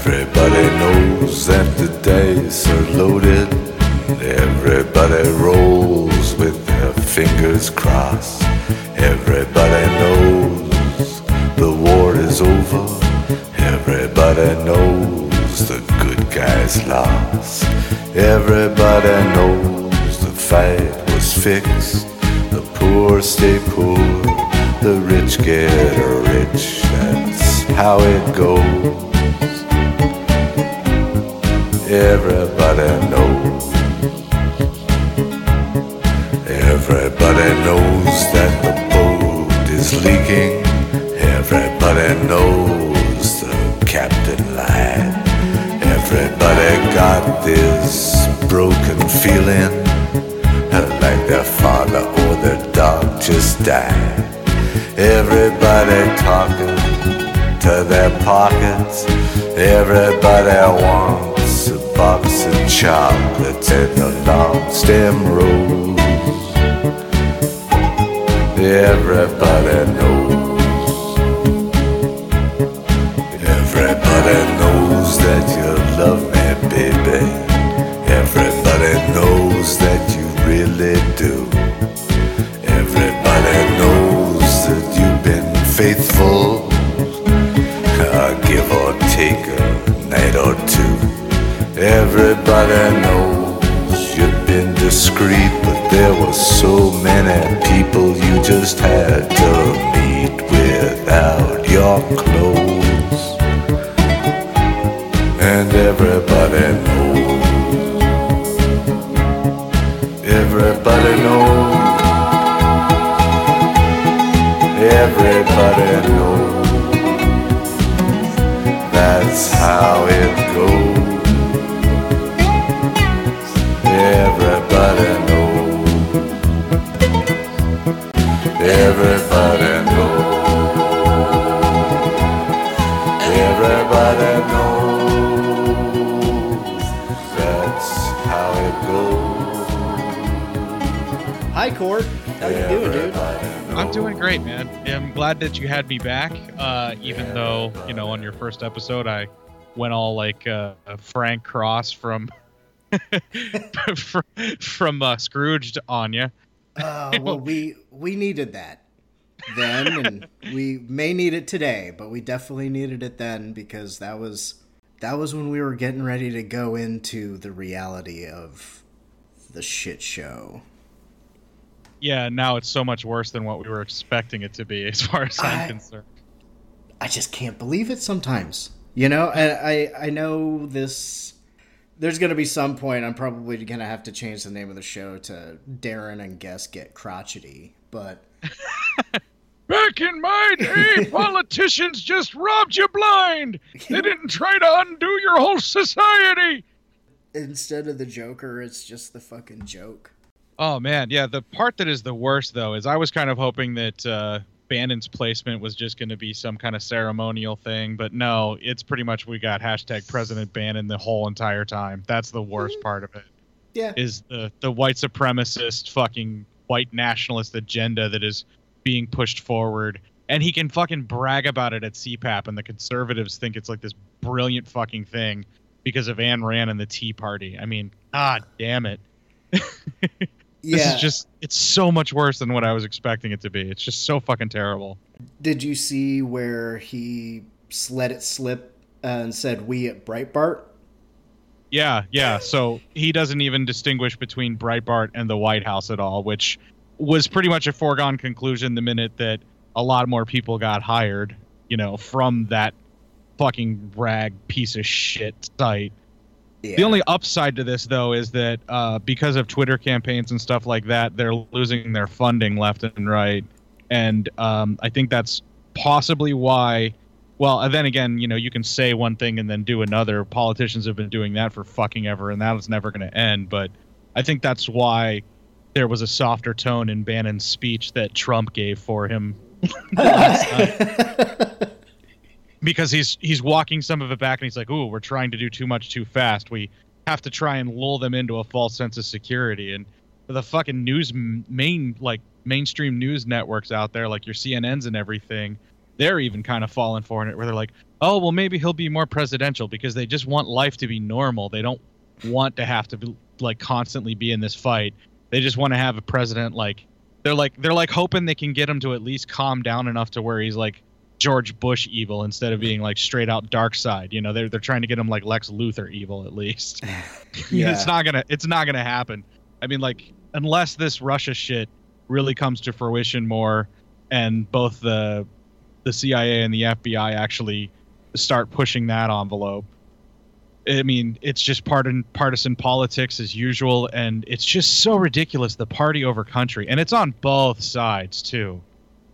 Everybody knows that the dice are loaded. Everybody rolls with their fingers crossed. Everybody knows the war is over. Everybody knows the good guys lost. Everybody knows fixed. The poor stay poor, the rich get rich. That's how it goes. Everybody knows. Everybody knows that the boat is leaking. Everybody knows the captain lied. Everybody got this broken feeling died. Everybody talking to their pockets. Everybody wants a box of chocolates and the long stem rose. Everybody knows. Just had glad that you had me back. Uh, even though you know on your first episode I went all like uh, Frank Cross from from, from uh, Scrooged on you. Uh, well, we we needed that then, and we may need it today, but we definitely needed it then because that was that was when we were getting ready to go into the reality of the shit show. Yeah, now it's so much worse than what we were expecting it to be, as far as I'm I- concerned. I just can't believe it sometimes. You know, and I I know this. There's gonna be some point I'm probably gonna have to change the name of the show to Darren and Guess Get Crotchety, but Back in my day, politicians just robbed you blind. They didn't try to undo your whole society. instead of the Joker, it's just the fucking joke. Oh man, yeah. The part that is the worst though is I was kind of hoping that uh, Bannon's placement was just going to be some kind of ceremonial thing, but no, it's pretty much we got hashtag President Bannon the whole entire time. That's the worst part of it. Yeah. Is the the white supremacist fucking white nationalist agenda that is being pushed forward, and he can fucking brag about it at CPAC, and the conservatives think it's like this brilliant fucking thing because of Ayn Rand and the Tea Party. I mean, god damn it. This Yeah. is just it's so much worse than what I was expecting it to be. It's just so fucking terrible. Did you see where he let it slip and said "we" at Breitbart? Yeah, yeah. So he doesn't even distinguish between Breitbart and the White House at all, which was pretty much a foregone conclusion the minute that a lot more people got hired, you know, from that fucking rag piece of shit site. Yeah. The only upside to this, though, is that uh, because of Twitter campaigns and stuff like that, they're losing their funding left and right. And um, I think that's possibly why. Well, and then again, you know, you can say one thing and then do another. Politicians have been doing that for fucking ever, and that is never going to end. But I think that's why there was a softer tone in Bannon's speech that Trump gave for him because he's he's walking some of it back and he's like, "Ooh, we're trying to do too much too fast. We have to try and lull them into a false sense of security." And the fucking news main like mainstream news networks out there, like your CNNs and everything, they're even kind of falling for it, where they're like, oh well, maybe he'll be more presidential because they just want life to be normal. They don't want to have to be, like constantly be in this fight. They just want to have a president like they're like they're like hoping they can get him to at least calm down enough to where he's like George Bush evil instead of being like straight out dark side. You know, they're they're trying to get him like Lex Luthor evil at least. Yeah. it's not gonna it's not gonna happen. I mean, like unless this Russia shit really comes to fruition more, and both the the CIA and the FBI actually start pushing that envelope. I mean, it's just partisan partisan politics as usual, and it's just so ridiculous. The party over country, and it's on both sides too.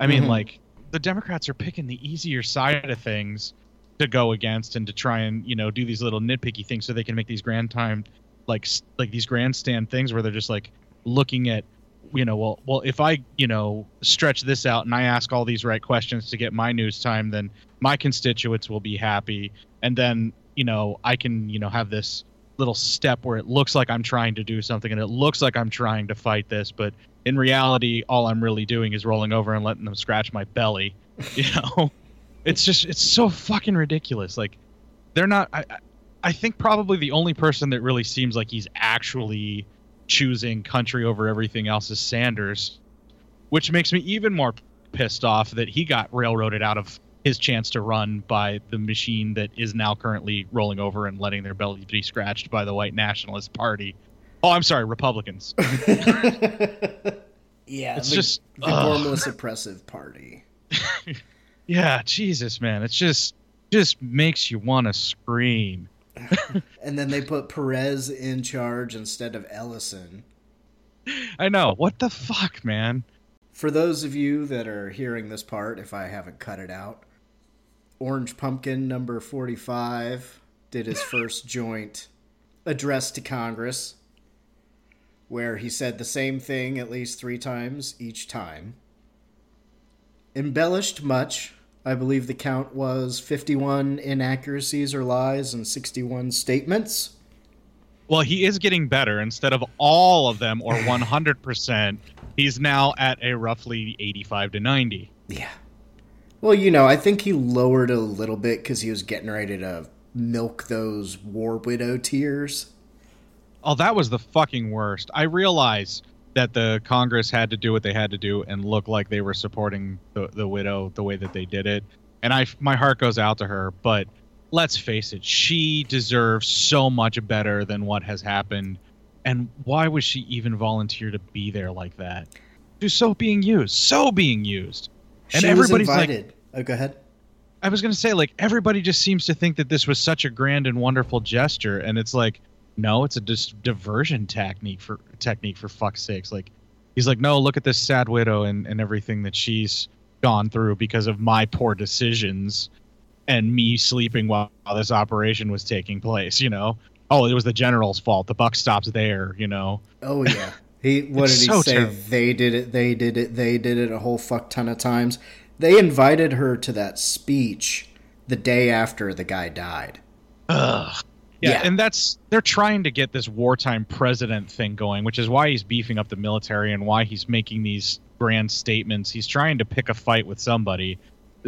I mean, Mhm. like the Democrats are picking the easier side of things to go against and to try and you know do these little nitpicky things so they can make these grand time like like these grandstand things where they're just like looking at you know well well if i you know stretch this out and i ask all these right questions to get my news time then my constituents will be happy. And then you know i can you know have this little step where it looks like i'm trying to do something and it looks like i'm trying to fight this but in reality all i'm really doing is rolling over and letting them scratch my belly you know? It's just it's so fucking ridiculous. Like they're not I, I- think probably the only person that really seems like he's actually choosing country over everything else is Sanders, which makes me even more pissed off that he got railroaded out of his chance to run by the machine that is now currently rolling over and letting their belly be scratched by the white nationalist party. Oh, I'm sorry, Republicans. yeah, It's the, just- the ugh. Gormless Oppressive Party. Yeah, Jesus, man, it's just just makes you want to scream. And then they put Perez in charge instead of Ellison. I know. What the fuck, man? For those of you that are hearing this part, if I haven't cut it out, Orange Pumpkin number 45 did his first joint address to Congress where he said the same thing at least three times each time. Embellished much. I believe the count was 51 inaccuracies or lies and 61 statements. Well, he is getting better. Instead of all of them or 100%, he's now at a roughly 85 to 90. Yeah. Well, you know, I think he lowered a little bit because he was getting ready to milk those war widow tears. Oh, that was the fucking worst. I realize that the Congress had to do what they had to do and look like they were supporting the, the widow the way that they did it. And I, my heart goes out to her. But let's face it, she deserves so much better than what has happened. And why would she even volunteer to be there like that? She's so being used, so being used. And she everybody's like. Oh, go ahead. I was gonna say like everybody just seems to think that this was such a grand and wonderful gesture, and it's like, no, it's a dis- diversion technique for technique for fuck's sakes. Like, he's like, no, look at this sad widow and and everything that she's gone through because of my poor decisions and me sleeping while, this operation was taking place. You know, oh, it was the general's fault. The buck stops there. You know, Oh yeah. He what did he so say? terrible. They did it. They did it. They did it a whole fuck ton of times. They invited her to that speech the day after the guy died. Ugh. Yeah, Yeah. and that's they're trying to get this wartime president thing going, which is why he's beefing up the military and why he's making these grand statements. He's trying to pick a fight with somebody.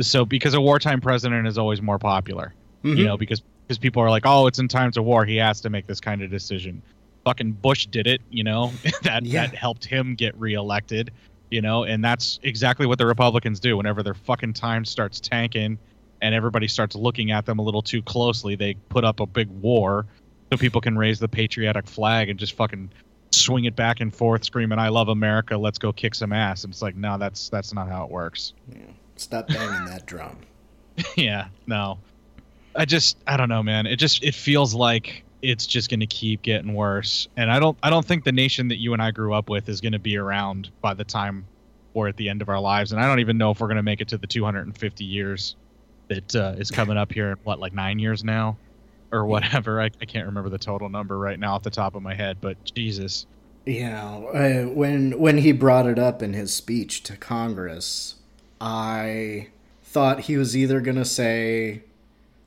So because a wartime president is always more popular, Mhm. you know, because because people are like, "Oh, it's in times of war, he has to make this kind of decision." Fucking Bush did it, you know. that Yeah. that helped him get reelected, you know, and that's exactly what the Republicans do whenever their fucking time starts tanking and everybody starts looking at them a little too closely, they put up a big war so people can raise the patriotic flag and just fucking swing it back and forth, screaming, "I love America! Let's go kick some ass!" And it's like, no, that's that's not how it works. Stop banging that drum. yeah, no. I just I don't know, man. It just it feels like it's just going to keep getting worse. And I don't I don't think the nation that you and I grew up with is going to be around by the time we're at the end of our lives. And I don't even know if we're going to make it to the 250 years that uh, is coming up here in what like 9 years now or whatever. I, I can't remember the total number right now off the top of my head, but Jesus. You know, uh, when when he brought it up in his speech to Congress, I thought he was either going to say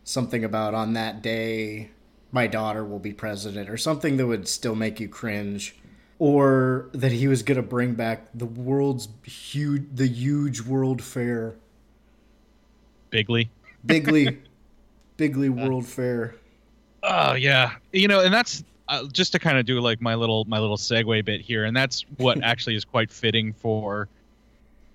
something about on that day my daughter will be president or something that would still make you cringe or that he was gonna bring back the world's huge, the huge World Fair, Bigly. Bigly, Bigly World Fair. Oh yeah, you know, and that's uh, just to kind of do like my little my little segue bit here, and that's what actually is quite fitting for.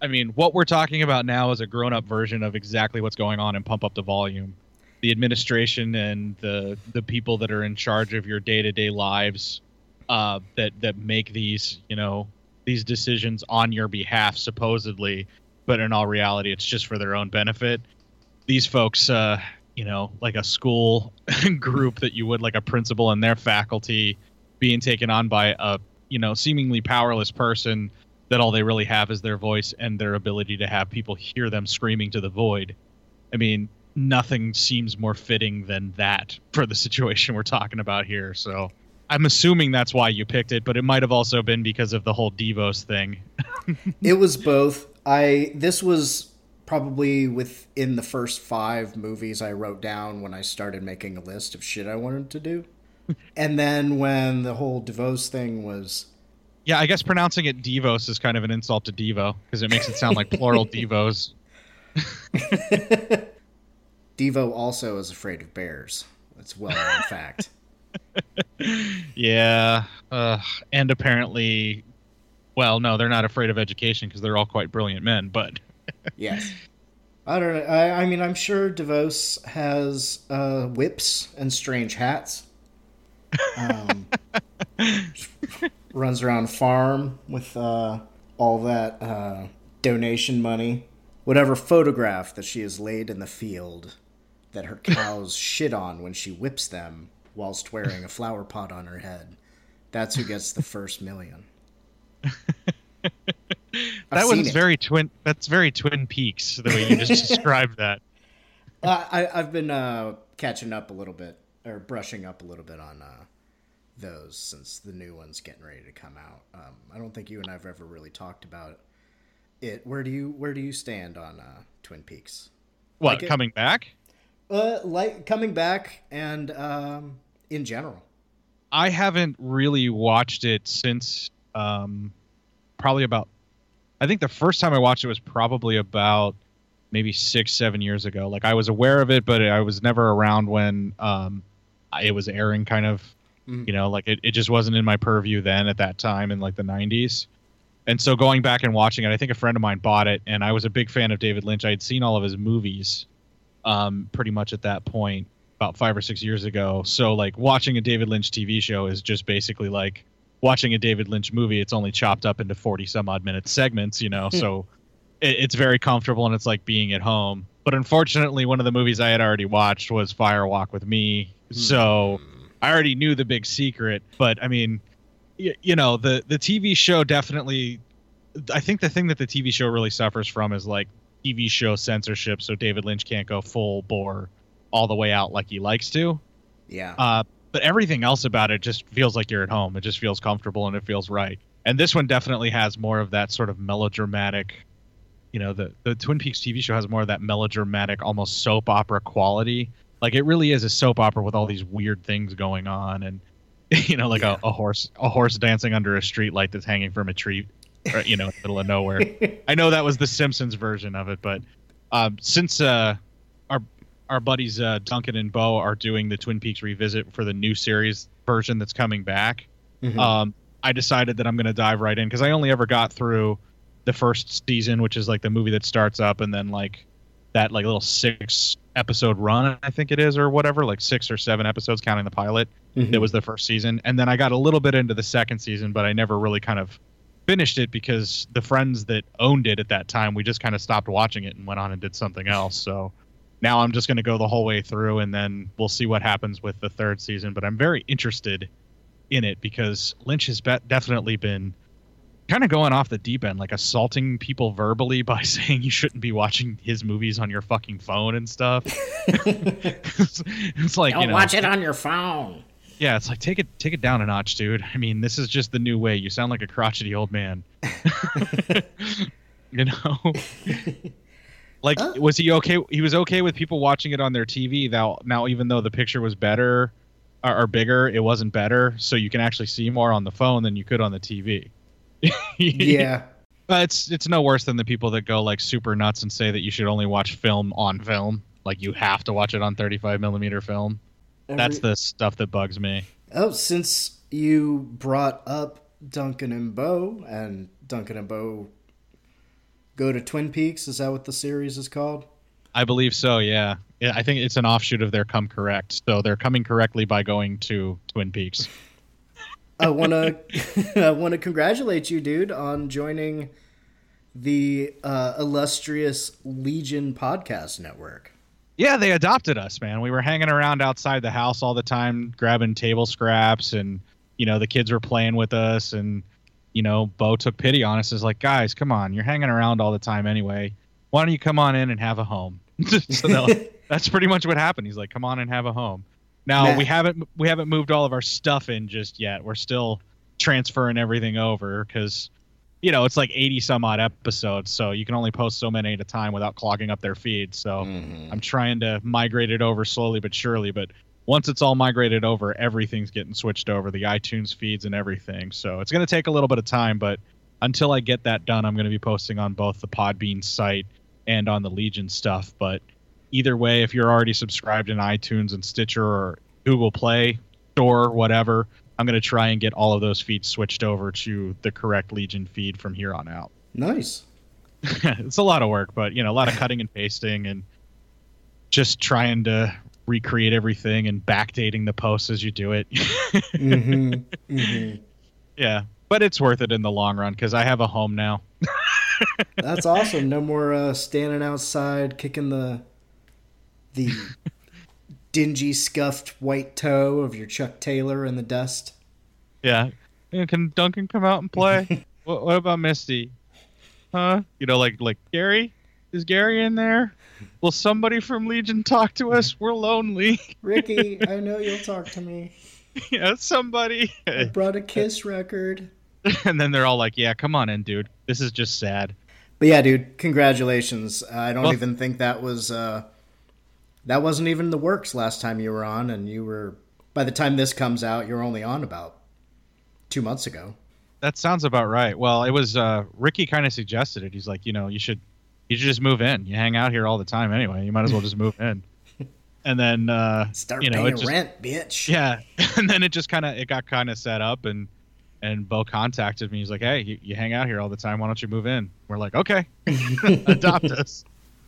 I mean, what we're talking about now is a grown-up version of exactly what's going on in Pump Up the Volume. The administration and the the people that are in charge of your day-to-day lives, uh, that that make these you know these decisions on your behalf supposedly, but in all reality, it's just for their own benefit. These folks, uh, you know, like a school group that you would like a principal and their faculty being taken on by a, you know, seemingly powerless person that all they really have is their voice and their ability to have people hear them screaming to the void. I mean, nothing seems more fitting than that for the situation we're talking about here. So I'm assuming that's why you picked it, but it might have also been because of the whole Devos thing. it was both. I this was probably within the first five movies I wrote down when I started making a list of shit I wanted to do. and then when the whole DeVos thing was Yeah, I guess pronouncing it Devos is kind of an insult to Devo because it makes it sound like plural Devos. Devo also is afraid of bears. That's well known fact. Yeah, uh, and apparently, well, no, they're not afraid of education because they're all quite brilliant men. But yes, I don't know. I, I mean, I'm sure Devos has uh, whips and strange hats. Um, runs around farm with uh, all that uh, donation money. Whatever photograph that she has laid in the field that her cows shit on when she whips them whilst wearing a flower pot on her head. That's who gets the first million. that was very twin. That's very Twin Peaks the way you just described that. Uh, I, I've been uh, catching up a little bit or brushing up a little bit on uh, those since the new one's getting ready to come out. Um, I don't think you and I've ever really talked about it. Where do you where do you stand on uh, Twin Peaks? What like coming back? Uh, like coming back and um, in general. I haven't really watched it since um, probably about. I think the first time I watched it was probably about maybe six, seven years ago. Like I was aware of it, but I was never around when um, it was airing. Kind of, mm-hmm. you know, like it, it just wasn't in my purview then at that time in like the '90s. And so going back and watching it, I think a friend of mine bought it, and I was a big fan of David Lynch. I had seen all of his movies, um, pretty much at that point about five or six years ago. So like watching a David Lynch TV show is just basically like watching a David Lynch movie. It's only chopped up into forty some odd minute segments, you know. Hmm. so it, it's very comfortable and it's like being at home. But unfortunately, one of the movies I had already watched was Fire Walk with Me, so hmm. I already knew the big secret. But I mean, y- you know, the the TV show definitely. I think the thing that the TV show really suffers from is like TV show censorship, so David Lynch can't go full bore all the way out like he likes to. Yeah. Uh, but everything else about it just feels like you're at home. It just feels comfortable and it feels right. And this one definitely has more of that sort of melodramatic. You know, the the Twin Peaks TV show has more of that melodramatic, almost soap opera quality. Like it really is a soap opera with all these weird things going on, and you know, like yeah. a, a horse a horse dancing under a street light that's hanging from a tree, or, you know, in the middle of nowhere. I know that was the Simpsons version of it, but um, since uh, our buddies uh, Duncan and Bo are doing the Twin Peaks revisit for the new series version that's coming back. Mm-hmm. Um, I decided that I'm going to dive right in because I only ever got through the first season, which is like the movie that starts up and then like that like little six episode run, I think it is, or whatever, like six or seven episodes counting the pilot. Mm-hmm. That was the first season, and then I got a little bit into the second season, but I never really kind of finished it because the friends that owned it at that time, we just kind of stopped watching it and went on and did something else. So now I'm just going to go the whole way through and then we'll see what happens with the third season. But I'm very interested in it because Lynch has be- definitely been kind of going off the deep end, like assaulting people verbally by saying you shouldn't be watching his movies on your fucking phone and stuff. it's, it's, like don't you know, watch it on your phone. Yeah, it's like take it take it down a notch, dude. I mean, this is just the new way. You sound like a crotchety old man. you know. Like, was he okay? He was okay with people watching it on their TV. Now, now, even though the picture was better, or, are bigger, it wasn't better. So you can actually see more on the phone than you could on the TV. Yeah. But it's it's no worse than the people that go like super nuts and say that you should only watch film on film. Like you have to watch it on 35 millimeter film. That's the stuff that bugs me. Oh, since you brought up Duncan and Bo, and Duncan and Bo go to Twin Peaks, is that what the series is called? I believe so. Yeah. yeah. I think it's an offshoot of their Come Correct. So they're coming correctly by going to Twin Peaks. I want to I want to congratulate you, dude, on joining the uh, illustrious Legion podcast network. Yeah, they adopted us, man. We were hanging around outside the house all the time, grabbing table scraps, and you know the kids were playing with us, and you know Bo took pity on us. Is like, guys, come on, you're hanging around all the time anyway. Why don't you come on in and have a home? so that's pretty much what happened. He's like, come on and have a home. Now Matt. we haven't we haven't moved all of our stuff in just yet. We're still transferring everything over because you know it's like 80 some odd episodes, so you can only post so many at a time without clogging up their feed. So. Mm-hmm. I'm trying to migrate it over slowly but surely. But once it's all migrated over, everything's getting switched over the iTunes feeds and everything. So it's going to take a little bit of time, but until I get that done, I'm going to be posting on both the Podbean site and on the Legion stuff. But either way, if you're already subscribed in iTunes and Stitcher or Google Play Store, whatever, I'm going to try and get all of those feeds switched over to the correct Legion feed from here on out. Nice. it's a lot of work, but you know, a lot of cutting and pasting and just trying to recreate everything and backdating the posts as you do it. hmm hmm yeah, but it's worth it in the long run because I have a home now. That's awesome. No more uh, standing outside kicking the the dingy, scuffed white toe of your Chuck Taylor in the dust. Yeah, Yeah, can Duncan come out and play? what, what about Misty? Huh? You know, like like Gary. Is Gary in there? Will somebody from Legion talk to us? We're lonely. Ricky, I know you'll talk to me. yeah, somebody. I brought a Kiss record. and then they're all like, "Yeah, come on in, dude. This is just sad." But yeah, dude, congratulations. I don't Well- even think that was uh that wasn't even the works last time you were on and you were by the time this comes out, you're only on about 2 months ago. That sounds about right. Well, it was uh, Ricky kind of suggested it. He's like, you know, you should you should just move in. You hang out here all the time anyway. You might as well just move in. And then uh, Start you know, paying it just, rent, bitch. Yeah, and then it just kind of it got kind of set up, and and Bo contacted me. He's like, hey, you, you hang out here all the time. Why don't you move in? We're like, okay, adopt us.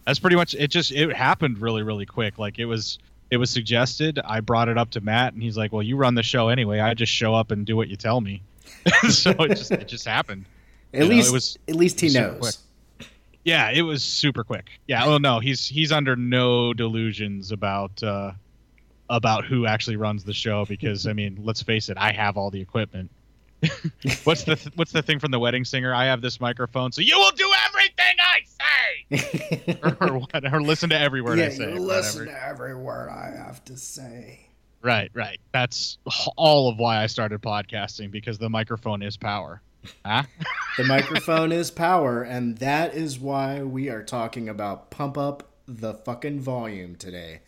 That's pretty much it. Just it happened really really quick. Like it was it was suggested. I brought it up to Matt, and he's like, well, you run the show anyway. I just show up and do what you tell me. so it just it just happened. At You know, least it was- at least he knows. quick. Yeah, it was super quick. Yeah, oh no, he's he's under no delusions about uh about who actually runs the show because I mean, let's face it, I have all the equipment. what's the th- what's the thing from the wedding singer? I have this microphone, so you will do everything I say, or, or what? Or listen to every word yeah, I say. you listen whatever. to every word I have to say. Right, right. That's all of why I started podcasting because the microphone is power. Huh? The microphone is power, and that is why we are talking about pump up the fucking volume today.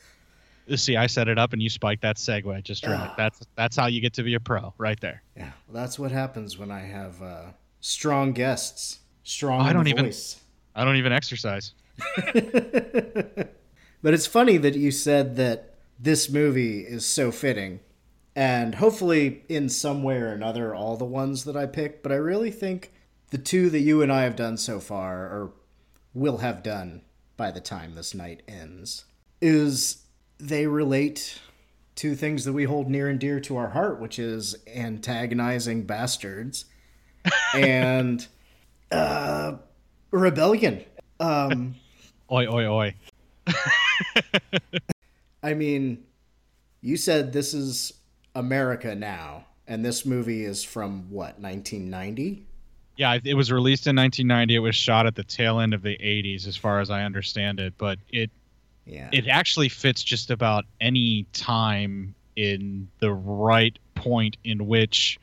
See, I set it up and you spiked that segue just right. Ah. That's that's how you get to be a pro, right there. Yeah, well, that's what happens when I have uh, strong guests. Strong. I don't even- voice. I don't even exercise. But it's funny that you said that this movie is so fitting. And hopefully, in some way or another, all the ones that I pick. But I really think the two that you and I have done so far, or will have done by the time this night ends, is they relate to things that we hold near and dear to our heart, which is antagonizing bastards and uh, rebellion. Um, Oi, oi, oi. I mean, you said this is America now, and this movie is from what, 1990? Yeah, it was released in 1990. It was shot at the tail end of the 80s, as far as I understand it. But it Yeah. it actually fits just about any time in the right point in which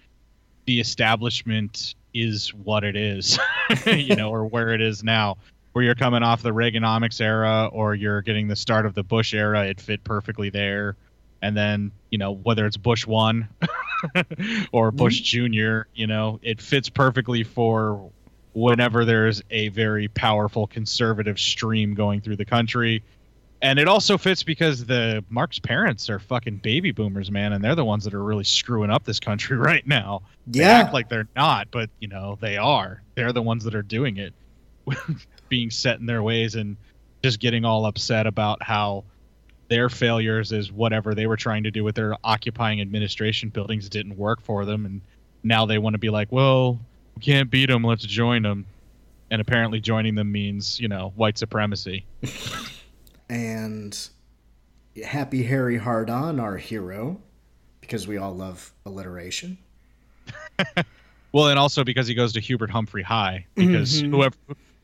the establishment is what it is, you know, or where it is now. Where you're coming off the Reaganomics era, or you're getting the start of the Bush era, it fit perfectly there. and then you know whether it's Bush one or Bush Mm-hmm. Junior, you know, it fits perfectly for whenever there's a very powerful conservative stream going through the country. And it also fits because the Mark's parents are fucking baby boomers, man, and they're the ones that are really screwing up this country right now. They Yeah. act like they're not, but you know they are. They're the ones that are doing it, being set in their ways and just getting all upset about how their failures is whatever they were trying to do with their occupying administration buildings didn't work for them, and now they want to be like, well, we can't beat them, let's join them. And apparently, joining them means you know white supremacy. and Happy Harry Hardon, our hero, because we all love alliteration. Well, and also because he goes to Hubert Humphrey High, because Mhm. whoever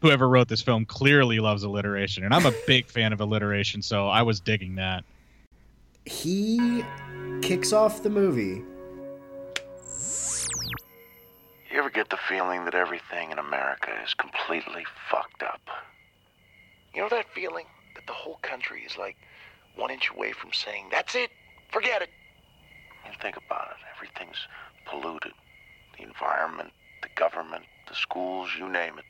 whoever wrote this film clearly loves alliteration, and I'm a big fan of alliteration, so I was digging that. He kicks off the movie. You ever get the feeling that everything in America is completely fucked up? You know that feeling that the whole country is like one inch away from saying, that's it, forget it? You think about it, everything's polluted. The environment, the government, the schools, you name it.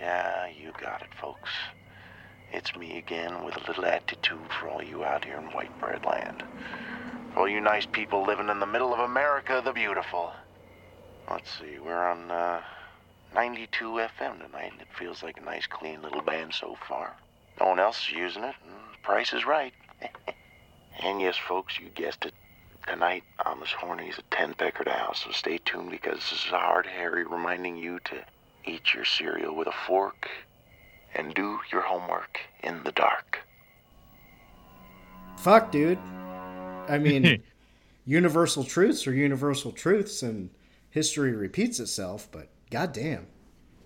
Yeah, you got it, folks. It's me again with a little attitude for all you out here in white bread land. For all you nice people living in the middle of America the beautiful. Let's see, we're on uh, 92 FM tonight, and it feels like a nice, clean little band so far. No one else is using it, the price is right. and yes, folks, you guessed it. Tonight, I'm as horny as a 10th Eckerd house, so stay tuned because this is Hard Harry reminding you to eat your cereal with a fork and do your homework in the dark. Fuck, dude. I mean, universal truths are universal truths, and history repeats itself. But goddamn,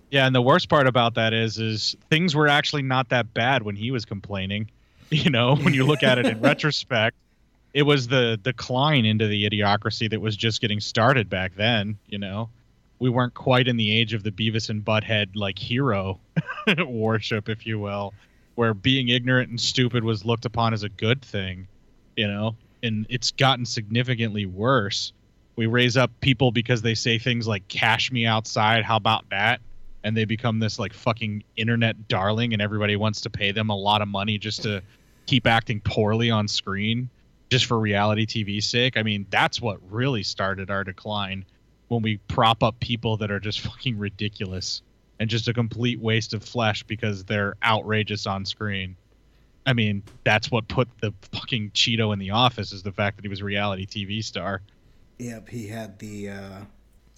Yeah, and the worst part about that is, is things were actually not that bad when he was complaining. You know, when you look at it in retrospect, it was the decline into the idiocracy that was just getting started back then. You know, we weren't quite in the age of the Beavis and Butthead like hero worship, if you will, where being ignorant and stupid was looked upon as a good thing. You know, and it's gotten significantly worse. We raise up people because they say things like "cash me outside." How about that? And they become this like fucking internet darling and everybody wants to pay them a lot of money just to keep acting poorly on screen just for reality TV's sake. I mean, that's what really started our decline when we prop up people that are just fucking ridiculous and just a complete waste of flesh because they're outrageous on screen. I mean, that's what put the fucking Cheeto in the office is the fact that he was a reality TV star. yep, he had the uh,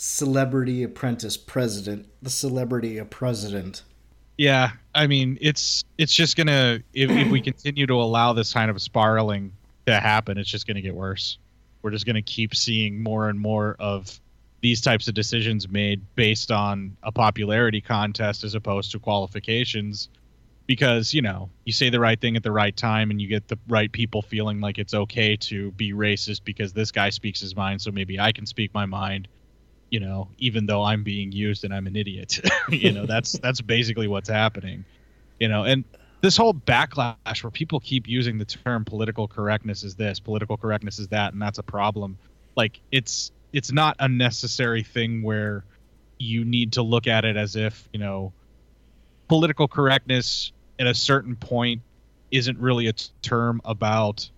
celebrity apprentice president, the celebrity a president. Yeah, I mean, it's it's just gonna if, if we continue to allow this kind of spiraling to happen, it's just gonna get worse. We're just gonna keep seeing more and more of these types of decisions made based on a popularity contest as opposed to qualifications. Because you know, you say the right thing at the right time, and you get the right people feeling like it's okay to be racist because this guy speaks his mind, so maybe I can speak my mind you know, even though I'm being used and I'm an idiot. you know, that's that's basically what's happening. You know, and this whole backlash where people keep using the term political correctness is this, political correctness is that, and that's a problem. Like it's it's not a necessary thing where you need to look at it as if, you know, political correctness at a certain point isn't really a term about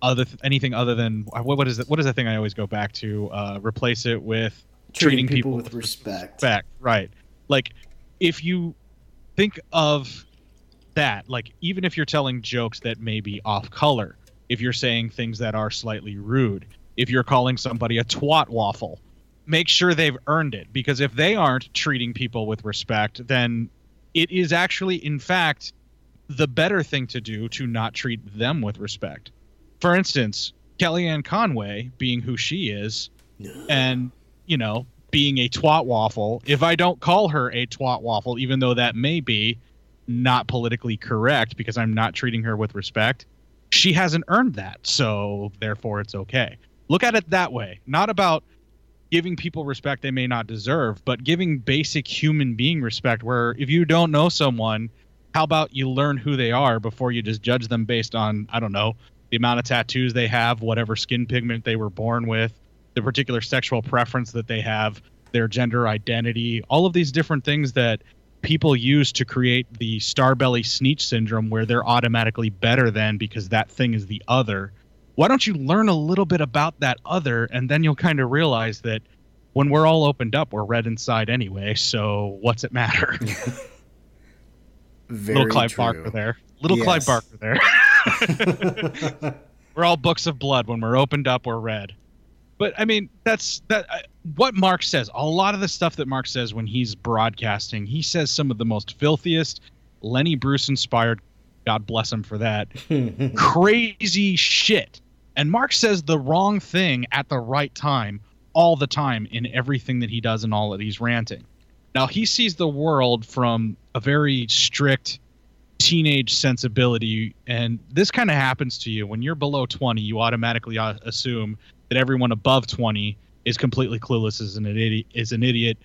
other th- anything other than what what is it what is the thing I always go back to uh replace it with Treating people with respect. respect right. Like if you think of that like even if you're telling jokes that may be off color if you're saying things that are slightly rude if you're calling somebody a twat waffle make sure they've earned it. Because if they aren't treating people with respect then it is actually in fact the better thing to do to not treat them with respect. For instance kellyanne conway being who she is and you know being a twat waffle if i don't call her a twat waffle even though that may be not politically correct because i'm not treating her with respect she hasn't earned that. So therefore it's okay. Look at it that way. Not about giving people respect they may not deserve but giving basic human being respect where if you don't know someone how about you learn who they are before you just judge them based on i don't know the amount of tattoos they have, whatever skin pigment they were born with, the particular sexual preference that they have, their gender identity, all of these different things that people use to create the starbelly sneetch syndrome where they're automatically better than because that thing is the other. Why don't you learn a little bit about that other and then you'll kind of realize that when we're all opened up, we're red inside anyway, so what's it matter? Little Clive true. Barker there. Little Yes. Clive Barker there. we're all books of blood. When we're opened up, we're red. But I mean, that's that. I- What Mark says. A lot of the stuff that Mark says when he's broadcasting, he says some of the most filthiest, Lenny Bruce inspired. God bless him for that. crazy shit. And Mark says the wrong thing at the right time all the time in everything that he does and all that he's ranting. Now he sees the world from a very strict teenage sensibility and this kind of happens to you when you're below 20 you automatically uh, assume that everyone above 20 is completely clueless is an idiot is an idiot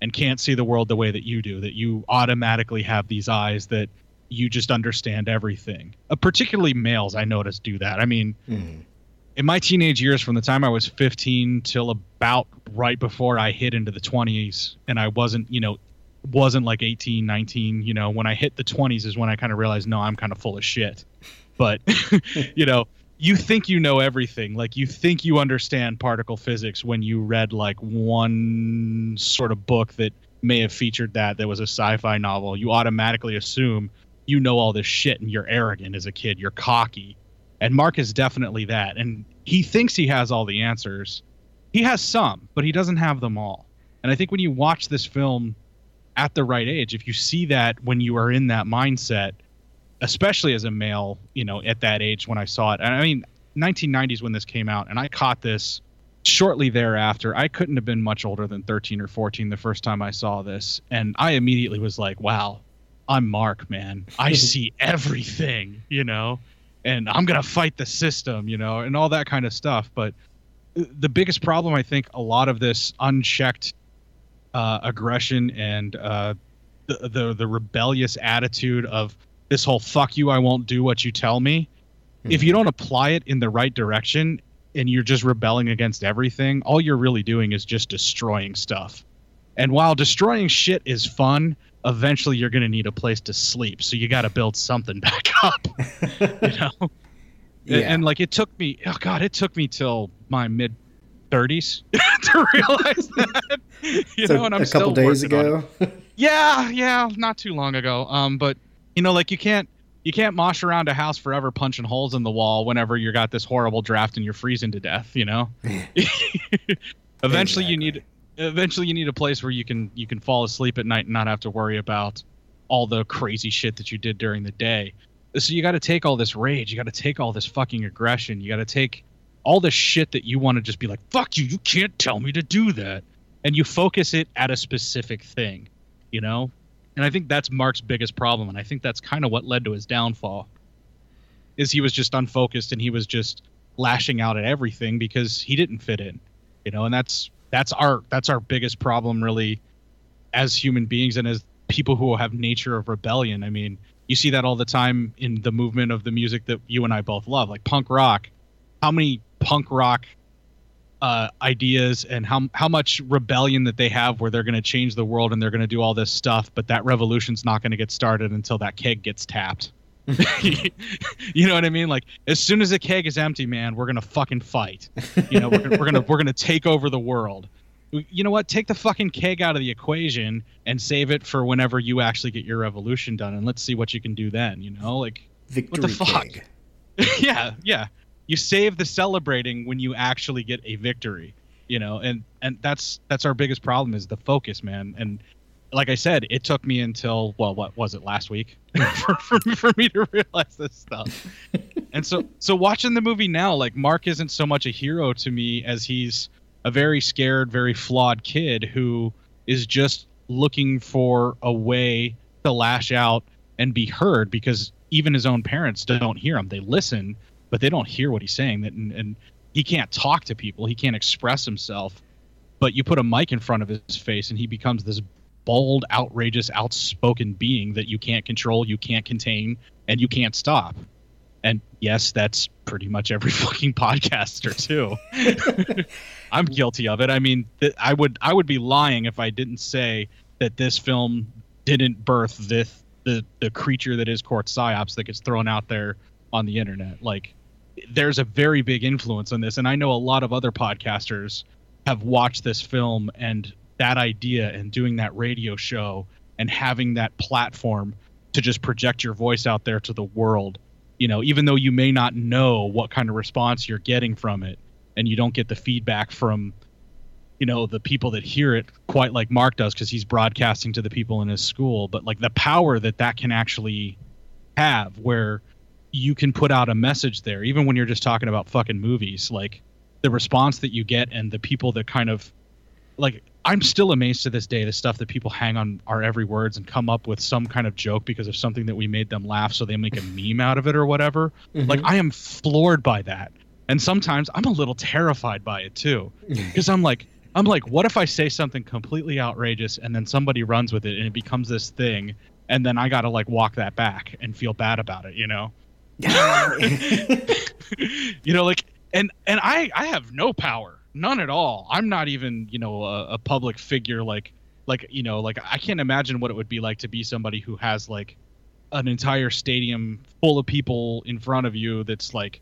and can't see the world the way that you do that you automatically have these eyes that you just understand everything. Uh, particularly males i notice do that. I mean Mhm. in my teenage years from the time i was 15 till about right before i hit into the 20s and i wasn't you know wasn't like 18 19 you know when i hit the 20s is when i kind of realized no i'm kind of full of shit. But you know you think you know everything. Like you think you understand particle physics when you read like one sort of book that may have featured that that was a sci-fi novel. You automatically assume you know all this shit and you're arrogant as a kid. You're cocky. And mark is definitely that. And he thinks he has all the answers. He has some but he doesn't have them all. And i think when you watch this film at the right age if you see that when you are in that mindset especially as a male you know at that age when i saw it. And i mean 1990s when this came out and i caught this shortly thereafter. I couldn't have been much older than 13 or 14 the first time i saw this and i immediately was like wow i'm mark man. I see everything you know? And i'm gonna fight the system you know and all that kind of stuff. But the biggest problem i think a lot of this unchecked uh, aggression and uh, the, the the rebellious attitude of this whole "fuck you, I won't do what you tell me." If you don't apply it in the right direction and you're just rebelling against everything, all you're really doing is just destroying stuff. And while destroying shit is fun, eventually you're going to need a place to sleep. So you got to build something back up. you know? And- Yeah. And like it took me, oh God, it took me till my mid 30s to realize that. You So know, and I'm a couple still days working on it. ago. Yeah, yeah, not too long ago. Um, but you know, like you can't you can't mosh around a house forever punching holes in the wall whenever you got this horrible draft and you're freezing to death. You know. eventually, you need eventually you need a place where you can you can fall asleep at night and not have to worry about all the crazy shit that you did during the day. So you got to take all this rage, you got to take all this fucking aggression, you got to take all the shit that you want to just be like, fuck you, you can't tell me to do that. And you focus it at a specific thing, you know? And I think that's Mark's biggest problem. And I think that's kind of what led to his downfall. Is he was just unfocused and he was just lashing out at everything because he didn't fit in. You know, and that's that's our that's our biggest problem really as human beings and as people who have nature of rebellion. I mean, you see that all the time in the movement of the music that you and I both love, like punk rock. How many punk rock uh, ideas and how how much rebellion that they have, where they're going to change the world and they're going to do all this stuff, but that revolution's not going to get started until that keg gets tapped. you know what I mean? Like as soon as the keg is empty, man, we're gonna fucking fight. You know, we're gonna, we're gonna we're gonna take over the world. You know what? Take the fucking keg out of the equation and save it for whenever you actually get your revolution done, and let's see what you can do then. You know, like Victory fuck? keg. yeah, yeah. You save the celebrating when you actually get a victory, you know, and and that's that's our biggest problem is the focus, man. And like I said, it took me until well, what was it last week for, for, for me to realize this stuff. and so so watching the movie now, like Mark isn't so much a hero to me as he's a very scared, very flawed kid who is just looking for a way to lash out and be heard because even his own parents don't hear him. They listen, but they don't hear what he's saying. That and, and he can't talk to people. He can't express himself. But you put a mic in front of his face, and he becomes this bold, outrageous, outspoken being that you can't control, you can't contain, and you can't stop. And yes, that's pretty much every fucking podcaster too. I'm guilty of it. I mean, th- I would I would be lying if I didn't say that this film didn't birth this the the creature that is Cort Psyops that gets thrown out there on the internet. Like there's a very big influence on this and I know a lot of other podcasters have watched this film and that idea and doing that radio show and having that platform to just project your voice out there to the world you know even though you may not know what kind of response you're getting from it and you don't get the feedback from you know the people that hear it quite like mark does because he's broadcasting to the people in his school but like the power that that can actually have where you can put out a message there even when you're just talking about fucking movies like the response that you get and the people that kind of like I'm still amazed to this day the stuff that people hang on our every words and come up with some kind of joke because of something that we made them laugh so they make a meme out of it or whatever. Mm-hmm. Like I am floored by that. And sometimes I'm a little terrified by it too. Because I'm like I'm like what if I say something completely outrageous and then somebody runs with it and it becomes this thing and then I got to like walk that back and feel bad about it, you know? you know like and and I I have no power none at all. I'm not even, you know, a, a, public figure like like you know, like I can't imagine what it would be like to be somebody who has like an entire stadium full of people in front of you that's like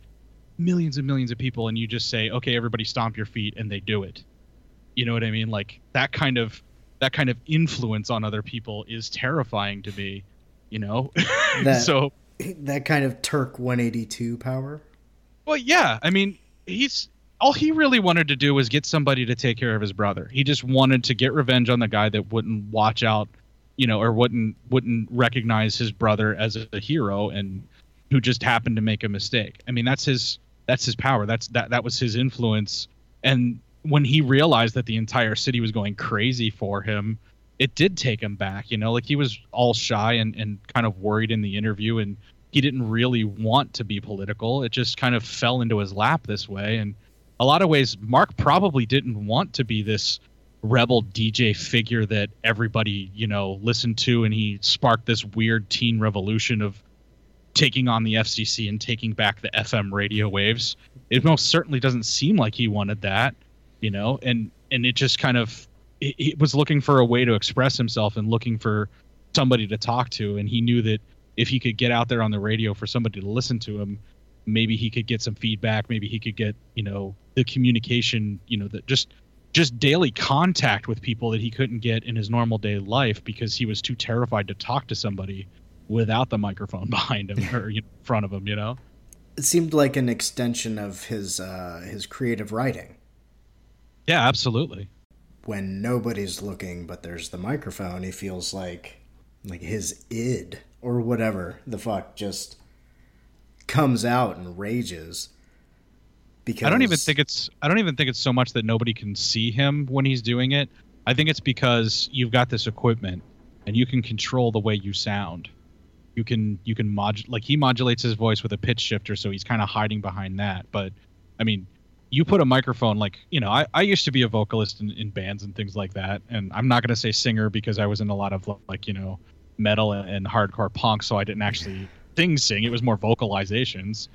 millions and millions of people and you just say, "Okay, everybody stomp your feet," and they do it. You know what I mean? Like that kind of that kind of influence on other people is terrifying to me, you know? That, so that kind of Turk 182 power? Well, yeah. I mean, he's all he really wanted to do was get somebody to take care of his brother. He just wanted to get revenge on the guy that wouldn't watch out, you know, or wouldn't wouldn't recognize his brother as a, a hero and who just happened to make a mistake. I mean, that's his that's his power. That's that that was his influence. And when he realized that the entire city was going crazy for him, it did take him back, you know, like he was all shy and, and kind of worried in the interview and he didn't really want to be political. It just kind of fell into his lap this way and a lot of ways, Mark probably didn't want to be this rebel DJ figure that everybody, you know, listened to, and he sparked this weird teen revolution of taking on the FCC and taking back the FM radio waves. It most certainly doesn't seem like he wanted that, you know, and and it just kind of it was looking for a way to express himself and looking for somebody to talk to, and he knew that if he could get out there on the radio for somebody to listen to him, maybe he could get some feedback maybe he could get you know the communication you know that just just daily contact with people that he couldn't get in his normal day life because he was too terrified to talk to somebody without the microphone behind him or you know, in front of him you know? It seemed like an extension of his uh his creative writing. Yeah absolutely when nobody's looking but there's the microphone he feels like like his id or whatever the fuck just comes out and rages. Because I don't even think it's I don't even think it's so much that nobody can see him when he's doing it. I think it's because you've got this equipment and you can control the way you sound. You can you can mod like he modulates his voice with a pitch shifter, so he's kind of hiding behind that. But I mean, you put a microphone like you know I, I used to be a vocalist in, in bands and things like that and i'm not going to say singer because i was in a lot of like you know metal and, and hardcore punk so i didn't actually sing sing. It was more vocalizations.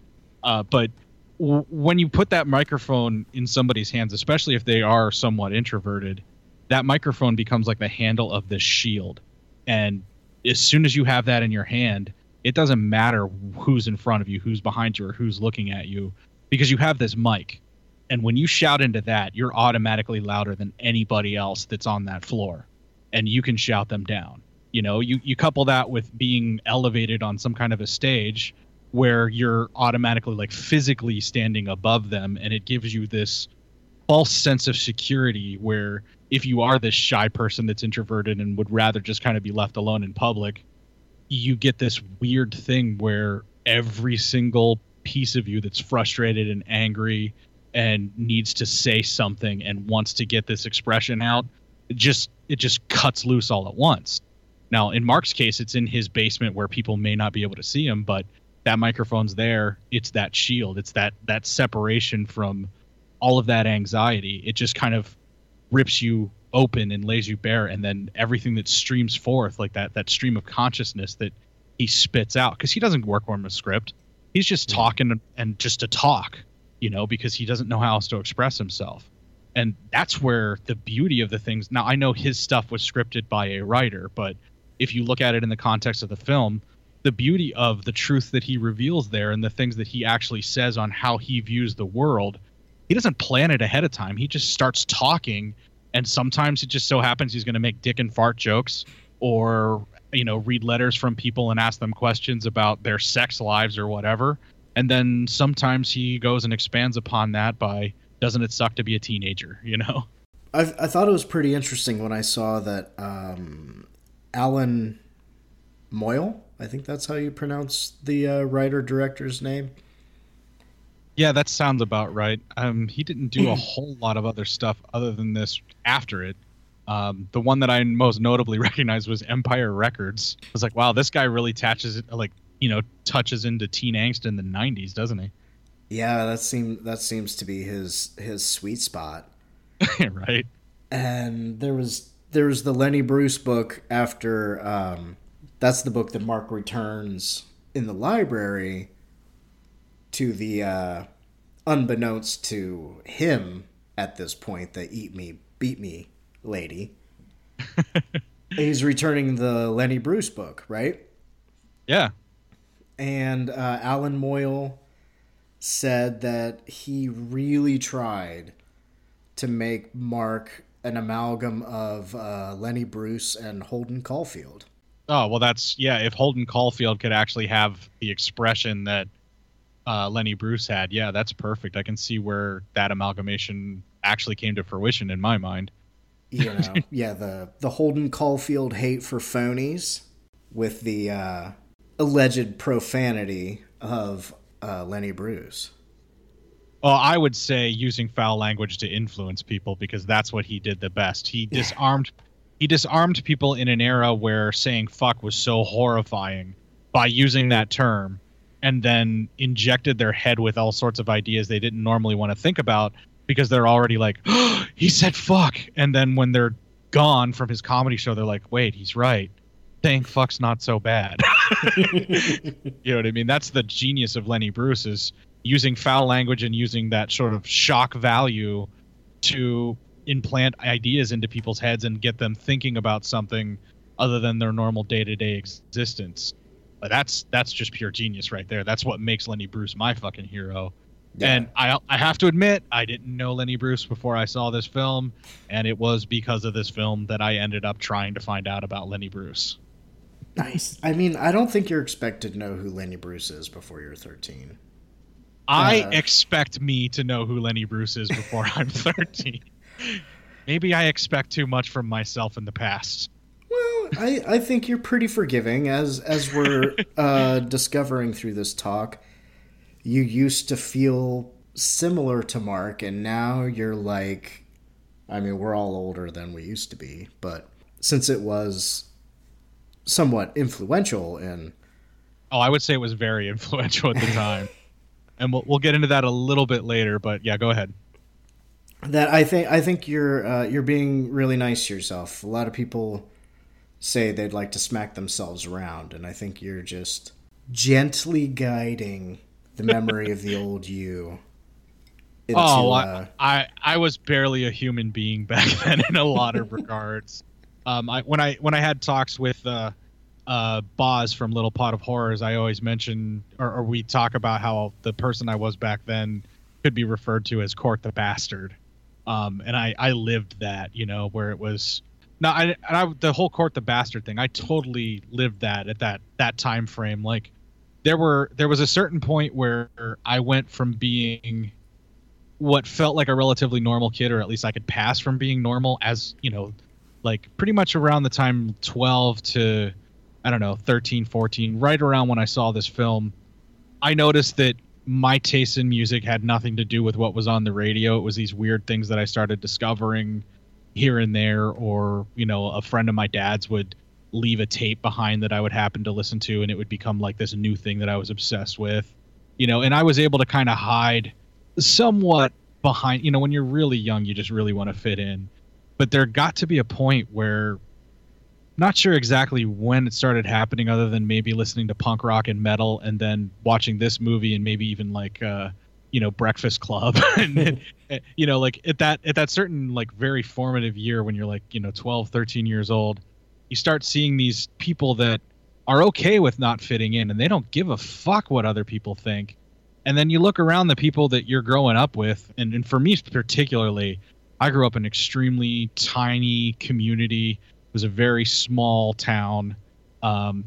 Uh, but w- when you put that microphone in somebody's hands, especially if they are somewhat introverted, that microphone becomes like the handle of this shield. And as soon as you have that in your hand, it doesn't matter who's in front of you, who's behind you, or who's looking at you, because you have this mic. And when you shout into that, you're automatically louder than anybody else that's on that floor. And you can shout them down you know you you couple that with being elevated on some kind of a stage where you're automatically like physically standing above them and it gives you this false sense of security where if you are this shy person that's introverted and would rather just kind of be left alone in public you get this weird thing where every single piece of you that's frustrated and angry and needs to say something and wants to get this expression out it just it just cuts loose all at once now, in Mark's case, it's in his basement where people may not be able to see him, but that microphone's there. It's that shield. It's that that separation from all of that anxiety. It just kind of rips you open and lays you bare, and then everything that streams forth, like that that stream of consciousness that he spits out, because he doesn't work on a script. He's just talking and just to talk, you know, because he doesn't know how else to express himself. And that's where the beauty of the things. Now I know his stuff was scripted by a writer, but if you look at it in the context of the film, the beauty of the truth that he reveals there and the things that he actually says on how he views the world, he doesn't plan it ahead of time. He just starts talking and sometimes it just so happens he's going to make dick and fart jokes or you know read letters from people and ask them questions about their sex lives or whatever and then sometimes he goes and expands upon that by doesn't it suck to be a teenager you know I, I thought it was pretty interesting when I saw that um, Allan Moyle, I think that's how you pronounce the uh, writer director's name. Yeah, that sounds about right. Um, he didn't do a whole lot of other stuff other than this after it. Um, the one that I most notably recognized was Empire Records. I was like, wow, this guy really touches it, like you know, touches into teen angst in the '90s, doesn't he? Yeah, that seems that seems to be his his sweet spot. right. And there was there was the Lenny Bruce book after. Um, that's the book that Mark returns in the library to the uh, unbeknownst to him at this point the eat me beat me lady he's returning the lenny bruce book right Yeah. And uh, allan moyle said that he really tried to make mark an amalgam of uh, lenny bruce and holden caulfield Oh well, that's yeah. If Holden Caulfield could actually have the expression that uh, Lenny Bruce had, yeah, that's perfect. I can see where that amalgamation actually came to fruition in my mind. you know yeah the the holden caulfield hate for phonies with the uh, alleged profanity of uh, lenny bruce. Well, I would say using foul language to influence people because that's what he did the best. He disarmed he disarmed people in an era where saying fuck was so horrifying by using that term and then injected their head with all sorts of ideas they didn't normally want to think about because they're already like oh, he said fuck! And then when they're gone from his comedy show they're like wait he's right saying fuck's not so bad. You know what i mean? That's the genius of lenny bruce is using foul language and using that sort of shock value to implant ideas into people's heads and get them thinking about something other than their normal day-to-day existence. But that's that's just pure genius right there. That's what makes lenny bruce my fucking hero. And I, I have to admit i didn't know lenny bruce before i saw this film and it was because of this film that i ended up trying to find out about lenny bruce nice i mean i don't think you're expected to know who lenny bruce is before you're 13 I Uh. expect me to know who Lenny Bruce is before I'm 13. Maybe I expect too much from myself in the past. Well, I, I think you're pretty forgiving as as we're uh, discovering through this talk. You used to feel similar to Mark, and now you're like, I mean, we're all older than we used to be, but since it was somewhat influential in Oh, I would say it was very influential at the time. and we'll, we'll get into that a little bit later, but yeah, go ahead. that I think I think you're uh, you're being really nice to yourself. A lot of people say they'd like to smack themselves around, and I think you're just gently guiding the memory of the old you. Into, oh, uh, I, I I was barely a human being back then in a lot of regards. Um, I when I when I had talks with uh, uh, Boz from Little Pot of Horrors, I always mention or, or we talk about how the person I was back then could be referred to as Cort the Bastard. Um, and I I lived that, you know, where it was. No, I, and I the whole Cort the Bastard thing. I totally lived that at that that time frame. Like there were there was a certain point where I went from being what felt like a relatively normal kid or at least i could pass from being normal as you know like pretty much around the time 12 to i don't know 13 14 right around when i saw this film i noticed that my taste in music had nothing to do with what was on the radio. It was these weird things that i started discovering here and there or you know a friend of my dad's would leave a tape behind that i would happen to listen to and it would become like this new thing that i was obsessed with you know and i was able to kind of hide somewhat behind you know when you're really young you just really want to fit in but there got to be a point where not sure exactly when it started happening, other than maybe listening to punk rock and metal, and then watching this movie, and maybe even like, uh, you know, Breakfast Club, and you know, like at that at that certain like very formative year when you're like, you know, 12, 13 years old, you start seeing these people that are okay with not fitting in, and they don't give a fuck what other people think. And then you look around the people that you're growing up with, and, and for me particularly, I grew up in an extremely tiny community it was a very small town. Um,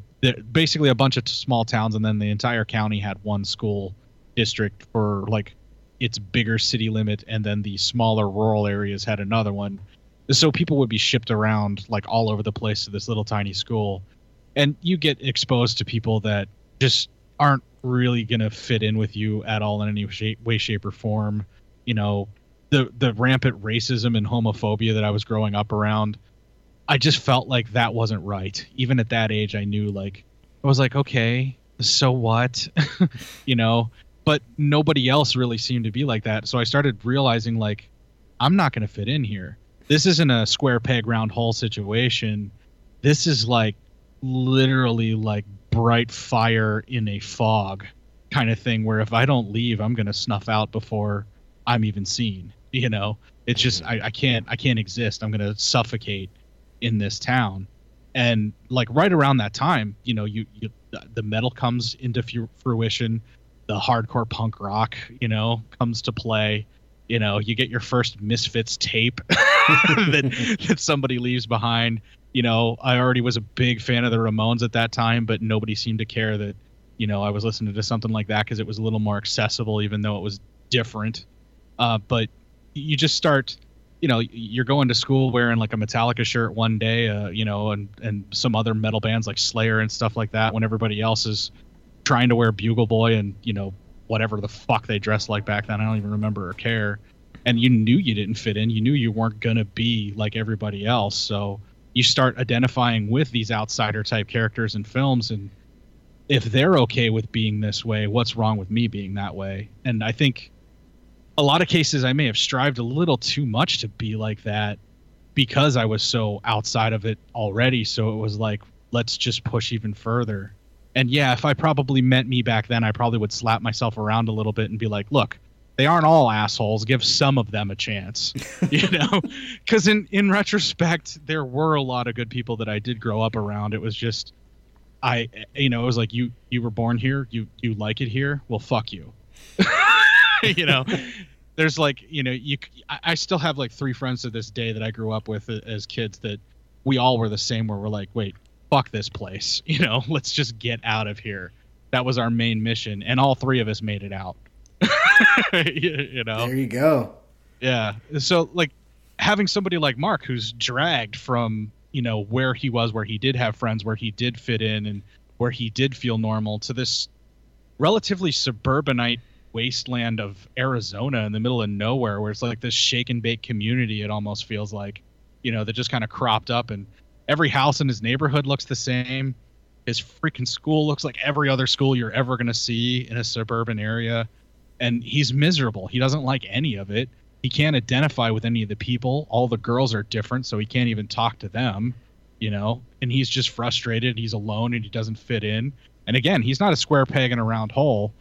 basically a bunch of small towns, and then the entire county had one school district for like its bigger city limit, and then the smaller rural areas had another one. So people would be shipped around like all over the place to this little tiny school, and you get exposed to people that just aren't really gonna fit in with you at all in any shape, way, shape, or form. You know, the the rampant racism and homophobia that I was growing up around I just felt like that wasn't right. Even at that age, I knew like I was like, okay, so what, you know. But nobody else really seemed to be like that. So I started realizing like I'm not going to fit in here. This isn't a square peg round hole situation. This is like literally like bright fire in a fog kind of thing where if I don't leave, I'm going to snuff out before I'm even seen. You know, it's just I, I can't I can't exist. I'm going to suffocate in this town. And like right around that time you know you, you the metal comes into fruition. The hardcore punk rock you know comes to play. You know you get your first misfits tape that that somebody leaves behind. You know i already was a big fan of the ramones at that time but nobody seemed to care that you know i was listening to something like that because it was a little more accessible even though it was different. Uh, but you just start you know you're going to school wearing like a Metallica shirt one day, uh, you know, and and some other metal bands like Slayer and stuff like that, when everybody else is trying to wear Bugle Boy and you know whatever the fuck they dressed like back then. I don't even remember or care. And you knew you didn't fit in. You knew you weren't gonna be like everybody else. So you start identifying with these outsider type characters in films and if they're okay with being this way, what's wrong with me being that way? And I think a lot of cases I may have strived a little too much to be like that because I was so outside of it already. So it was like, let's just push even further. And yeah, if I probably met me back then, I probably would slap myself around a little bit and be like, look, they aren't all assholes. Give some of them a chance, you know? Because in in retrospect, there were a lot of good people that I did grow up around. It was just, I, you know, it was like you you were born here, you you like it here. Well, fuck you. you know, there's like you know you I still have like three friends to this day that I grew up with uh, as kids that we all were the same where we're like wait fuck this place you know let's just get out of here. That was our main mission and all three of us made it out. You, you know? There you go. Yeah. So like having somebody like Mark who's dragged from you know where he was where he did have friends where he did fit in and where he did feel normal to this relatively suburbanite wasteland of Arizona in the middle of nowhere where it's like this shake and bake community it almost feels like you know that just kind of cropped up. And every house in his neighborhood looks the same. His freaking school looks like every other school you're ever going to see in a suburban area. And he's miserable. He doesn't like any of it. He can't identify with any of the people. All the girls are different so he can't even talk to them you know? And he's just frustrated. He's alone and he doesn't fit in. And again he's not a square peg in a round hole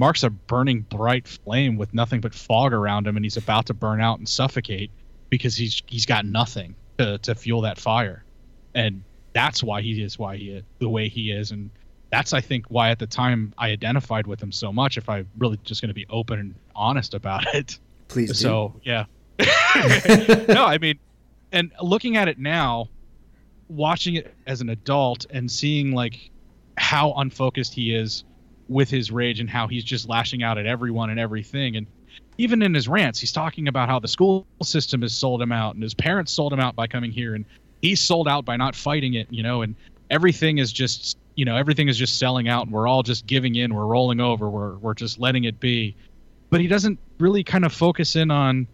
Mark's a burning bright flame with nothing but fog around him, and he's about to burn out and suffocate because he's he's got nothing to, to fuel that fire, and that's why he is why he is the way he is, and that's I think why at the time I identified with him so much. If I'm really just going to be open and honest about it, please. Do. So yeah, no, I mean, and looking at it now, watching it as an adult and seeing like how unfocused he is with his rage and how he's just lashing out at everyone and everything. And even in his rants, he's talking about how the school system has sold him out and his parents sold him out by coming here and he's sold out by not fighting it, you know, and everything is just, you know, everything is just selling out and we're all just giving in, we're rolling over, we're we're just letting it be. But he doesn't really kind of focus in on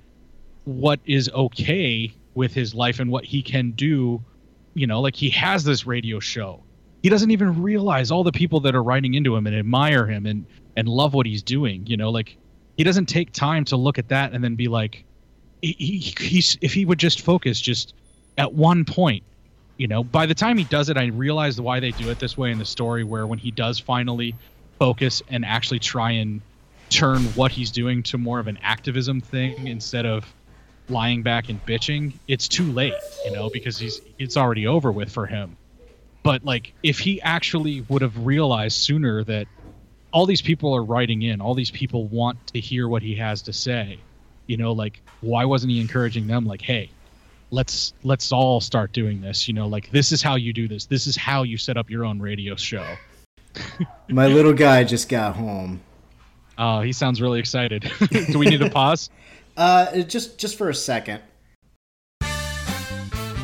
what is okay with his life and what he can do, you know, like he has this radio show he doesn't even realize all the people that are writing into him and admire him and and love what he's doing you know like he doesn't take time to look at that and then be like he, he he's if he would just focus just at one point You know, by the time he does it, I realize why they do it this way in the story, where when he does finally focus and actually try and turn what he's doing to more of an activism thing instead of lying back and bitching, it's too late, you know, because he's it's already over with for him. But like if he actually would have realized sooner that all these people are writing in, all these people want to hear what he has to say, you know, like why wasn't he encouraging them like, "Hey, let's let's all start doing this, you know, like this is how you do this. This is how you set up your own radio show." My little guy just got home. Oh, he sounds really excited. do we need to pause? Uh, just just for a second.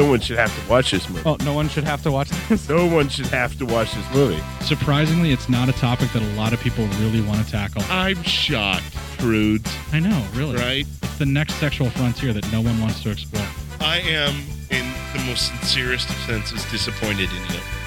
No one should have to watch this movie. Oh, no one should have to watch this. No one should have to watch this movie. Surprisingly, it's not a topic that a lot of people really want to tackle. I'm shocked, prudes. I know, really. Right? It's the next sexual frontier that no one wants to explore. I am, in the most sincerest of senses, disappointed in you.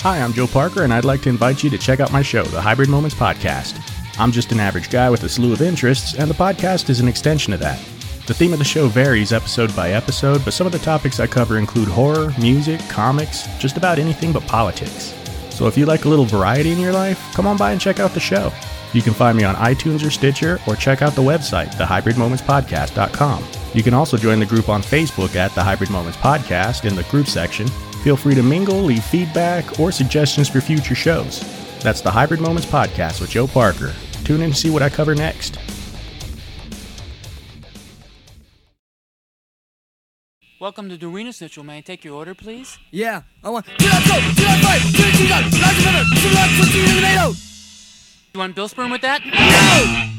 Hi, I'm Joe Parker, and I'd like to invite you to check out my show, the Hybrid Moments Podcast. I'm just an average guy with a slew of interests, and the podcast is an extension of that. The theme of the show varies episode by episode, but some of the topics I cover include horror, music, comics, just about anything but politics. So if you like a little variety in your life, come on by and check out the show. You can find me on iTunes or Stitcher, or check out the website, thehybridmomentspodcast.com. You can also join the group on Facebook at the Hybrid Moments Podcast in the group section. Feel free to mingle, leave feedback, or suggestions for future shows. That's the Hybrid Moments Podcast with Joe Parker. Tune in to see what I cover next. Welcome to Dorina Snitchel. May I take your order, please? Yeah, I want. Two left go, two left right, two cheese on, large pepper, two left, two cheese tomato. You want Bill Sperm with that? Swastikas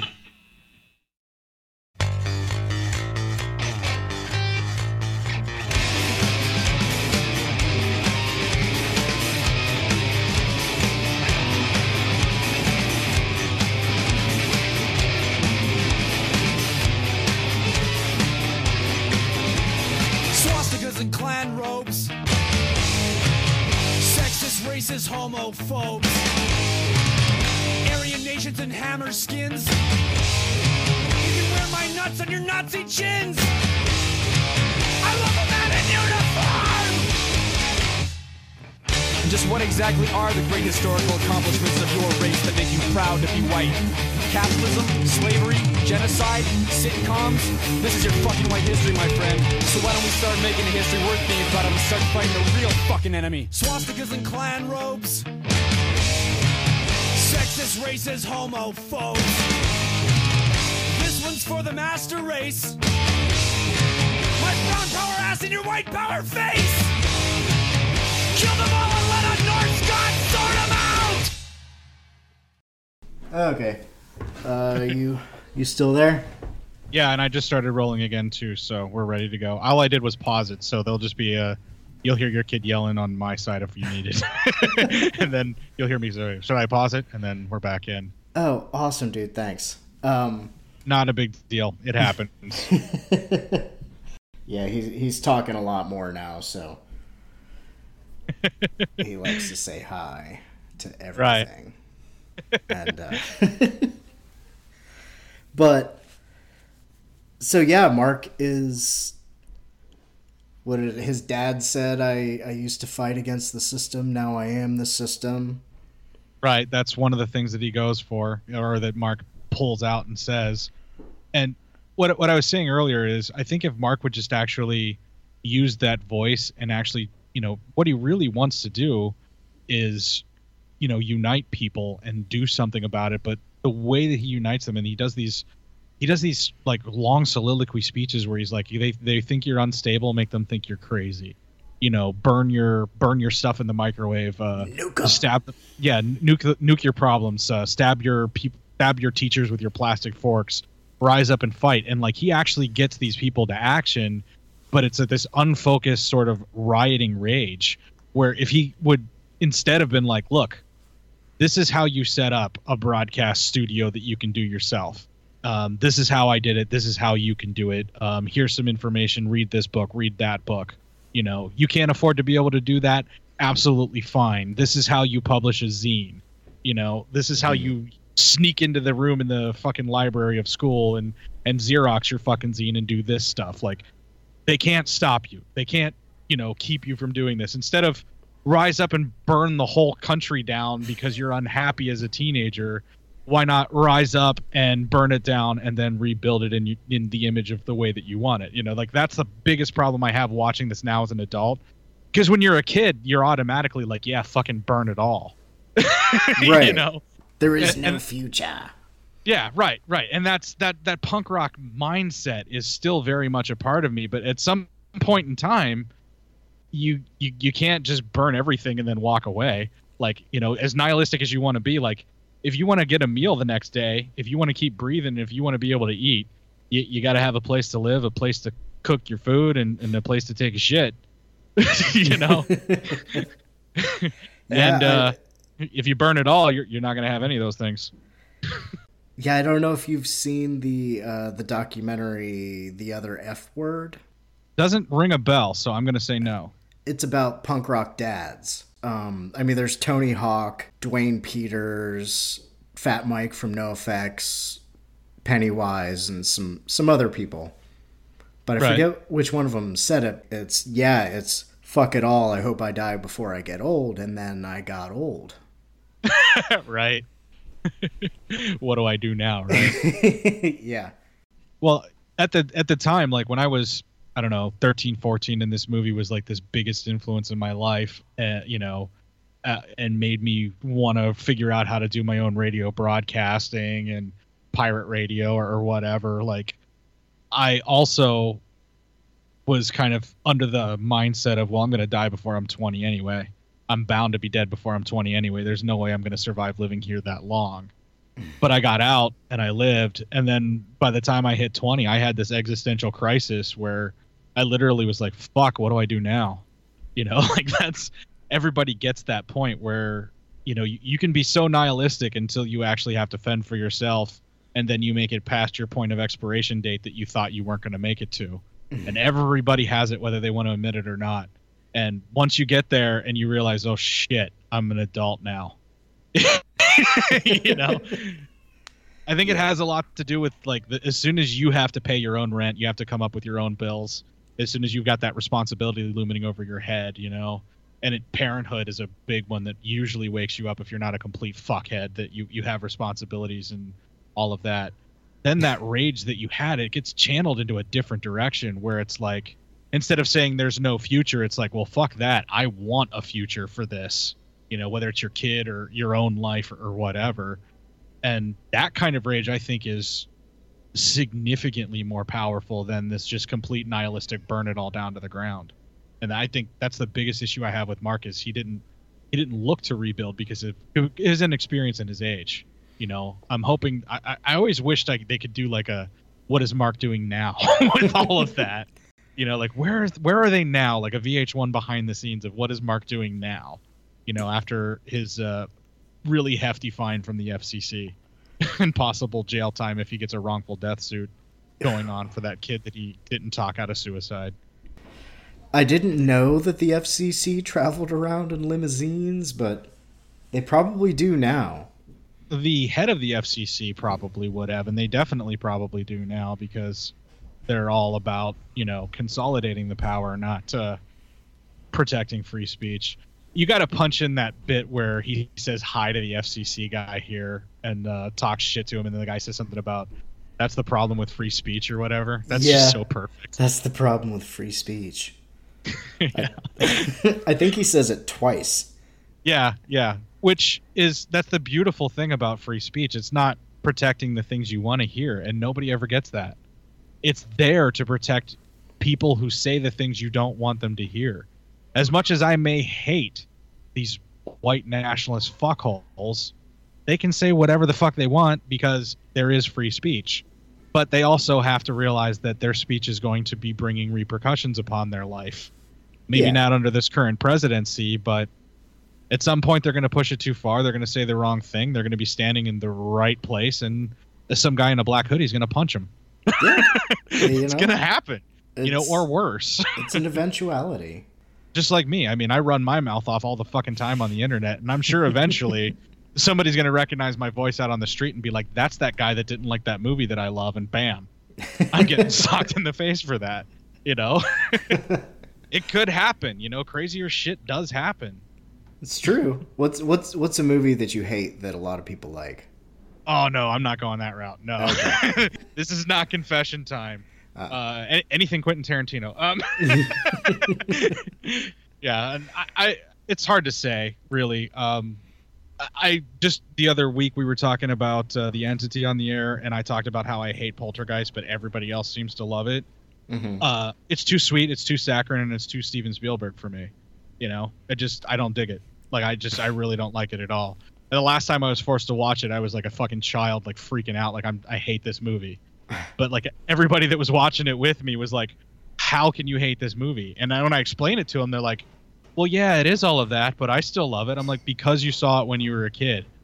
and robes. Sexist, racist, homophobes. Aryan nations and hammer skins. You can wear my nuts on your Nazi chins. I love a man in uniform. Just what exactly are the great historical accomplishments of your race that make you proud to be white? Capitalism, slavery, genocide, sitcoms? This is your fucking white history, my friend. So why don't we start making a history worth being proud of and start fighting the real fucking enemy? Swastikas and Klan robes. Sexist, racist, homophobes. This one's for the master race. My brown power ass in your white power face. Kill them all and let a Norse god sort them out. Okay. Uh, you you still there? Yeah, and I just started rolling again too, so we're ready to go. All I did was pause it, so there'll just be a. You'll hear your kid yelling on my side if you need it, and then you'll hear me say, "Should I pause it?" And then we're back in. Oh, awesome, dude. Thanks. Um, Not a big deal. It happens. yeah, he's he's talking a lot more now, so he likes to say hi to everything. Right. everything. And uh, but so yeah, Mark is what it, his dad said. I I used to fight against the system. Now I am the system. Right. That's one of the things that he goes for, or that Mark pulls out and says. And what what I was saying earlier is, I think if Mark would just actually use that voice and actually, you know, what he really wants to do is, you know, unite people and do something about it. But the way that he unites them, and he does these, he does these like long soliloquy speeches where he's like, they they think you're unstable, make them think you're crazy. You know burn your burn your stuff in the microwave uh Nuke stab yeah nuke nuke your problems uh, stab your people stab your teachers with your plastic forks rise up and fight. And like he actually gets these people to action but it's at this unfocused sort of rioting rage where if he would instead have been like look this is how you set up a broadcast studio that you can do yourself. Um, this is how i did it. This is how you can do it. Um, here's some information. Read this book. Read that book. You know you can't afford to be able to do that. Absolutely fine. This is how you publish a zine. You know this is how you sneak into the room in the fucking library of school and and xerox your fucking zine and do this stuff. Like they can't stop you. They can't you know keep you from doing this. Instead of rise up and burn the whole country down because you're unhappy as a teenager why not rise up and burn it down and then rebuild it in in the image of the way that you want it you know like that's the biggest problem i have watching this now as an adult because when you're a kid you're automatically like yeah fucking burn it all. right. you know There is And- no and- future. yeah, right, right. And that's that that punk rock mindset is still very much a part of me, but at some point in time you you you can't just burn everything and then walk away. Like, you know, as nihilistic as you want to be, like if you want to get a meal the next day, if you want to keep breathing, if you want to be able to eat, you, you got to have a place to live, a place to cook your food and, and a place to take a shit. you know? and I- uh if you burn it all, you're you're not going to have any of those things. Yeah, I don't know if you've seen the uh, the documentary "The Other F Word." Doesn't ring a bell, so I'm going to say no. It's about punk rock dads. Um, I mean, there's Tony Hawk, Duane Peters, Fat Mike from NoFX, Pennywise, and some some other people. But I Right. forget which one of them said it. It's yeah, it's fuck it all. I hope I die before I get old, and then I got old. right. what do I do now, right? yeah. well, at the at the time like when I was I don't know, 13, 14 and this movie was like this biggest influence in my life, uh, you know, uh, and made me want to figure out how to do my own radio broadcasting and pirate radio or, or whatever. Like I also was kind of under the mindset of, well, I'm going to die before I'm 20 anyway. I'm bound to be dead before I'm 20 anyway. There's no way I'm going to survive living here that long. But I got out and I lived. And then by the time I hit 20, I had this existential crisis where I literally was like, fuck, what do I do now? You know, like that's everybody gets that point where, you know, you, you can be so nihilistic until you actually have to fend for yourself. And then you make it past your point of expiration date that you thought you weren't going to make it to. And mm-hmm. everybody has it, whether they want to admit it or not. And once you get there and you realize, oh shit, I'm an adult now. you know, I think it has a lot to do with like the, as soon as you have to pay your own rent, you have to come up with your own bills. As soon as you've got that responsibility looming over your head, you know, and it, parenthood is a big one that usually wakes you up if you're not a complete fuckhead that you you have responsibilities and all of that. Then that rage that you had, it gets channeled into a different direction where it's like instead of saying there's no future, it's like, well, fuck that. I want a future for this. You know, whether it's your kid or your own life or, or whatever. And that kind of rage, I think, is significantly more powerful than this just complete nihilistic burn it all down to the ground. And I think that's the biggest issue I have with Marcus. He didn't he didn't look to rebuild because of his inexperience and his age. You know, I'm hoping. I, I, always wished I, they could do like a what is Mark doing now with all of that. You know, like where is where are they now? Like a VH1 behind the scenes of what is Mark doing now? You know, after his uh, really hefty fine from the FCC and possible jail time if he gets a wrongful death suit going on for that kid that he didn't talk out of suicide. I didn't know that the FCC traveled around in limousines, but they probably do now. the head of the FCC probably would have, and they definitely probably do now because they're all about you know consolidating the power, not uh, protecting free speech. You got to punch in that bit where he says hi to the FCC guy here and uh, talks shit to him, and then the guy says something about that's the problem with free speech or whatever. That's Yeah. just so perfect. That's the problem with free speech. I, I think he says it twice. Yeah, yeah. Which is that's the beautiful thing about free speech. It's not protecting the things you want to hear, and nobody ever gets that. It's there to protect people who say the things you don't want them to hear. As much as I may hate these white nationalist fuckholes, they can say whatever the fuck they want because there is free speech. But they also have to realize that their speech is going to be bringing repercussions upon their life. Maybe Yeah. not under this current presidency, but at some point they're going to push it too far. They're going to say the wrong thing. They're going to be standing in the right place, and some guy in a black hoodie is going to punch them. Yeah, it's going to happen, you know, or worse. it's an eventuality. Just like me. I mean, I run my mouth off all the fucking time on the internet, and I'm sure eventually somebody's going to recognize my voice out on the street and be like, "That's that guy that didn't like that movie that I love," and bam, I'm getting socked in the face for that. You know, it could happen. You know, crazier shit does happen. It's true. What's what's what's a movie that you hate that a lot of people like? Oh no, I'm not going that route. No, this is not confession time. Uh, a- anything Quentin Tarantino. Um, yeah, and I, I, it's hard to say really. Um, I- I just the other week we were talking about uh, the entity on the air, and I talked about how I hate Poltergeist, but everybody else seems to love it. Mhm. Uh, it's too sweet, it's too saccharine, and it's too Steven Spielberg for me. You know, I just I don't dig it. Like I just I really don't like it at all. And the last time I was forced to watch it, I was like a fucking child, like freaking out, like I'm I hate this movie. But like everybody that was watching it with me was like, "How can you hate this movie?" And then when I explain it to them, they're like, "Well, yeah, it is all of that, but I still love it." I'm like, "Because you saw it when you were a kid."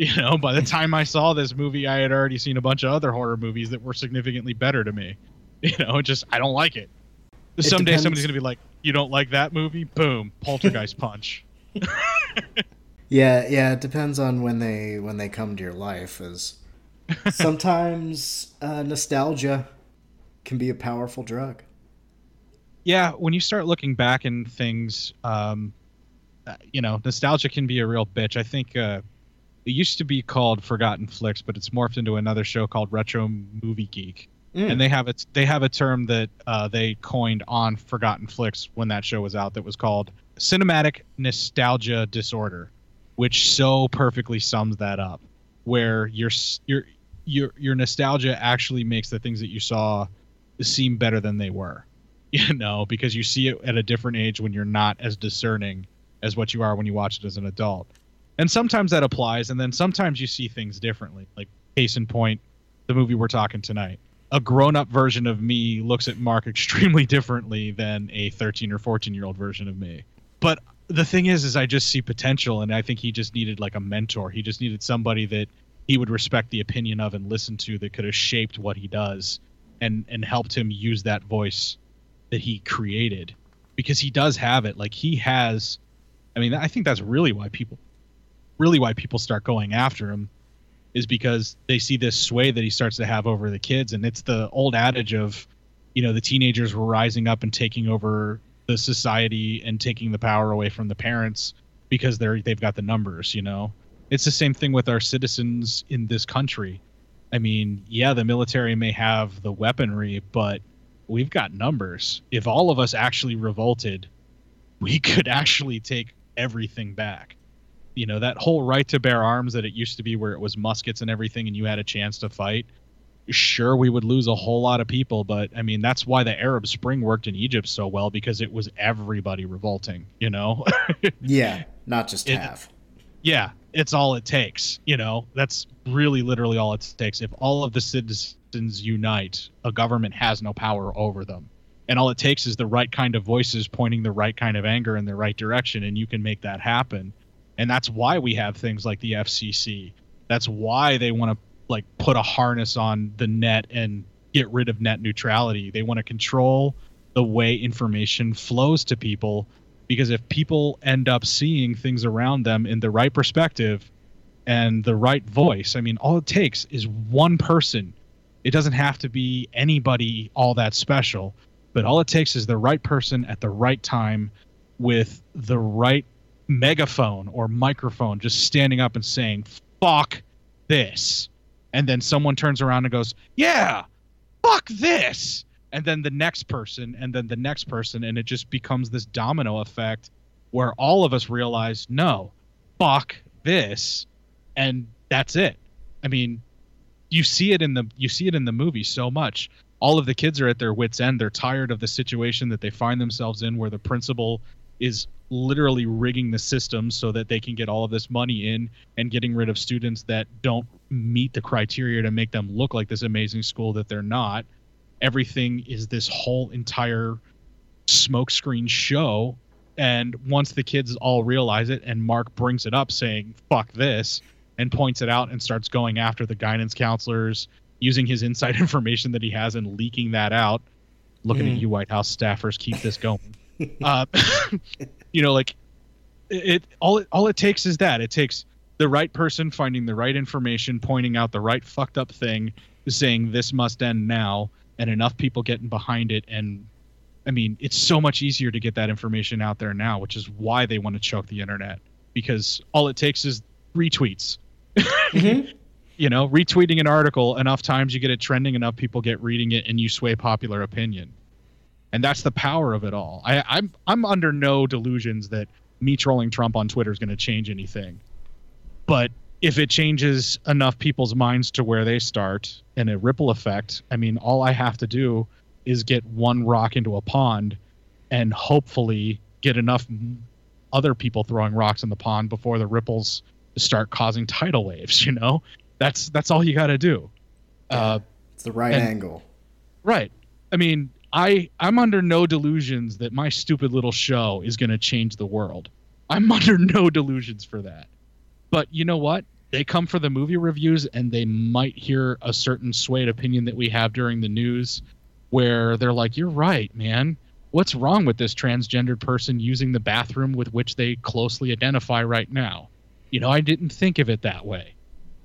You know, by the time I saw this movie, I had already seen a bunch of other horror movies that were significantly better to me. You know, just I don't like it. It Someday depends- somebody's gonna be like, "You don't like that movie?" Boom, poltergeist punch. Yeah, yeah. It depends on when they when they come to your life. As sometimes uh, nostalgia can be a powerful drug. yeah when you start looking back in things um uh, you know nostalgia can be a real bitch i think uh it used to be called forgotten flicks but it's morphed into another show called retro movie geek Mm. and they have it they have a term that uh, they coined on forgotten flicks when that show was out that was called cinematic nostalgia disorder which so perfectly sums that up where your s- your your nostalgia actually makes the things that you saw seem better than they were you know because you see it at a different age when you're not as discerning as what you are when you watch it as an adult. And sometimes that applies and then sometimes you see things differently. Like case in point the movie we're talking tonight. A grown-up version of me looks at mark extremely differently than a 13 or 14 year old version of me. But the thing is is i just see potential and i think he just needed like a mentor. He just needed somebody that he would respect the opinion of and listen to that could have shaped what he does and and helped him use that voice that he created. Because he does have it. Like he has i mean i think that's really why people really why people start going after him is because they see this sway that he starts to have over the kids. And it's the old adage of you know the teenagers were rising up and taking over the society and taking the power away from the parents because they're they've got the numbers you know it's the same thing with our citizens in this country. I mean yeah the military may have the weaponry but we've got numbers. If all of us actually revolted we could actually take everything back. You know that whole right to bear arms that it used to be where it was muskets and everything and you had a chance to fight sure we would lose a whole lot of people but i mean that's why the arab spring worked in egypt so well because it was everybody revolting you know? Yeah, not just It- half. yeah it's all it takes you know? That's really literally all it takes. If all of the citizens unite a government has no power over them. And all it takes is the right kind of voices pointing the right kind of anger in the right direction and you can make that happen. And that's why we have things like the fcc that's why they want to like put a harness on the net and get rid of net neutrality. They want to control the way information flows to people because if people end up seeing things around them in the right perspective and the right voice i mean all it takes is one person. It doesn't have to be anybody all that special but all it takes is the right person at the right time with the right megaphone or microphone just standing up and saying fuck this. And then someone turns around and goes yeah fuck this and then the next person and then the next person and it just becomes this domino effect where all of us realize no fuck this and that's it. I mean you see it in the you see it in the movie so much. All of the kids are at their wits end. They're tired of the situation that they find themselves in where the principal is literally rigging the system so that they can get all of this money in and getting rid of students that don't meet the criteria to make them look like this amazing school that they're not everything is this whole entire smokescreen show. And once the kids all realize it and mark brings it up saying fuck this and points it out and starts going after the guidance counselors using his inside information that he has and leaking that out. Looking Mm. at you white house staffers keep this going. Uh, you know like it, it all it all it takes is that. It takes the right person finding the right information pointing out the right fucked up thing saying this must end now and enough people getting behind it. And i mean it's so much easier to get that information out there now which is why they want to choke the internet because all it takes is retweets. Mm-hmm. You know retweeting an article enough times you get it trending enough people get reading it and you sway popular opinion. And that's the power of it all. I, i'm i'm under no delusions that me trolling trump on twitter is going to change anything. But if it changes enough people's minds to where they start in a ripple effect i mean all i have to do is get one rock into a pond and hopefully get enough other people throwing rocks in the pond before the ripples start causing tidal waves you know that's that's all you got to do uh, It's the right And- angle. Right. I mean, I I'm under no delusions that my stupid little show is going to change the world. I'm under no delusions for that. But you know what? They come for the movie reviews and they might hear a certain swayed opinion that we have during the news where they're like, "You're right, man. What's wrong with this transgendered person using the bathroom with which they closely identify right now?" You know, I didn't think of it that way.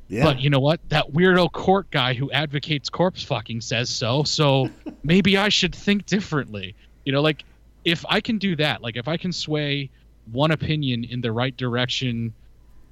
Yeah. But you know what? That weirdo Cort guy who advocates corpse fucking says so. So maybe I should think differently. You know, like if I can do that, like if I can sway one opinion in the right direction,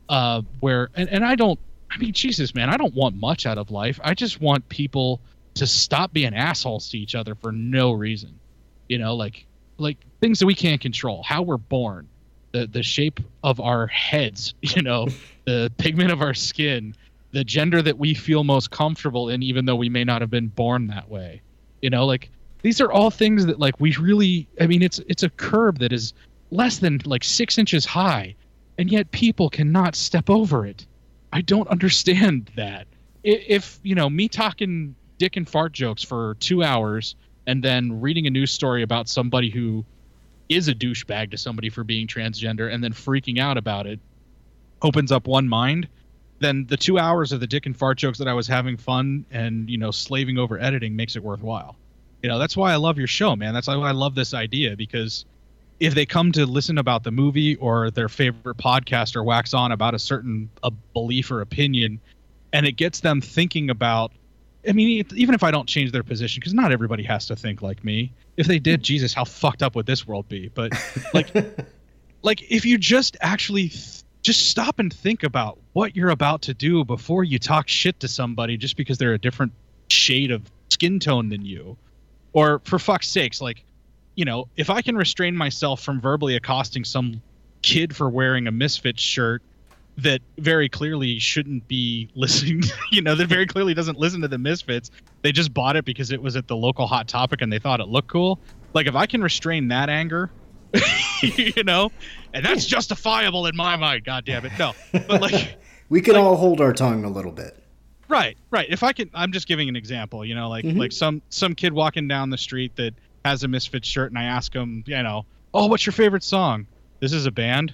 uh, where and, and I don't I mean Jesus man, I don't want much out of life. I just want people to stop being assholes to each other for no reason. You know, like like things that we can't control, how we're born, the the shape of our heads, you know, the pigment of our skin, the gender that we feel most comfortable in, even though we may not have been born that way. You know, like these are all things that like we really I mean it's it's a curb that is less than like six inches high, and yet people cannot step over it. I don't understand that. If you know me talking dick and fart jokes for two hours and then reading a news story about somebody who is a douchebag to somebody for being transgender and then freaking out about it opens up one mind, then the two hours of the dick and fart jokes that I was having fun and you know slaving over editing makes it worthwhile. You know that's why I love your show, man. That's why I love this idea because if they come to listen about the movie or their favorite podcast or wax on about a certain a belief or opinion, and it gets them thinking about. I mean, even if I don't change their position, because not everybody has to think like me. If they did, Jesus, how fucked up would this world be? But like, like if you just actually th- just stop and think about what you're about to do before you talk shit to somebody just because they're a different shade of skin tone than you or for fuck's sakes like you know if i can restrain myself from verbally accosting some kid for wearing a misfit shirt that very clearly shouldn't be listening you know that very clearly doesn't listen to the misfits they just bought it because it was at the local hot topic and they thought it looked cool like if i can restrain that anger you know and that's justifiable in my mind god damn it no but like we can all hold our tongue a little bit. right right if i can i'm just giving an example you know like Mhm. like some some kid walking down the street that has a misfit shirt and i ask him you know oh what's your favorite song? This is a band.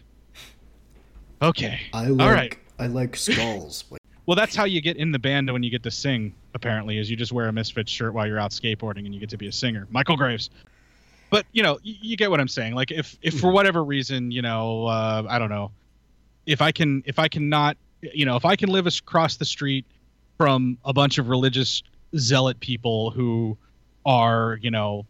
Okay. I like all right. I like skulls. well that's how you get in the band when you get to sing apparently is you just wear a misfit shirt while you're out skateboarding and you get to be a singer. Michael graves. But you know you, you get what i'm saying. Like if if for whatever reason you know uh, i don't know if i can if i cannot you know if i can live across the street from a bunch of religious zealot people who are you know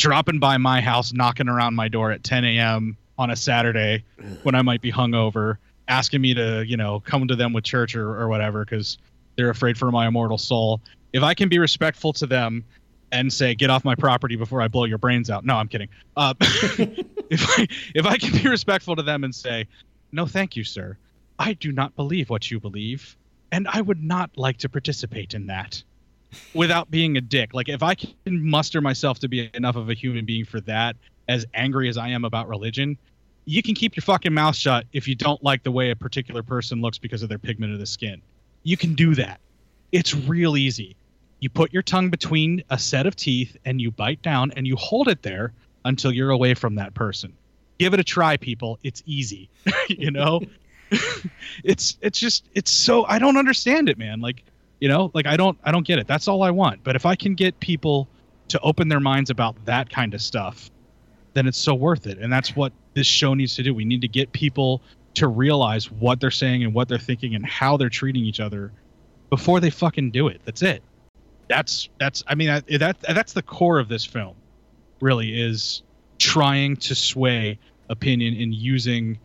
dropping by my house knocking around my door at 10 a.m on a Saturday when I might be hungover, asking me to, you know, come to them with church or, or whatever because they're afraid for my immortal soul. If I can be respectful to them and say, "Get off my property before I blow your brains out," no, I'm kidding. Uh, if I if I can be respectful to them and say, "No, thank you, sir. I do not believe what you believe, and I would not like to participate in that." Without being a dick, like if I can muster myself to be enough of a human being for that, as angry as I am about religion, you can keep your fucking mouth shut if you don't like the way a particular person looks because of their pigment of the skin. You can do that. It's real easy. You put your tongue between a set of teeth and you bite down and you hold it there until you're away from that person. Give it a try, people. It's easy. you know? it's it's just it's so I don't understand it, man. Like, you know, like I don't I don't get it. That's all I want. But if I can get people to open their minds about that kind of stuff, then it's so worth it. And that's what this show needs to do. We need to get people to realize what they're saying and what they're thinking and how they're treating each other before they fucking do it. That's it. That's that's I mean that, that that's the core of this film. Really is trying to sway opinion and using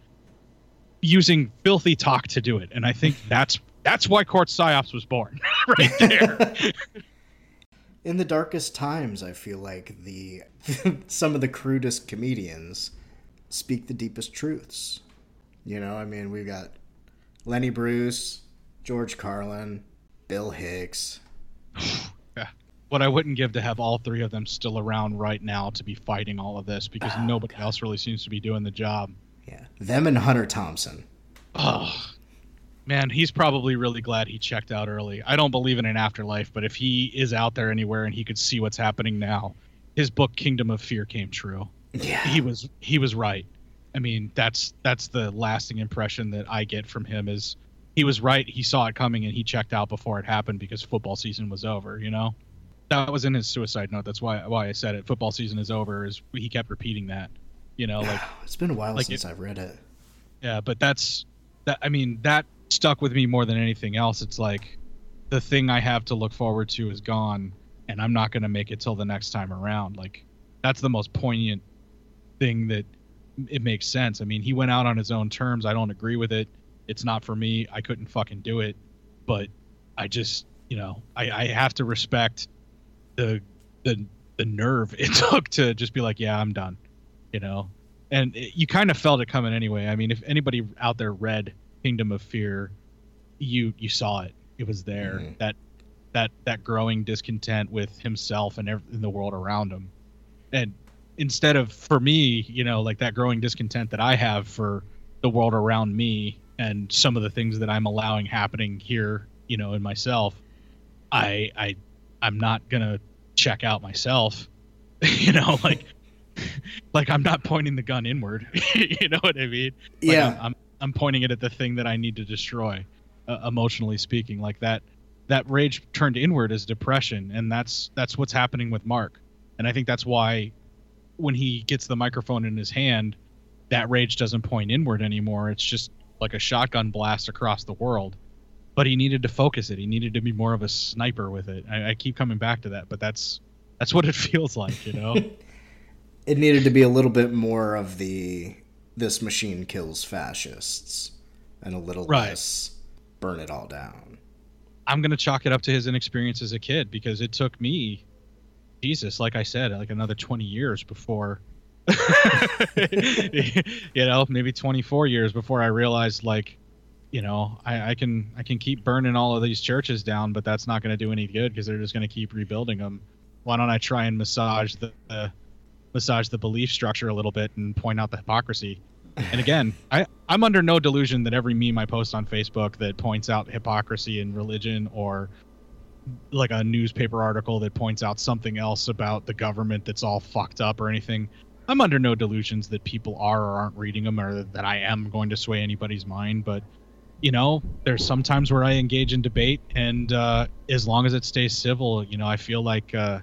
using filthy talk to do it. And I think that's that's why Cort Psyops was born right there. In the darkest times, I feel like the some of the crudest comedians speak the deepest truths. You know, I mean, we've got Lenny Bruce, George Carlin, Bill Hicks. yeah. What I wouldn't give to have all three of them still around right now to be fighting all of this because oh, nobody God. else really seems to be doing the job. Yeah. Them and Hunter Thompson. Oh, man, he's probably really glad he checked out early. I don't believe in an afterlife, but if he is out there anywhere and he could see what's happening now, his book Kingdom of Fear came true. Yeah. He was he was right. I mean, that's that's the lasting impression that I get from him is he was right. He saw it coming and he checked out before it happened because football season was over. You know, that was in his suicide note. That's why why I said it. Football season is over. Is he kept repeating that. You know, like it's been a while like since it, I've read it. Yeah, but that's that. I mean, that stuck with me more than anything else. It's like the thing I have to look forward to is gone, and I'm not going to make it till the next time around. Like that's the most poignant thing that it makes sense. I mean, he went out on his own terms. I don't agree with it. It's not for me. I couldn't fucking do it. But I just, you know, I, I have to respect the the the nerve it took to just be like, yeah, I'm done. You know, and it, you kind of felt it coming anyway. I mean, if anybody out there read Kingdom of Fear, you you saw it. It was there. Mm-hmm. That that that growing discontent with himself and, every, and the world around him, and instead of for me, you know, like that growing discontent that I have for the world around me and some of the things that I'm allowing happening here, you know, in myself, I I I'm not gonna check out myself. you know, like like I'm not pointing the gun inward. you know what I mean? Like yeah. I'm, I'm, I'm pointing it at the thing that I need to destroy, uh, emotionally speaking. Like that that rage turned inward is depression, and that's that's what's happening with Mark. And I think that's why when he gets the microphone in his hand, that rage doesn't point inward anymore. It's just like a shotgun blast across the world. But he needed to focus it. He needed to be more of a sniper with it. I, I keep coming back to that, but that's that's what it feels like, you know. it needed to be a little bit more of the this machine kills fascists and a little right. less burn it all down. I'm gonna chalk it up to his inexperience as a kid because it took me Jesus, like I said, like another 20 years before, you know, maybe 24 years before I realized, like, you know, I, I can I can keep burning all of these churches down, but that's not going to do any good because they're just going to keep rebuilding them. Why don't I try and massage the uh, massage the belief structure a little bit and point out the hypocrisy? And again, I I'm under no delusion that every meme I post on Facebook that points out hypocrisy in religion or like a newspaper article that points out something else about the government that's all fucked up or anything. I'm under no delusions that people are or aren't reading them or that I am going to sway anybody's mind. But, you know, there's sometimes where I engage in debate, and uh, as long as it stays civil, you know, I feel like uh,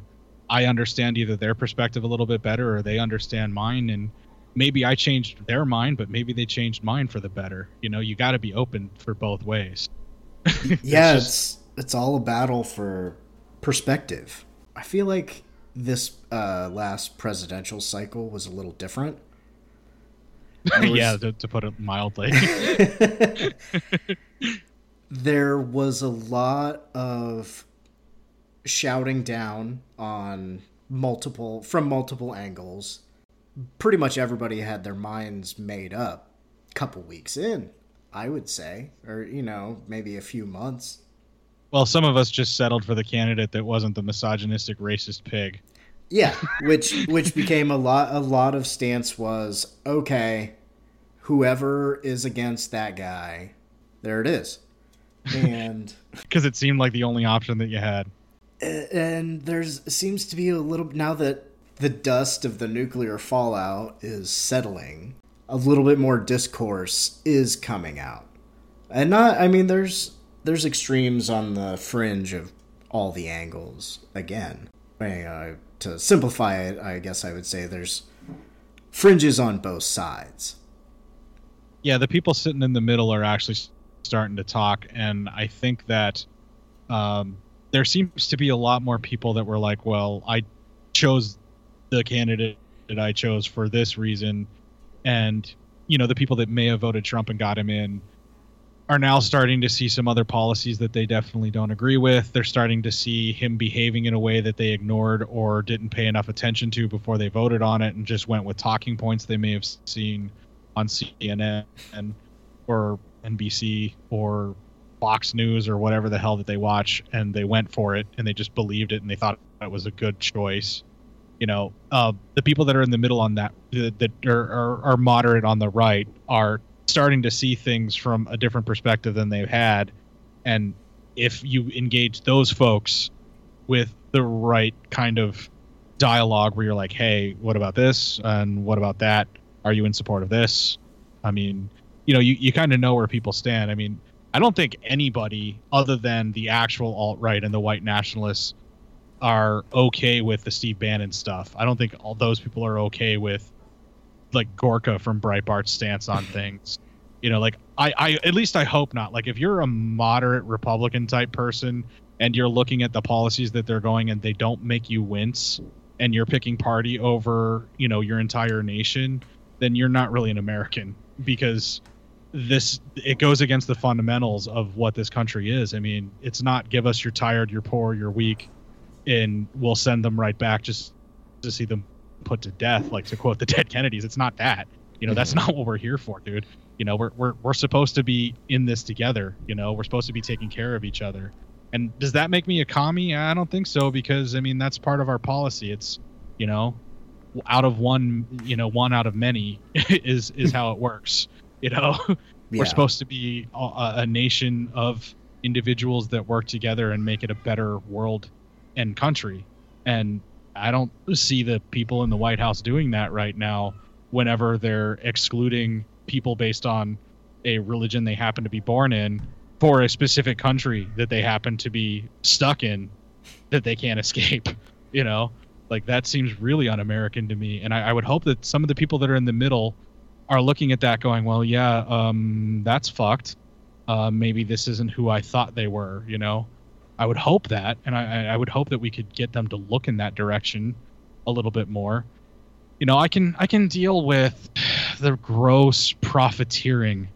I understand either their perspective a little bit better or they understand mine. And maybe I changed their mind, but maybe they changed mine for the better. You know, you got to be open for both ways. yeah, it's, just, it's all a battle for perspective. I feel like this uh, last presidential cycle was a little different. yeah, to, to put it mildly. there was a lot of shouting down on multiple from multiple angles. Pretty much everybody had their minds made up. Couple weeks in, I would say, or you know, maybe a few months. well, some of us just settled for the candidate that wasn't the misogynistic, racist pig. Yeah, which which became a lot a lot of stance was okay, whoever is against that guy, there it is. And Because it seemed like the only option that you had. And there's seems to be a little now that the dust of the nuclear fallout is settling, a little bit more discourse is coming out. And not I mean there's there's extremes on the fringe of all the angles again. Uh, to simplify it, I guess I would say there's fringes on both sides. yeah, the people sitting in the middle are actually starting to talk, and I think that um, there seems to be a lot more people that were like, "Well, I chose the candidate that I chose for this reason," and you know, the people that may have voted Trump and got him in are now starting to see some other policies that they definitely don't agree with. They're starting to see him behaving in a way that they ignored or didn't pay enough attention to before they voted on it and just went with talking points they may have seen on CNN or NBC or Fox News or whatever the hell that they watch, and they went for it and they just believed it and they thought it was a good choice. You know, uh, the people that are in the middle on that that are, are, are moderate on the right are starting to see things from a different perspective than they've had, and if you engage those folks with the right kind of dialogue where you're like, hey, what about this? And what about that? Are you in support of this? I mean, you know, you, you kind of know where people stand. I mean, I don't think anybody other than the actual alt right and the white nationalists are okay with the Steve Bannon stuff. I don't think all those people are okay with like Gorka from Breitbart's stance on things. You know, like I, I at least I hope not. Like if you're a moderate Republican type person and you're looking at the policies that they're going and they don't make you wince and you're picking party over, you know, your entire nation, then you're not really an American because this it goes against the fundamentals of what this country is. I mean, it's not give us you're tired, you're poor, you're weak, and we'll send them right back just to see them put to death, like to quote the dead Kennedys. It's not that. You know, that's mm-hmm. not what we're here for, dude. You know, we're we're we're supposed to be in this together. You know, we're supposed to be taking care of each other. And does that make me a commie? I don't think so because I mean that's part of our policy. It's you know, out of one, you know, one out of many is is how it works. You know, Yeah. we're supposed to be a, a nation of individuals that work together and make it a better world and country. And I don't see the people in the White House doing that right now whenever they're excluding people based on a religion they happen to be born in for a specific country that they happen to be stuck in that they can't escape. You know, like that seems really un American to me. And I, I would hope that some of the people that are in the middle are looking at that going, well, yeah, um, that's fucked. Uh, maybe this isn't who I thought they were, you know? I would hope that, and I, I would hope that we could get them to look in that direction a little bit more. You know, I can I can deal with the gross profiteering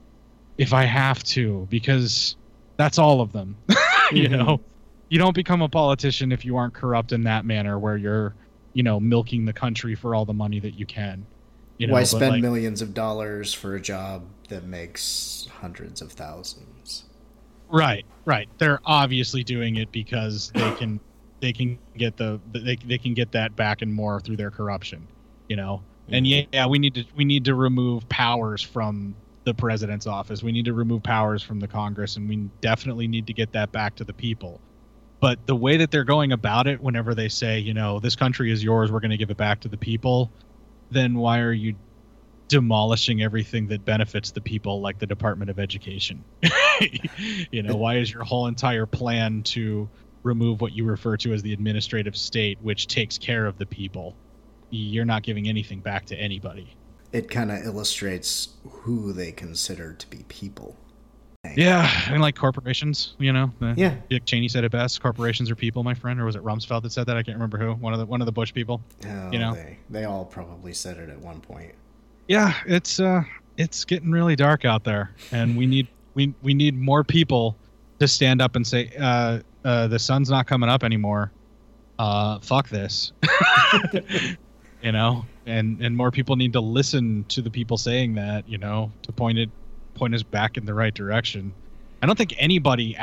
if I have to, because that's all of them. you know, you don't become a politician if you aren't corrupt in that manner, where you're, you know, milking the country for all the money that you can. You know, Why spend like- millions of dollars for a job that makes hundreds of thousands? Right, right. They're obviously doing it because they can they can get the they they can get that back and more through their corruption, you know. And yeah, yeah, we need to we need to remove powers from the president's office. We need to remove powers from the Congress, and we definitely need to get that back to the people. But the way that they're going about it, whenever they say, you know, this country is yours, we're going to give it back to the people, then why are you demolishing everything that benefits the people, like the Department of Education? you know, why is your whole entire plan to remove what you refer to as the administrative state, which takes care of the people? You're not giving anything back to anybody. It kind of illustrates who they consider to be people. Yeah, and like corporations, you know. uh, Yeah. Dick Cheney said it best: "Corporations are people, my friend." Or was it Rumsfeld that said that? I can't remember who. One of the one of the Bush people. Oh, You know? they they all probably said it at one point. yeah, it's uh, it's getting really dark out there, and we need we we need more people to stand up and say, uh, uh, the sun's not coming up anymore. Uh, fuck this. you know, and and more people need to listen to the people saying that. You know, to point it point us back in the right direction. I don't think anybody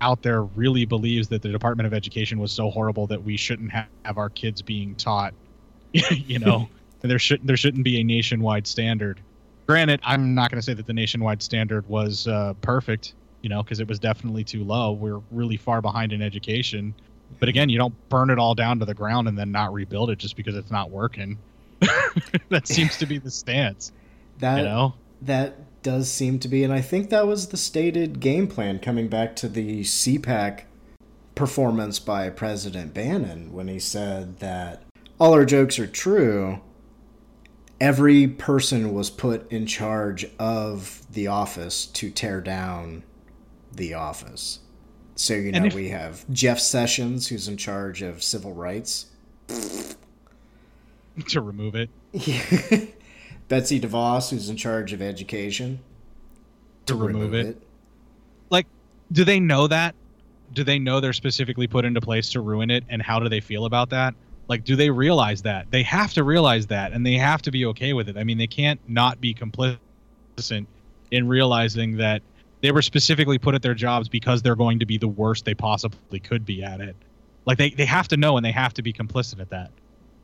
out there really believes that the Department of Education was so horrible that we shouldn't have, have our kids being taught. you know, there shouldn't there shouldn't be a nationwide standard. Granted, I'm not going to say that the nationwide standard was uh, perfect, you know, because it was definitely too low. We're really far behind in education. But again, you don't burn it all down to the ground and then not rebuild it just because it's not working. that seems to be the stance. That you know, that does seem to be, and I think that was the stated game plan coming back to the CPAC performance by President Bannon when he said that all our jokes are true. Every person was put in charge of the office to tear down the office. So, you know, if- we have Jeff Sessions, who's in charge of civil rights. to remove it. Betsy DeVos, who's in charge of education. To remove it. Like, do they know that? Do they know they're specifically put into place to ruin it? And how do they feel about that? Like, do they realize that? They have to realize that, and they have to be okay with it. I mean, they can't not be complicit in realizing that they were specifically put at their jobs because they're going to be the worst they possibly could be at it. Like, they, they have to know and they have to be complicit at that.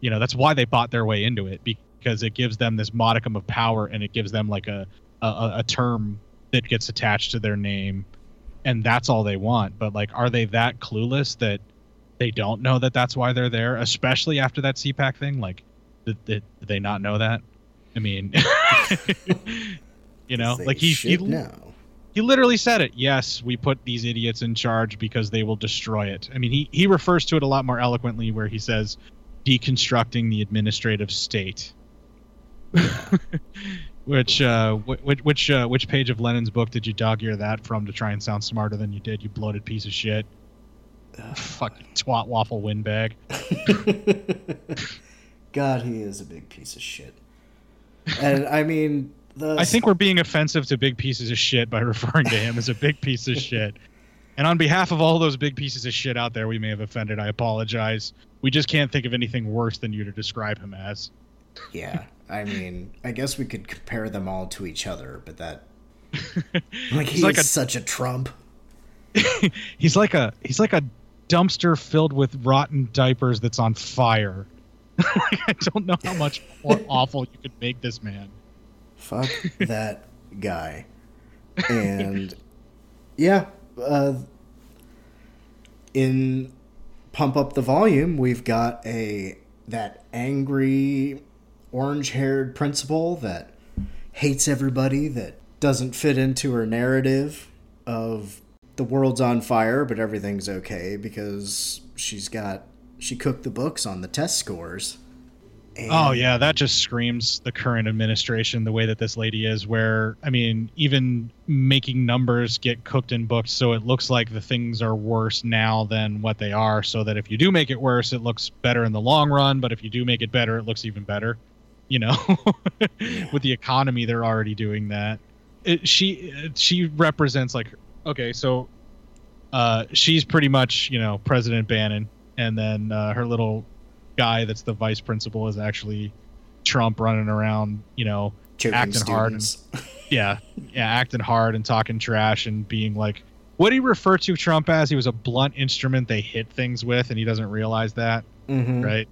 You know, that's why they bought their way into it because it gives them this modicum of power and it gives them like a, a, a term that gets attached to their name. And that's all they want. But like are they that clueless that they don't know that that's why they're there especially after that cpac thing? Like did, did, did they not know that? I mean you know like he he, know. he literally said it. Yes we put these idiots in charge because they will destroy it. I mean he he refers to it a lot more eloquently where he says deconstructing the administrative state which uh which which uh, which page of Lenin's book did you dog ear that from to try and sound smarter than you did you bloated piece of shit fucking twat waffle windbag God, he is a big piece of shit. And I mean, the I think we're being offensive to big pieces of shit by referring to him as a big piece of shit. And on behalf of all those big pieces of shit out there we may have offended, I apologize. We just can't think of anything worse than you to describe him as. yeah. I mean, I guess we could compare them all to each other, but that like he's like a- such a Trump. he's like a he's like a dumpster filled with rotten diapers that's on fire. Like, I don't know how much more awful you could make this man. Fuck that guy. And yeah, uh, in pump up the volume, we've got a that angry orange-haired principal that hates everybody that doesn't fit into her narrative of the world's on fire but everything's okay because she's got she cooked the books on the test scores. Oh yeah, that just screams the current administration the way that this lady is where I mean, even making numbers get cooked in books so it looks like the things are worse now than what they are so that if you do make it worse it looks better in the long run, but if you do make it better it looks even better. You know, with the economy they're already doing that. It, she she represents like okay, so uh she's pretty much, you know, President Bannon and then uh, her little guy that's the vice principal is actually Trump running around, you know, Choking acting hard and yeah, yeah, acting hard and talking trash and being like what do you refer to Trump as? He was a blunt instrument they hit things with, and he doesn't realize that, Mhm. right?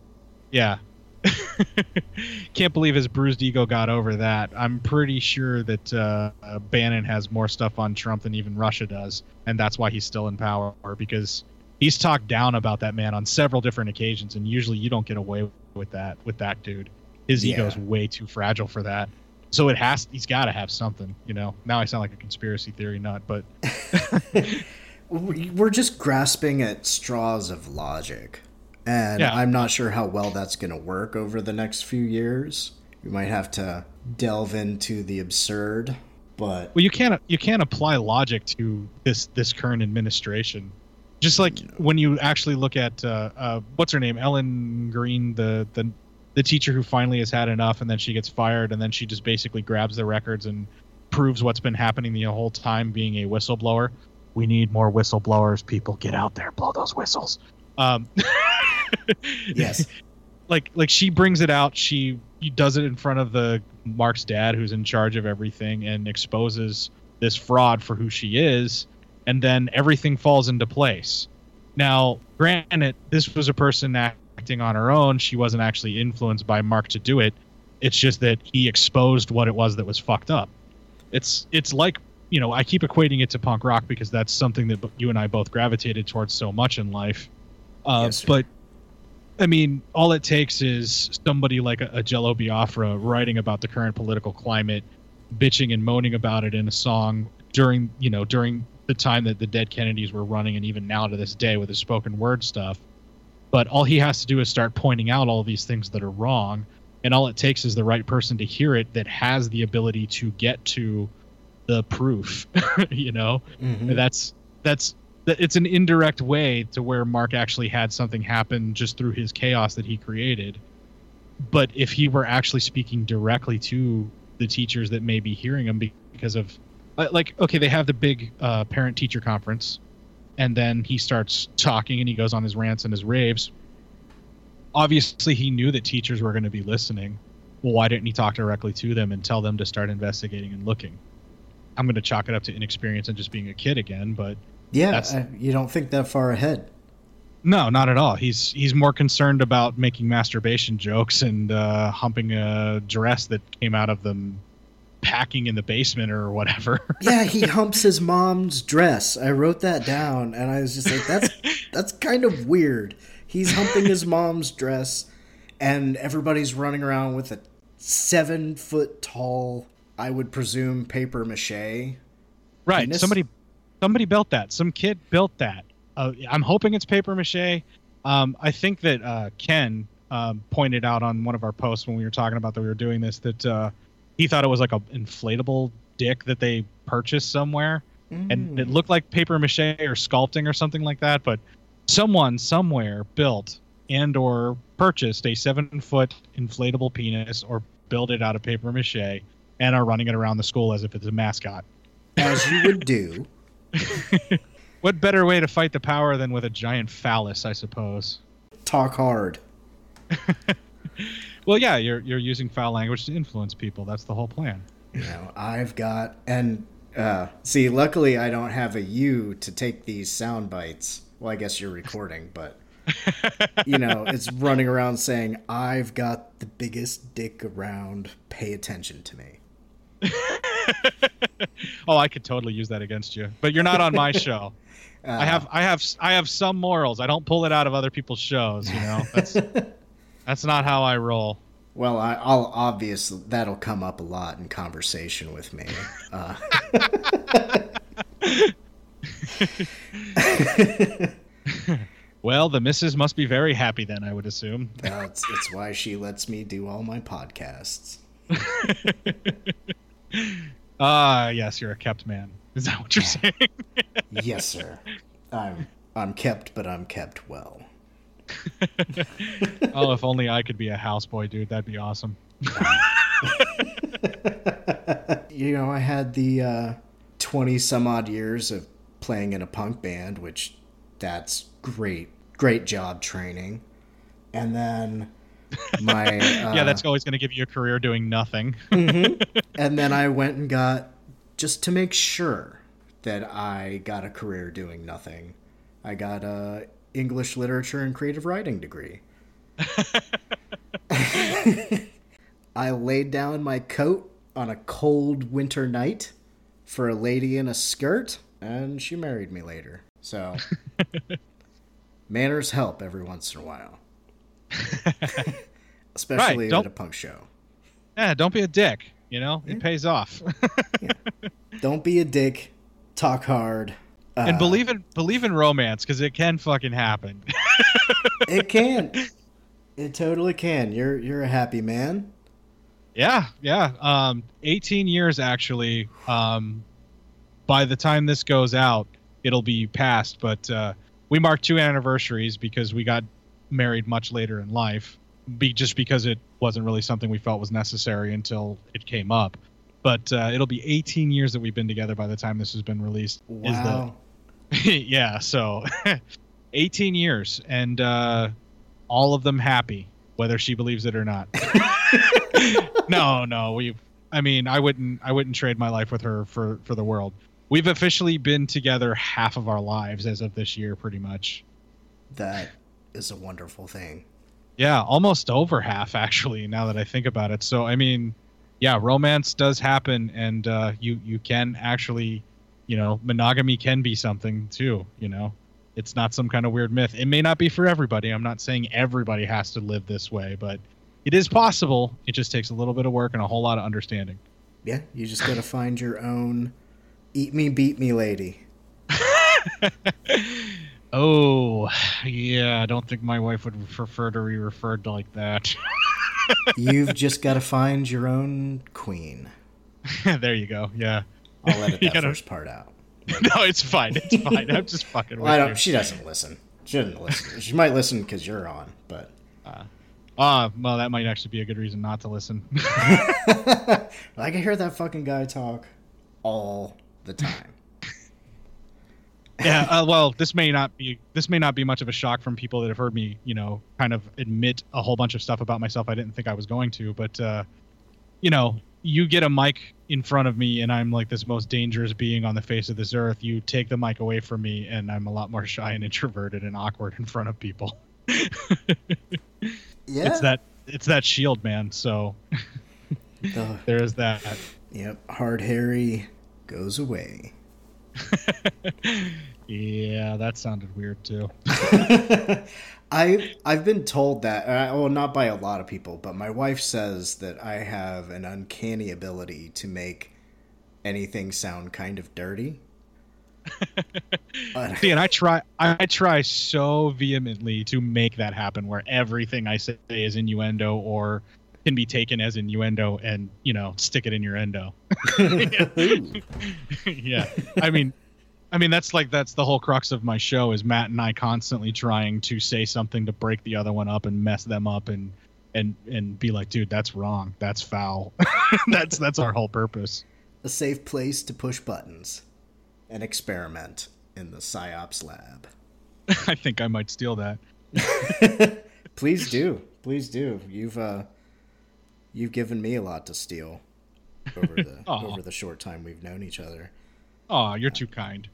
Yeah. Can't believe his bruised ego got over that. I'm pretty sure that uh, Bannon has more stuff on Trump than even Russia does, and that's why he's still in power because he's talked down about that man on several different occasions, and usually you don't get away with that with that dude. His Yeah. ego's way too fragile for that. So it has he's got to have something, you know. Now I sound like a conspiracy theory nut, but we're just grasping at straws of logic and Yeah. i'm not sure how well that's going to work over the next few years we might have to delve into the absurd but well you can't you can't apply logic to this this current administration. Just like when you actually look at uh, uh, what's her name, Ellen Greene, the the the teacher who finally has had enough, and then she gets fired, and then she just basically grabs the records and proves what's been happening the whole time, being a whistleblower. We need more whistleblowers. People, get out there, blow those whistles. Um, Yes. like like she brings it out. She does it in front of the mark's dad who's in charge of everything and exposes this fraud for who she is and then everything falls into place. Now granted this was a person acting on her own. She wasn't actually influenced by mark to do it. It's just that he exposed what it was that was fucked up. It's it's like you know i keep equating it to punk rock because that's something that you and i both gravitated towards so much in life uh, Yes, but I mean, all it takes is somebody like a, a Jello Biafra writing about the current political climate, bitching and moaning about it in a song during, you know, during the time that the dead Kennedys were running, and even now to this day with his spoken word stuff. But all he has to do is start pointing out all these things that are wrong, and all it takes is the right person to hear it that has the ability to get to the proof. you know, Mhm. that's that's that it's an indirect way to where Mark actually had something happen just through his chaos that he created. But if he were actually speaking directly to the teachers that may be hearing him because of uh, like okay, they have the big uh, parent teacher conference and then he starts talking and he goes on his rants and his raves. Obviously, he knew that teachers were going to be listening. Well, why didn't he talk directly to them and tell them to start investigating and looking? I'm going to chalk it up to inexperience and just being a kid again, but Yeah, I, you don't think that far ahead. no, not at all. He's he's more concerned about making masturbation jokes and uh, humping a dress that came out of them packing in the basement or whatever. Yeah, he humps his mom's dress. I wrote that down, and I was just like, "That's that's kind of weird." He's humping his mom's dress, and everybody's running around with a seven foot tall, I would presume, paper mache. right. Penis? Somebody somebody built that. Some kid built that. Uh, I'm hoping it's paper mache. Um, I think that uh, Ken um, pointed out on one of our posts when we were talking about that we were doing this that uh, he thought it was like a inflatable dick that they purchased somewhere. and it looked like paper mache or sculpting or something like that but someone somewhere built and or purchased a seven foot inflatable penis or built it out of paper mache and are running it around the school as if it's a mascot As you would do. what better way to fight the power than with a giant phallus i suppose Talk hard. well yeah you're you're using foul language to influence people that's the whole plan You know, I've got and uh, see. Luckily, I don't have a you to take these sound bites. Well, I guess you're recording, but you know, it's running around saying, "I've got the biggest dick around. Pay attention to me." oh i could totally use that against you but you're not on my show I have I have I have some morals. I don't pull it out of other people's shows, you know. That's that's not how I roll. Well, I, I'll obviously that'll come up a lot in conversation with me. Uh, Well, the missus must be very happy then, I would assume. that's it's why she lets me do all my podcasts. Ah, yes, you're a kept man. Is that what you're saying? Yes, sir. I'm I'm kept, but I'm kept well. oh, if only I could be a houseboy, dude. That'd be awesome. You know, I had the twenty some odd years of playing in a punk band, which that's great, great job training. And then my uh, yeah, that's always going to give you a career doing nothing. and then I went and got just to make sure that I got a career doing nothing. I got a English literature and creative writing degree. I laid down my coat on a cold winter night for a lady in a skirt, and she married me later. So manners help every once in a while. Especially at a punk show. yeah, don't be a dick. You know, it pays off. Don't be a dick. Talk hard. Uh, and believe in believe in romance because it can fucking happen. it can. It totally can. You're you're a happy man. Yeah, yeah. Um, 18 years actually. Um, by the time this goes out, it'll be past. But uh, we marked two anniversaries because we got married much later in life. be just because it wasn't really something we felt was necessary until it came up. But uh, it'll be 18 years that we've been together by the time this has been released. Is the Wow. yeah, so 18 years and uh, all of them happy, whether she believes it or not. no, no, we. I mean, I wouldn't. I wouldn't trade my life with her for for the world. We've officially been together half of our lives as of this year, pretty much. That is a wonderful thing. Yeah, almost over half actually. Now that I think about it, so I mean, yeah, romance does happen, and uh, you you can actually, you know, monogamy can be something too. You know, it's not some kind of weird myth. It may not be for everybody. I'm not saying everybody has to live this way, but it is possible. It just takes a little bit of work and a whole lot of understanding. Yeah, you just got to find your own eat me, beat me lady. Oh, yeah. I don't think my wife would prefer to be referred to like that. You've just got to find your own queen. there you go. Yeah. I'll edit You that first part out. No, it's fine. It's fine. I'm just fucking with Well, I don't. She doesn't listen. She doesn't listen. She might listen because you're on, but Ah, well, that might actually be a good reason not to listen. I can hear that fucking guy talk all the time. Yeah. Uh, well, this may not be this may not be much of a shock from people that have heard me, you know, kind of admit a whole bunch of stuff about myself I didn't think I was going to. But uh, you know, you get a mic in front of me, and I'm like this most dangerous being on the face of this earth. You take the mic away from me, and I'm a lot more shy and introverted and awkward in front of people. Yeah. It's that it's that shield, man. So The- there is that. Yep. Hard Harry goes away. Yeah, that sounded weird too. I I've been told that uh, well not by a lot of people, but my wife says that I have an uncanny ability to make anything sound kind of dirty. See, and I try, I try so vehemently to make that happen, where everything I say is innuendo or can be taken as innuendo, and you know, stick it in your endo. yeah, I mean, I mean that's like that's the whole crux of my show is Matt and I constantly trying to say something to break the other one up and mess them up and and and be like, dude, that's wrong, that's foul. that's that's our whole purpose. a safe place to push buttons and experiment in the psyops lab. I think I might steal that. Please do. Please do. You've uh you've given me a lot to steal over the over the short time we've known each other. Oh, you're too kind.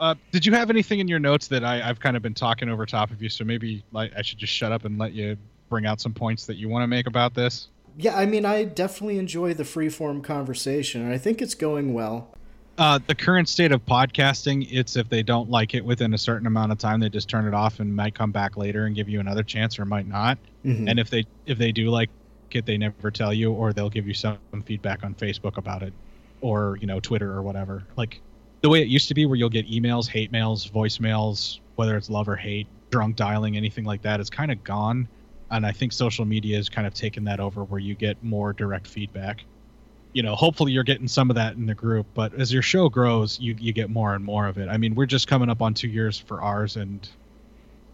Uh, did you have anything in your notes that I, I've kind of been talking over top of you? So maybe like I should just shut up and let you bring out some points that you want to make about this. Yeah, I mean I definitely enjoy the freeform conversation and I think it's going well. Uh, the current state of podcasting, it's if they don't like it within a certain amount of time, they just turn it off and might come back later and give you another chance, or might not. Mhm. And if they if they do like it, they never tell you, or they'll give you some feedback on Facebook about it, or you know Twitter or whatever. Like the way it used to be, where you'll get emails, hate mails, voicemails, whether it's love or hate, drunk dialing, anything like that, is kind of gone. And I think social media has kind of taken that over, where you get more direct feedback. You know hopefully you're getting some of that in the group but as your show grows you you get more and more of it. I mean we're just coming up on two years for ours and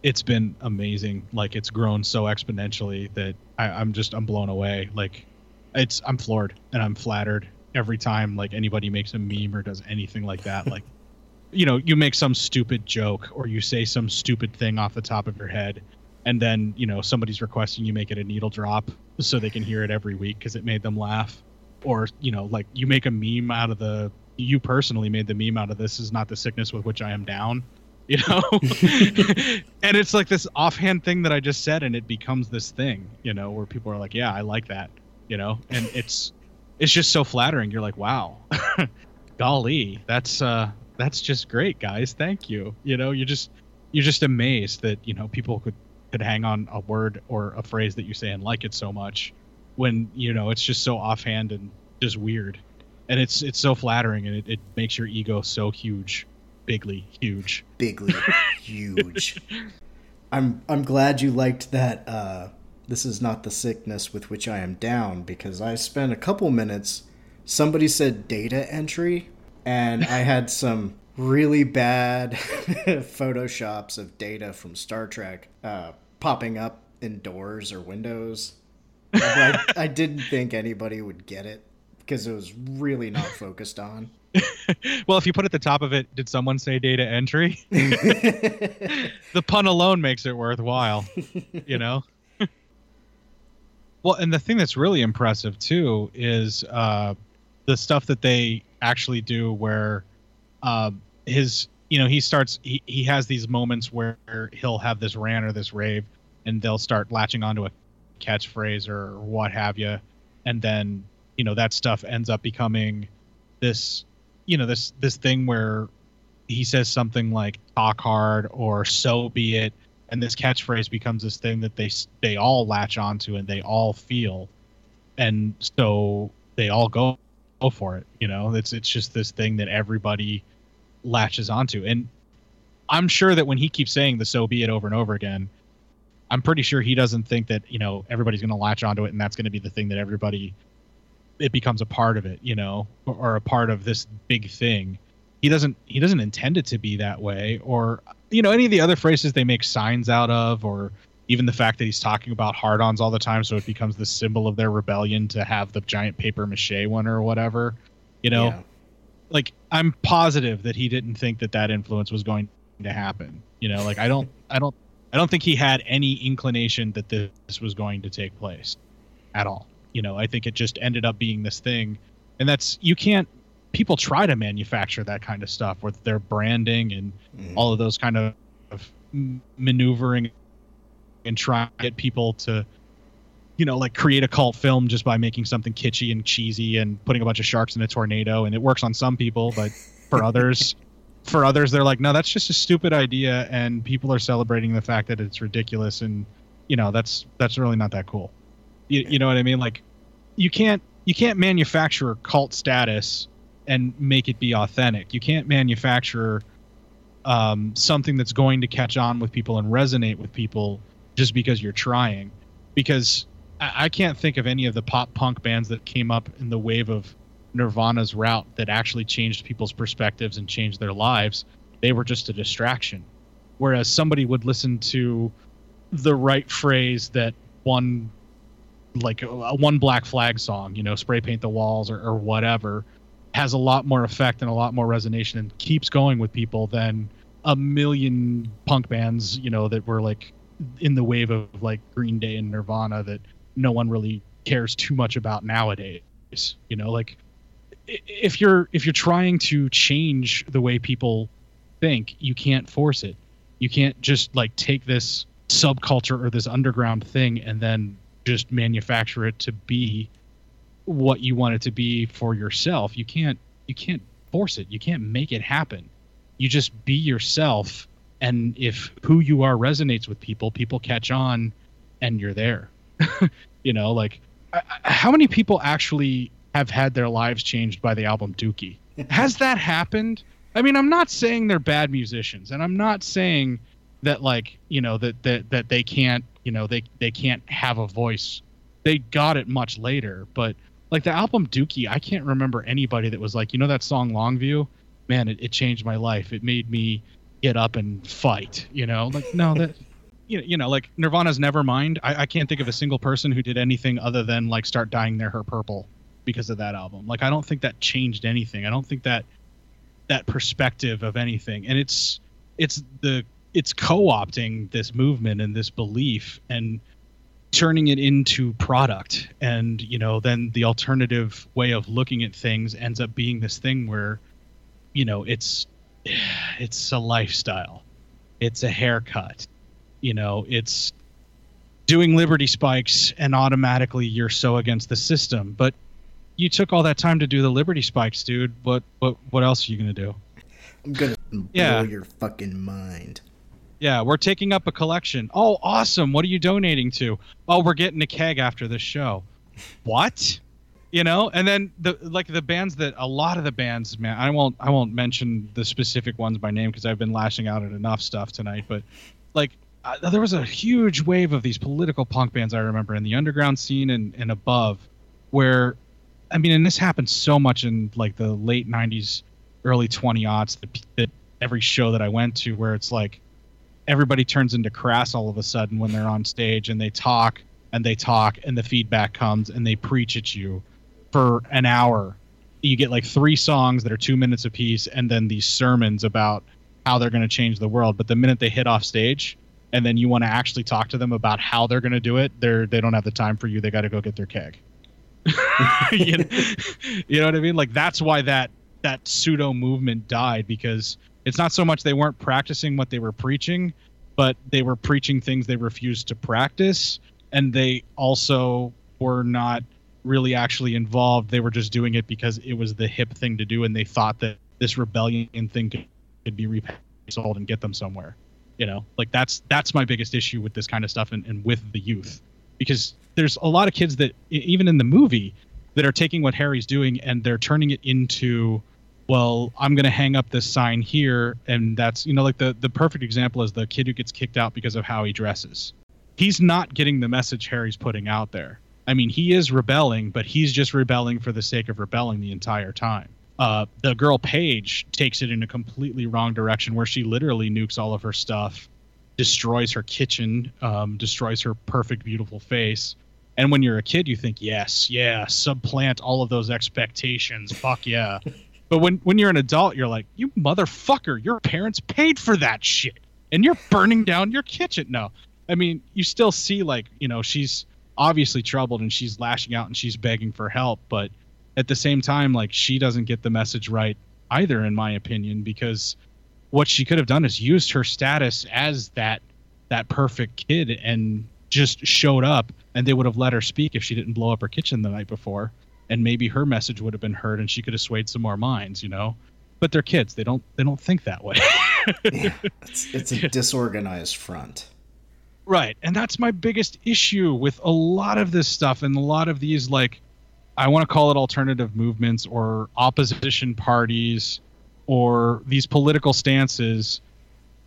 it's been amazing. Like it's grown so exponentially that I, i'm just i'm blown away. Like it's i'm floored and i'm flattered every time like anybody makes a meme or does anything like that like you know you make some stupid joke or you say some stupid thing off the top of your head and then you know somebody's requesting you make it a needle drop so they can hear it every week because it made them laugh. Or you know like you make a meme out of the you personally made the meme out of this is not the sickness with which i am down you know? And it's like this offhand thing that i just said and it becomes this thing you know where people are like yeah i like that you know? And it's it's just so flattering. You're like wow golly that's uh that's just great guys. Thank you. You know you're just you're just amazed that you know people could could hang on a word or a phrase that you say and like it so much when you know it's just so offhand and just weird. And it's it's so flattering and it, it makes your ego so huge bigly huge. Bigly huge. I'm I'm glad you liked that uh this is not the sickness with which I am down because I spent a couple minutes somebody said data entry and I had some really bad photoshops of data from Star Trek uh, popping up in doors or windows. I, I didn't think anybody would get it because it was really not focused on. well, if you put at the top of it, did someone say data entry? the pun alone makes it worthwhile, you know? Well, and the thing that's really impressive too is uh, the stuff that they actually do where uh, his, you know, he starts, he, he has these moments where he'll have this rant or this rave and they'll start latching onto a catchphrase or what have you. And then, you know, that stuff ends up becoming this you know this this thing where he says something like talk hard or so be it and this catchphrase becomes this thing that they they all latch onto and they all feel. And so they all go go for it you know? It's it's just this thing that everybody latches onto. And i'm sure that when he keeps saying the so be it over and over again i'm pretty sure he doesn't think that you know everybody's going to latch onto it and that's going to be the thing that everybody it becomes a part of it, you know, or, or, a part of this big thing. He doesn't he doesn't intend it to be that way, or you know, any of the other phrases they make signs out of, or even the fact that he's talking about hard-ons all the time, so it becomes the symbol of their rebellion to have the giant paper mache one or whatever. You know, yeah. like I'm positive that he didn't think that that influence was going to happen. You know, like I don't I don't I don't think he had any inclination that this was going to take place at all you know i think it just ended up being this thing and that's you can't people try to manufacture that kind of stuff with their branding and mm. all of those kind of, maneuvering and trying to get people to you know like create a cult film just by making something kitschy and cheesy and putting a bunch of sharks in a tornado and it works on some people but for others for others they're like no that's just a stupid idea and people are celebrating the fact that it's ridiculous and you know that's that's really not that cool. You, you know what i mean? Like you can't you can't manufacture cult status and make it be authentic. You can't manufacture um, something that's going to catch on with people and resonate with people just because you're trying. Because I, I can't think of any of the pop punk bands that came up in the wave of Nirvana's route that actually changed people's perspectives and changed their lives. They were just a distraction. Whereas somebody would listen to the right phrase that one like a, a, one black flag song you know spray paint the walls or, or whatever has a lot more effect and a lot more resonation and keeps going with people than a million punk bands you know that were like in the wave of like green day and nirvana that no one really cares too much about nowadays you know? Like if you're if you're trying to change the way people think you can't force it. You can't just like take this subculture or this underground thing and then just manufacture it to be what you want it to be for yourself. You can't you can't force it. You can't make it happen. You just be yourself and if who you are resonates with people, people catch on and you're there. you know, like how many people actually have had their lives changed by the album Dookie? Has that happened? I mean, I'm not saying they're bad musicians and I'm not saying that like, you know, that that that they can't you know they they can't have a voice they got it much later but like the album dookie i can't remember anybody that was like you know that song longview? Man it, it changed my life. It made me get up and fight you know? Like no that you know, you know like nirvana's nevermind I, I can't think of a single person who did anything other than like start dyeing their hair purple because of that album. Like i don't think that changed anything. I don't think that that perspective of anything. And it's it's the it's co-opting this movement and this belief and turning it into product. And you know then the alternative way of looking at things ends up being this thing where you know it's it's a lifestyle. It's a haircut. You know it's doing liberty spikes and automatically you're so against the system. But you took all that time to do the liberty spikes dude. What what what else are you gonna do? I'm gonna blow yeah. your fucking mind yeah, we're taking up a collection. Oh, awesome. What are you donating to? Oh, we're getting a keg after this show. What? You know, and then the like the bands that a lot of the bands, man, I won't I won't mention the specific ones by name because I've been lashing out at enough stuff tonight, but like uh, there was a huge wave of these political punk bands I remember in the underground scene and, and above where I mean, and this happened so much in like the late 90s, early 20 aughts that, that every show that I went to where it's like everybody turns into crass all of a sudden when they're on stage and they talk and they talk and the feedback comes and they preach at you for an hour. You get like three songs that are two minutes apiece and then these sermons about how they're going to change the world. But the minute they hit off stage and then you want to actually talk to them about how they're going to do it, they're they don't have the time for you. They got to go get their keg. you, know, you know what I mean? Like that's why that that pseudo movement died because it's not so much they weren't practicing what they were preaching, but they were preaching things they refused to practice, and they also were not really actually involved. They were just doing it because it was the hip thing to do, and they thought that this rebellion thing could, could be resold and get them somewhere. You know, like that's that's my biggest issue with this kind of stuff and, and with the youth, because there's a lot of kids that even in the movie that are taking what Harry's doing and they're turning it into well i'm going to hang up this sign here and that's you know like the the perfect example is the kid who gets kicked out because of how he dresses. He's not getting the message harry's putting out there. I mean he is rebelling but he's just rebelling for the sake of rebelling the entire time. Uh, the girl paige takes it in a completely wrong direction where she literally nukes all of her stuff destroys her kitchen um, destroys her perfect beautiful face. And when you're a kid you think yes yeah supplant all of those expectations. Fuck yeah but when when you're an adult, you're like, you motherfucker, your parents paid for that shit, and you're burning down your kitchen. No, I mean, you still see like, you know, she's obviously troubled and she's lashing out and she's begging for help, but at the same time, like, she doesn't get the message right either, in my opinion, because what she could have done is used her status as that that perfect kid and just showed up, and they would have let her speak if she didn't blow up her kitchen the night before and maybe her message would have been heard and she could have swayed some more minds you know? But they're kids. They don't they don't think that way. Yeah, it's, it's a disorganized front. Right and that's my biggest issue with a lot of this stuff and a lot of these like i want to call it alternative movements or opposition parties or these political stances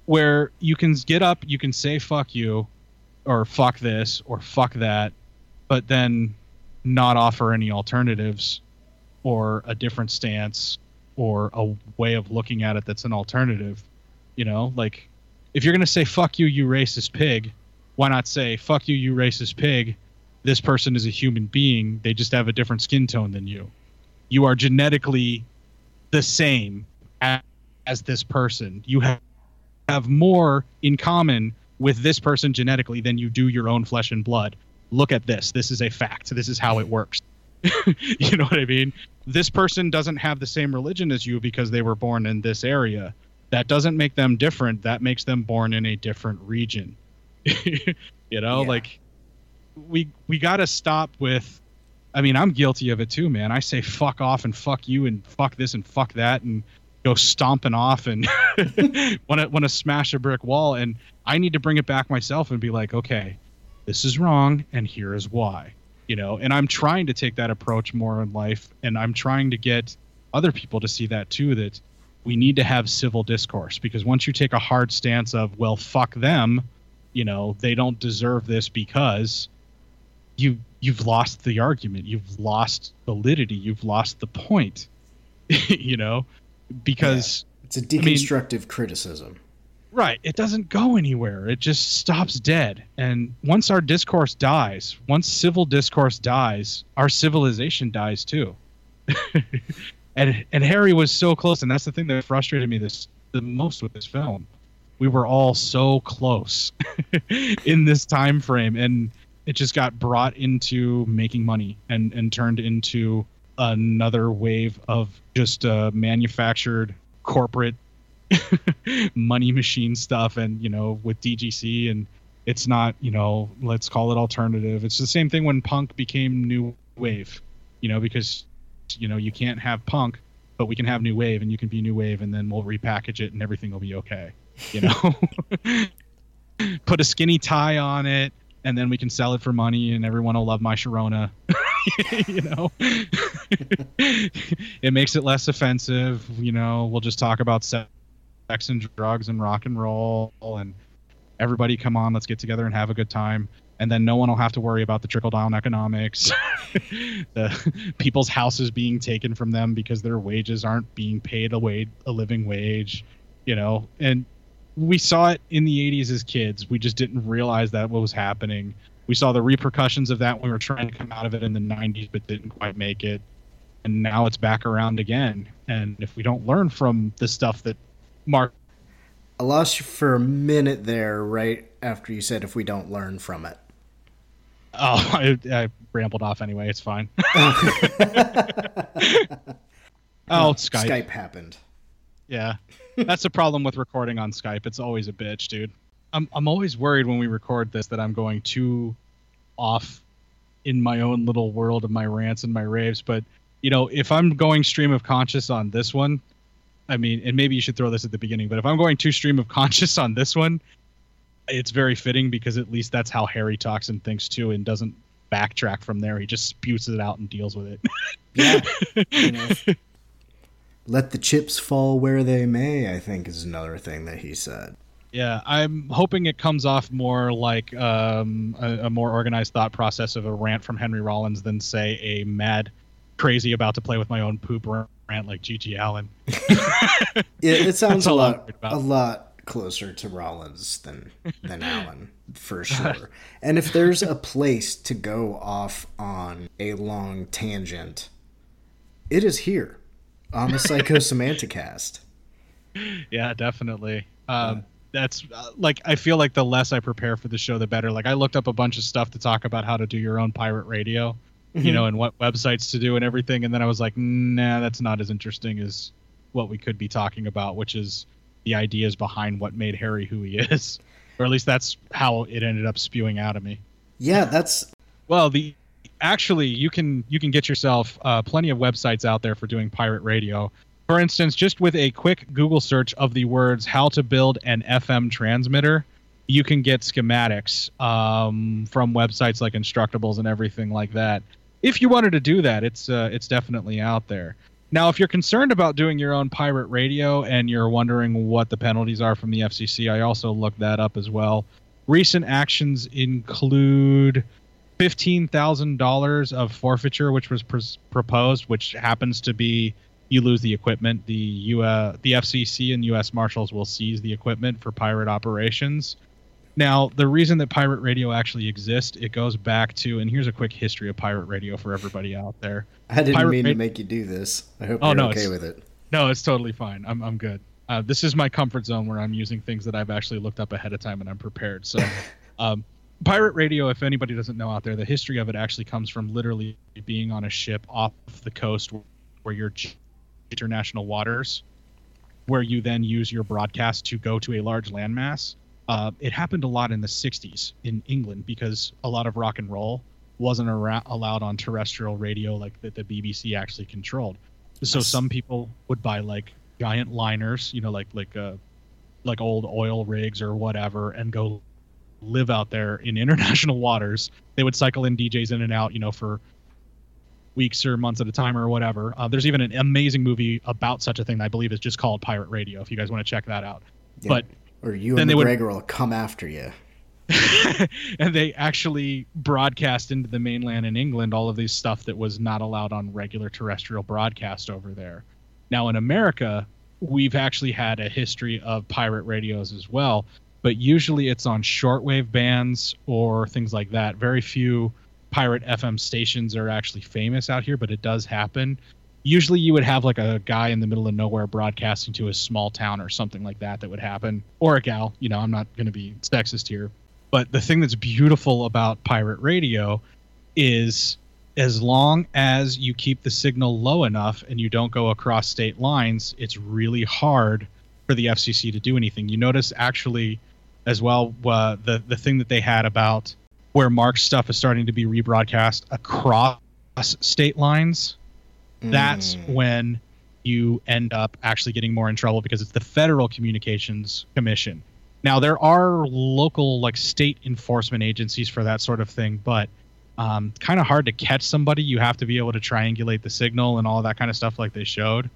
where you can get up you can say fuck you or fuck this or fuck that but then not offer any alternatives or a different stance or a way of looking at it that's an alternative. You know, like if you're going to say fuck you you racist pig, why not say fuck you you racist pig? This person is a human being. They just have a different skin tone than you. You are genetically the same as, as this person. You have have more in common with this person genetically than you do your own flesh and blood look at this. This is a fact. This is how it works. you know what I mean? This person doesn't have the same religion as you because they were born in this area. That doesn't make them different. That makes them born in a different region. you know, yeah. like we we got to stop with I mean, I'm guilty of it too, man. I say fuck off and fuck you and fuck this and fuck that and go stomping off and want to want to smash a brick wall and I need to bring it back myself and be like, okay, this is wrong and here is why you know? And i'm trying to take that approach more in life and i'm trying to get other people to see that too that we need to have civil discourse because once you take a hard stance of well fuck them you know they don't deserve this because you you've lost the argument you've lost validity you've lost the point you know? Because yeah. it's a deconstructive I mean, criticism Right. It doesn't go anywhere. It just stops dead. And once our discourse dies, once civil discourse dies, our civilization dies too. and and Harry was so close, and that's the thing that frustrated me this the most with this film. We were all so close in this time frame, and it just got brought into making money and and turned into another wave of just uh, manufactured corporate money machine stuff and you know with DGC and it's not you know let's call it alternative it's the same thing when punk became new wave you know because you know you can't have punk but we can have new wave and you can be new wave and then we'll repackage it and everything will be okay you know put a skinny tie on it and then we can sell it for money and everyone will love my Sharona. you know, it makes it less offensive. You know, we'll just talk about sex sex and drugs and rock and roll and everybody come on let's get together and have a good time and then no one will have to worry about the trickle down economics the people's houses being taken from them because their wages aren't being paid a wage a living wage you know and we saw it in the 80s as kids. We just didn't realize that what was happening. We saw the repercussions of that when we were trying to come out of it in the 90s, but didn't quite make it. And now it's back around again. And if we don't learn from the stuff that Mark. I lost you for a minute there, right after you said if we don't learn from it. Oh, I, I rambled off anyway. It's fine. oh, Skype. Skype happened. Yeah, that's the problem with recording on Skype. It's always a bitch, dude. I'm I'm always worried when we record this that I'm going too off in my own little world of my rants and my raves. But you know, if I'm going stream of conscious on this one, I mean, and maybe you should throw this at the beginning. But if I'm going too stream of conscious on this one, it's very fitting because at least that's how Harry talks and thinks too, and doesn't backtrack from there. He just spews it out and deals with it. Yeah. you know, let the chips fall where they may, I think is another thing that he said. Yeah, I'm hoping it comes off more like um, a, a, more organized thought process of a rant from Henry Rollins than, say, a mad, crazy about to play with my own poop rant like GG Allin. yeah, it sounds a lot, a lot closer to Rollins than than Allin for sure. and if there's a place to go off on a long tangent, it is here on the Psychosemanticast. Yeah, definitely. Um, that's uh, like I feel like the less I prepare for the show, the better. Like I looked up a bunch of stuff to talk about how to do your own pirate radio, you Mm-hmm. know, and what websites to do and everything. And then I was like, nah, that's not as interesting as what we could be talking about, which is the ideas behind what made Harry who he is, or at least that's how it ended up spewing out of me. Yeah, that's Well, the actually you can you can get yourself uh, plenty of websites out there for doing pirate radio. For instance, just with a quick Google search of the words "how to build an FM transmitter," you can get schematics um, from websites like Instructables and everything like that. If you wanted to do that, it's uh, it's definitely out there. Now, if you're concerned about doing your own pirate radio and you're wondering what the penalties are from the FCC, I also looked that up as well. Recent actions include fifteen thousand dollars of forfeiture, which was pres proposed, which happens to be you lose the equipment. The U uh, the FCC and U.S. Marshals will seize the equipment for pirate operations. Now, the reason that pirate radio actually exists, it goes back to, and here's a quick history of pirate radio for everybody out there. I didn't Pirate mean to make you do this. I hope Oh, you're no, okay with it. No, it's totally fine. I'm I'm good. Uh, this is my comfort zone where I'm using things that I've actually looked up ahead of time and I'm prepared. So, um, pirate radio, if anybody doesn't know out there, the history of it actually comes from literally being on a ship off the coast where you're international waters, where you then use your broadcast to go to a large landmass. Uh, it happened a lot in the 60s in England because a lot of rock and roll wasn't allowed on terrestrial radio like that the BBC actually controlled. So some people would buy like giant liners, you know, like like uh, like old oil rigs or whatever, and go live out there in international waters. They would cycle in DJs in and out, you know, for weeks or months at a time or whatever. Uh, there's even an amazing movie about such a thing. that I believe is just called Pirate Radio. If you guys want to check that out, Yeah. but Or you and they would- will come after you. and they actually broadcast into the mainland in England all of these stuff that was not allowed on regular terrestrial broadcast over there. Now in America, we've actually had a history of pirate radios as well, but usually it's on shortwave bands or things like that. Very few pirate FM stations are actually famous out here, but it does happen. Usually you would have like a guy in the middle of nowhere broadcasting to a small town or something like that that would happen or a gal, you know, I'm not going to be sexist here. But the thing that's beautiful about pirate radio is as long as you keep the signal low enough and you don't go across state lines, it's really hard for the FCC to do anything. You notice actually as well uh, the the thing that they had about where Mark's stuff is starting to be rebroadcast across state lines. That's Mm. when you end up actually getting more in trouble because it's the Federal Communications Commission. Now there are local like state enforcement agencies for that sort of thing, but um, kind of hard to catch somebody. You have to be able to triangulate the signal and all that kind of stuff, like they showed.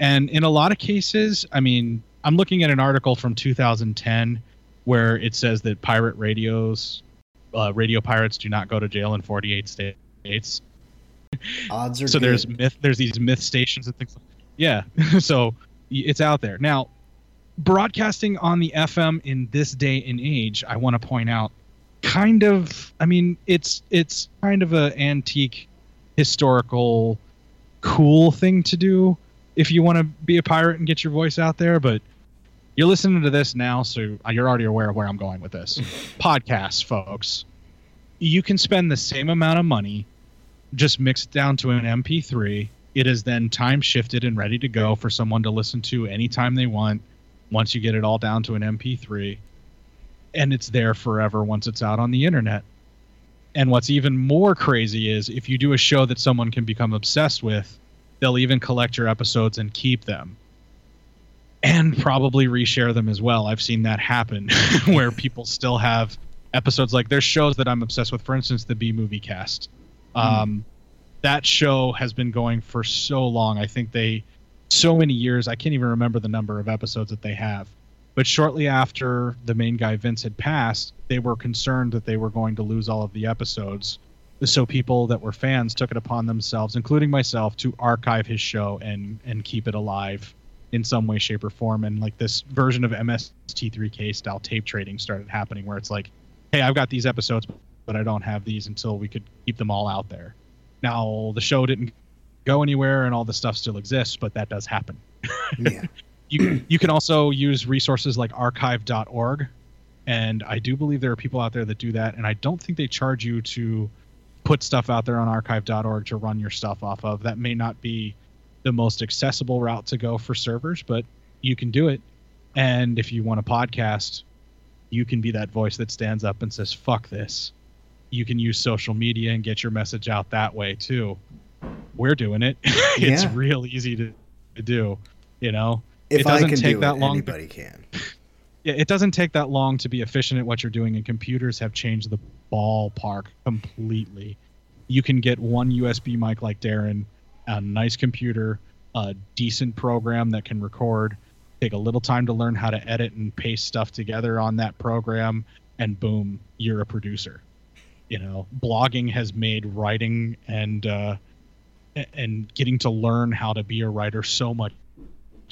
And in a lot of cases, I mean, I'm looking at an article from 2010 where it says that pirate radios, uh, radio pirates, do not go to jail in 48 states. Odds are so there's myth, there's these myth stations and things. Like, yeah, so it's out there now. broadcasting on the FM in this day and age, I want to point out, kind of. I mean, it's it's kind of a antique, historical, cool thing to do if you want to be a pirate and get your voice out there. But you're listening to this now, so you're already aware of where I'm going with this. Podcasts, folks. You can spend the same amount of money, just mix it down to an MP3. It is then time shifted and ready to go for someone to listen to anytime they want once you get it all down to an MP3. And it's there forever once it's out on the internet. And what's even more crazy is if you do a show that someone can become obsessed with, they'll even collect your episodes and keep them and probably reshare them as well. I've seen that happen where people still have episodes like there's shows that I'm obsessed with. For instance, the B movie cast. Um, that show has been going for so long. I think they so many years. I can't even remember the number of episodes that they have. But shortly after the main guy Vince had passed, they were concerned that they were going to lose all of the episodes. So people that were fans took it upon themselves, including myself, to archive his show and and keep it alive in some way, shape, or form. And like this version of MST3K style tape trading started happening, where it's like, hey, I've got these episodes, but I don't have these until we could keep them all out there. Now the show didn't go anywhere, and all the stuff still exists, but that does happen. Yeah. you you can also use resources like archive.org and i do believe there are people out there that do that and i don't think they charge you to put stuff out there on archive.org to run your stuff off of that may not be the most accessible route to go for servers but you can do it and if you want a podcast you can be that voice that stands up and says fuck this you can use social media and get your message out that way too we're doing it it's Yeah. real easy to, to do you know If it doesn't can take do that it, long anybody can. yeah, it doesn't take that long to be efficient at what you're doing, and computers have changed the ballpark completely. You can get one USB mic like Darren, a nice computer, a decent program that can record, take a little time to learn how to edit and paste stuff together on that program, and boom, you're a producer. You know, blogging has made writing and uh, and getting to learn how to be a writer so much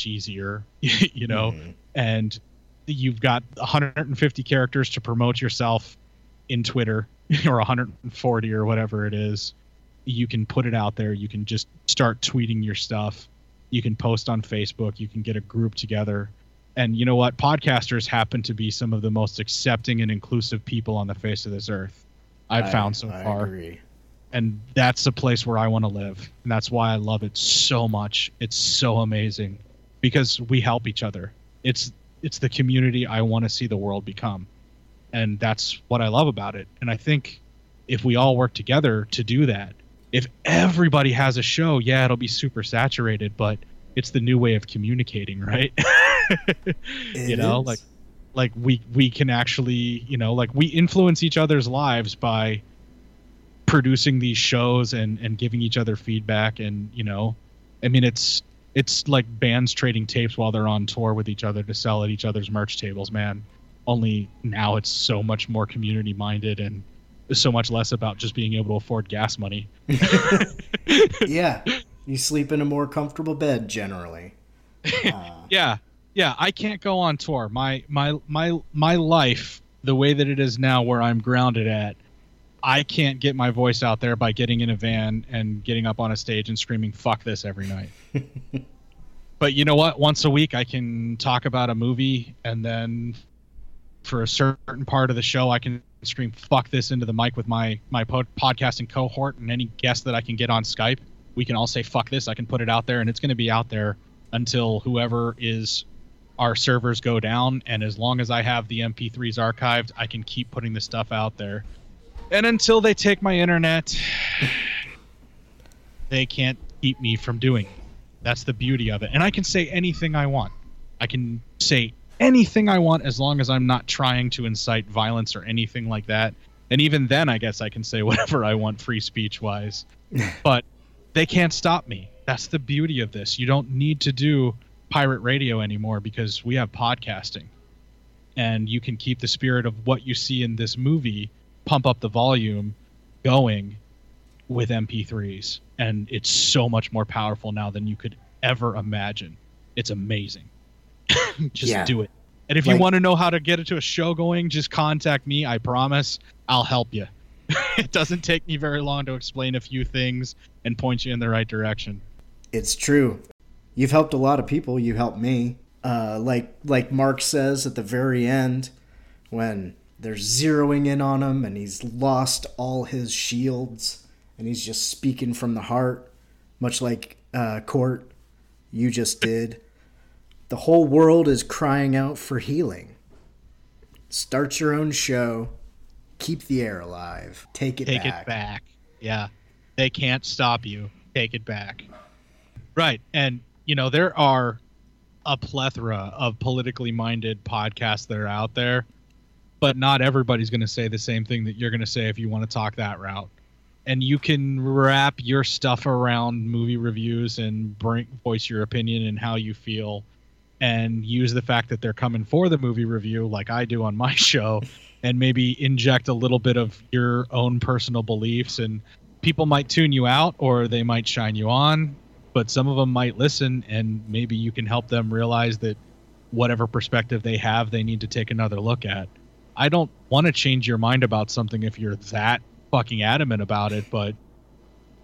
easier. you know, and you've got 150 characters to promote yourself in Twitter or 140 or whatever it is. You can put it out there. You can just start tweeting your stuff. You can post on Facebook. You can get a group together. And you know what? Podcasters happen to be some of the most accepting and inclusive people on the face of this earth. I've I- found so I far agree. and that's the place where I want to live, and that's why I love it so much. It's so amazing because we help each other. It's it's the community I want to see the world become, and that's what I love about it. And I think if we all work together to do that, if everybody has a show, yeah, it'll be super saturated, but it's the new way of communicating, right? you know, is. like like we we can actually you know like we influence each other's lives by producing these shows and and giving each other feedback and you know i mean it's it's like bands trading tapes while they're on tour with each other to sell at each other's merch tables man. Only now it's so much more community minded and so much less about just being able to afford gas money. Yeah, you sleep in a more comfortable bed generally. Uh, yeah yeah i can't go on tour. My my my my life the way that it is now where i'm grounded at i can't get my voice out there by getting in a van and getting up on a stage and screaming fuck this every night. But you know what? Once a week i can talk about a movie and then for a certain part of the show i can scream fuck this into the mic with my my pod- podcasting cohort and any guest that i can get on skype. We can all say fuck this i can put it out there and it's going to be out there until whoever is our servers go down and as long as i have the mp3s archived i can keep putting the stuff out there. And until they take my internet they can't keep me from doing it. That's the beauty of it. And i can say anything i want. I can say anything i want as long as i'm not trying to incite violence or anything like that. And even then i guess i can say whatever i want free speech wise but they can't stop me. That's the beauty of this. You don't need to do pirate radio anymore because we have podcasting. And you can keep the spirit of what you see in this movie, pump up the volume going with MP3s. And it's so much more powerful now than you could ever imagine. It's amazing. just Yeah. do it. And if you want to know how to get it to a show going, just contact me. I promise I'll help you. it doesn't take me very long to explain a few things and point you in the right direction. It's true. You've helped a lot of people. You helped me. Uh, like like Mark says at the very end, when they're zeroing in on him and he's lost all his shields and he's just speaking from the heart, much like uh, Cort, you just did. The whole world is crying out for healing. Start your own show. Keep the air alive. Take it Take back. it back. Yeah. They can't stop you. Take it back. Right. And, you know, there are a plethora of politically minded podcasts that are out there, but not everybody's going to say the same thing that you're going to say if you want to talk that route. And you can wrap your stuff around movie reviews and bring voice your opinion and how you feel and use the fact that they're coming for the movie review like I do on my show and maybe inject a little bit of your own personal beliefs and people might tune you out or they might shine you on but some of them might listen and maybe you can help them realize that whatever perspective they have they need to take another look at. I don't want to change your mind about something if you're that fucking adamant about it but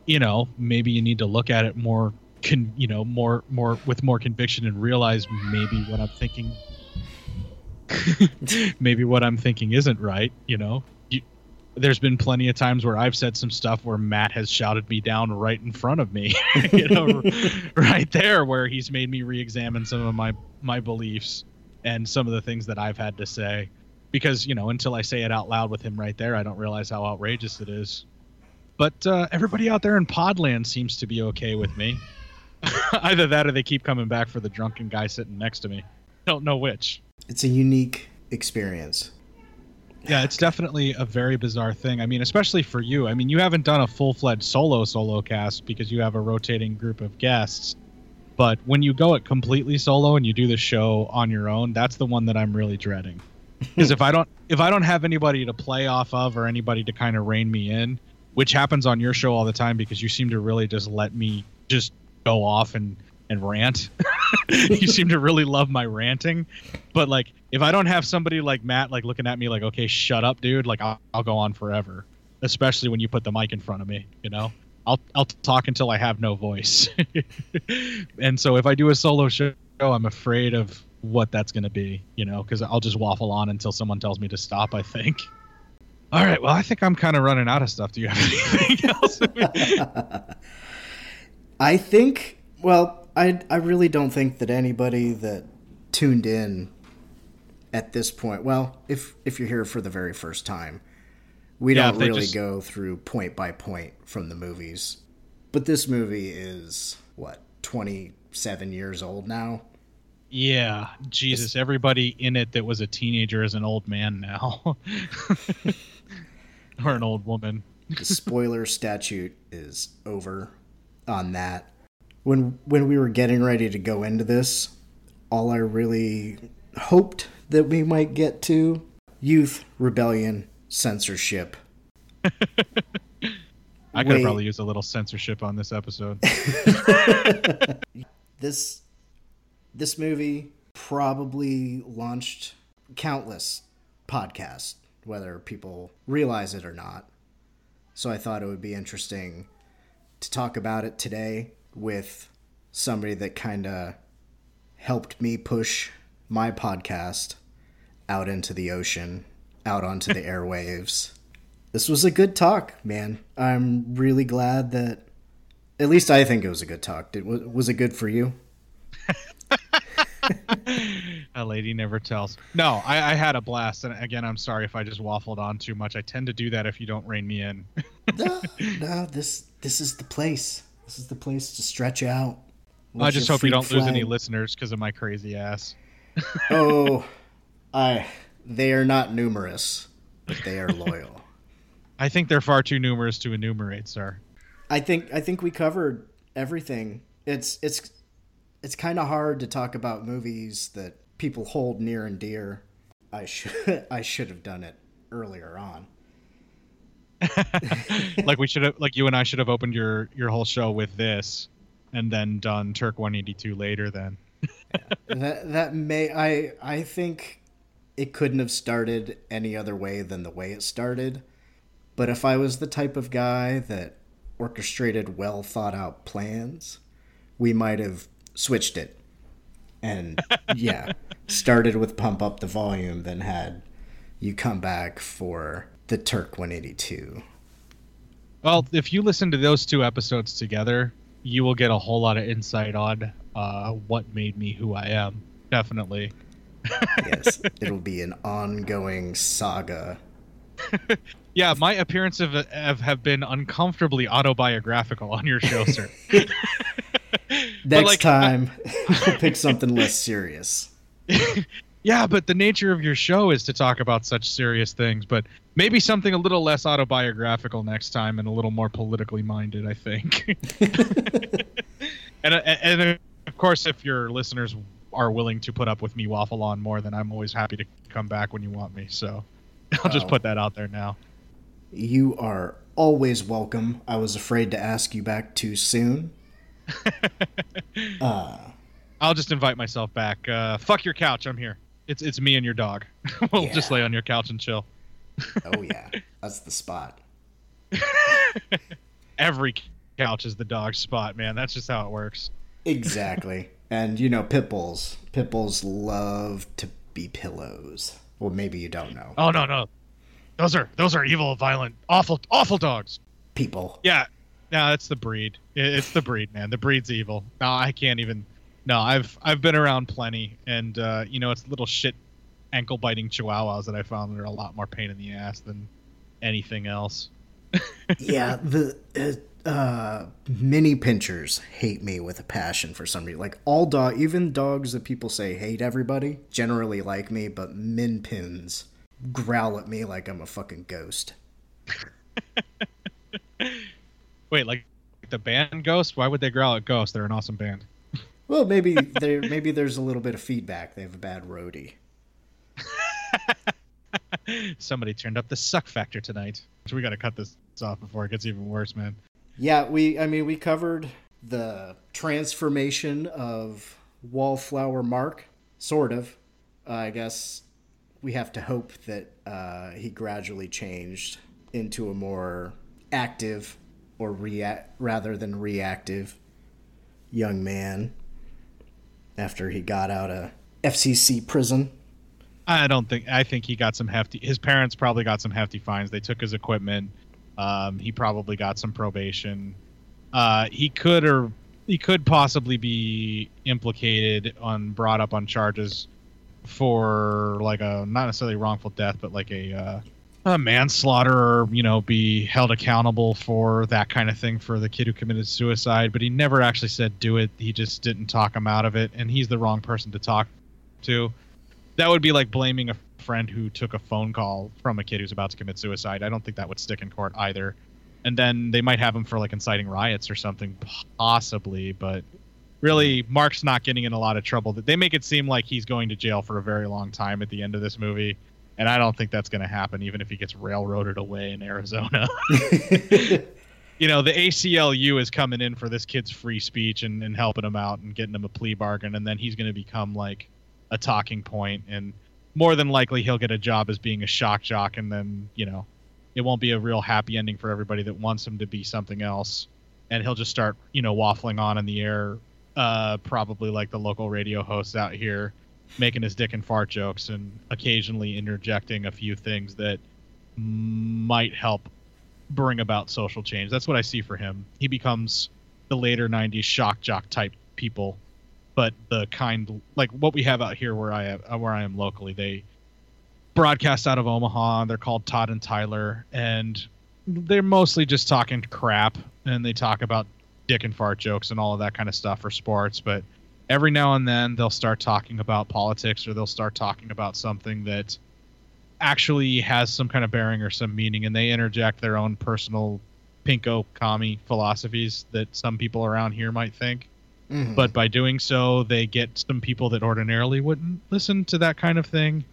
you know maybe you need to look at it more con you know more more with more conviction and realize maybe what i'm thinking maybe what i'm thinking isn't right you know there's been plenty of times where i've said some stuff where matt has shouted me down right in front of me you know right there where he's made me re-examine some of my my beliefs and some of the things that i've had to say. Because you know until i say it out loud with him right there i don't realize how outrageous it is. But uh, everybody out there in podland seems to be okay with me. Either that or they keep coming back for the drunken guy sitting next to me. Don't know which. It's a unique experience. Yeah it's definitely a very bizarre thing. I mean especially for you. I mean you haven't done a full-fledged solo solo cast because you have a rotating group of guests. But when you go it completely solo and you do the show on your own that's the one that i'm really dreading. Because if i don't if i don't have anybody to play off of or anybody to kind of rein me in which happens on your show all the time because you seem to really just let me just go off and and rant. You seem to really love my ranting. But like if i don't have somebody like matt like looking at me like okay shut up dude like i'll, I'll go on forever especially when you put the mic in front of me you know? I'll i'll talk until i have no voice. And so if i do a solo show i'm afraid of what that's going to be you know because i'll just waffle on until someone tells me to stop i think. All right well i think i'm kind of running out of stuff. Do you have anything else? I think, well, I, I really don't think that anybody that tuned in at this point, well, if if you're here for the very first time, we Yeah, don't really just- go through point by point from the movies. But this movie is what, 27 years old now? Yeah, Jesus, everybody in it that was a teenager is an old man now. or an old woman. the spoiler statute is over on that. When when we were getting ready to go into this, all I really hoped that we might get to youth rebellion censorship. I could probably use a little censorship on this episode. This this movie probably launched countless podcasts, whether people realize it or not. So I thought it would be interesting to talk about it today with somebody that kind of helped me push my podcast out into the ocean, out onto the airwaves. This was a good talk, man. I'm really glad that at least I think it was a good talk. Did, was, was it good for you? a lady never tells. No, I, I had a blast, and again, I'm sorry if I just waffled on too much. I tend to do that if you don't rein me in. no, no, this this is the place. This is the place to stretch out. I just hope you don't lose any listeners because of my crazy ass. oh, I. They are not numerous, but they are loyal. I think they're far too numerous to enumerate, sir. I think I think we covered everything. It's it's it's kind of hard to talk about movies that people hold near and dear. I should I should have done it earlier on. like we should have, like you and I should have opened your your whole show with this, and then done Turk 182 later. Then that that may I I think it couldn't have started any other way than the way it started. But if I was the type of guy that orchestrated well thought out plans, we might have switched it. And yeah, started with pump up the volume, then had you come back for the Turk 182. Well, if you listen to those two episodes together, you will get a whole lot of insight on uh, what made me who I am. Definitely. yes, it'll be an ongoing saga. yeah, my appearances have, have, have been uncomfortably autobiographical on your show, sir. Next like, time, we'll pick something less serious. Yeah, but the nature of your show is to talk about such serious things, but maybe something a little less autobiographical next time and a little more politically minded, I think. and, and of course, if your listeners are willing to put up with me waffle on more, then I'm always happy to come back when you want me. So I'll just put that out there now. You are always welcome. I was afraid to ask you back too soon. uh, I'll just invite myself back. Uh, fuck your couch. I'm here. It's it's me and your dog. we'll yeah. just lay on your couch and chill. oh yeah, that's the spot. Every couch is the dog spot, man. That's just how it works. Exactly. and you know, pit bulls. Pit bulls love to be pillows. Well, maybe you don't know. Oh no, no. Those are those are evil, violent, awful, awful dogs. People. Yeah. No, it's the breed. It's the breed, man. The breed's evil. No, I can't even. No, I've I've been around plenty, and uh, you know, it's little shit ankle biting chihuahuas that I found that are a lot more pain in the ass than anything else. yeah, the uh, uh, mini pinchers hate me with a passion for some reason. Like all dog, even dogs that people say hate everybody, generally like me, but min pins growl at me like I'm a fucking ghost. Wait, like the band Ghost? Why would they growl at Ghost? They're an awesome band. Well, maybe there maybe there's a little bit of feedback. They have a bad roadie. Somebody turned up the suck factor tonight. So we got to cut this off before it gets even worse, man. Yeah, we. I mean, we covered the transformation of Wallflower Mark, sort of. Uh, I guess we have to hope that uh, he gradually changed into a more active or react rather than reactive young man after he got out of FCC prison. I don't think. I think he got some hefty. His parents probably got some hefty fines. They took his equipment. Um, he probably got some probation. Uh, he could or he could possibly be implicated on brought up on charges for like a not necessarily wrongful death, but like a, uh, a manslaughter, or you know, be held accountable for that kind of thing for the kid who committed suicide. But he never actually said do it. He just didn't talk him out of it, and he's the wrong person to talk to that would be like blaming a friend who took a phone call from a kid who's about to commit suicide. I don't think that would stick in court either. And then they might have him for like inciting riots or something, possibly. But really, Mark's not getting in a lot of trouble. They make it seem like he's going to jail for a very long time at the end of this movie. And I don't think that's going to happen, even if he gets railroaded away in Arizona. you know, the ACLU is coming in for this kid's free speech and, and helping him out and getting him a plea bargain. And then he's going to become like a talking point, and more than likely he'll get a job as being a shock jock, and then you know it won't be a real happy ending for everybody that wants him to be something else, and he'll just start you know waffling on in the air, uh, probably like the local radio hosts out here, making his dick and fart jokes, and occasionally interjecting a few things that might help bring about social change. That's what I see for him. He becomes the later 90s shock jock type people but the kind like what we have out here where I am, where I am locally, they broadcast out of Omaha. They're called Todd and Tyler, and they're mostly just talking crap, and they talk about dick and fart jokes and all of that kind of stuff for sports. But every now and then they'll start talking about politics, or they'll start talking about something that actually has some kind of bearing or some meaning, and they interject their own personal pinko commie philosophies that some people around here might think Mm-hmm. But by doing so, they get some people that ordinarily wouldn't listen to that kind of thing.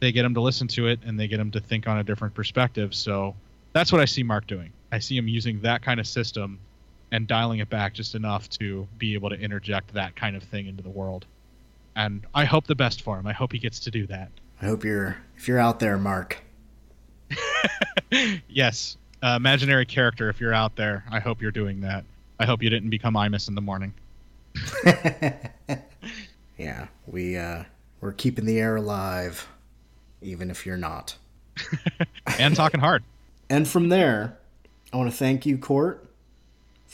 They get them to listen to it and they get them to think on a different perspective. So that's what I see Mark doing. I see him using that kind of system and dialing it back just enough to be able to interject that kind of thing into the world. and I hope the best for him. I hope he gets to do that. I hope you're if you're out there, Mark. yes, uh, imaginary character. If you're out there, I hope you're doing that. I hope you didn't become Imus in the morning. Yeah, we uh we're keeping the air alive, even if you're not. and talking hard. And from there, I want to thank you, Cort,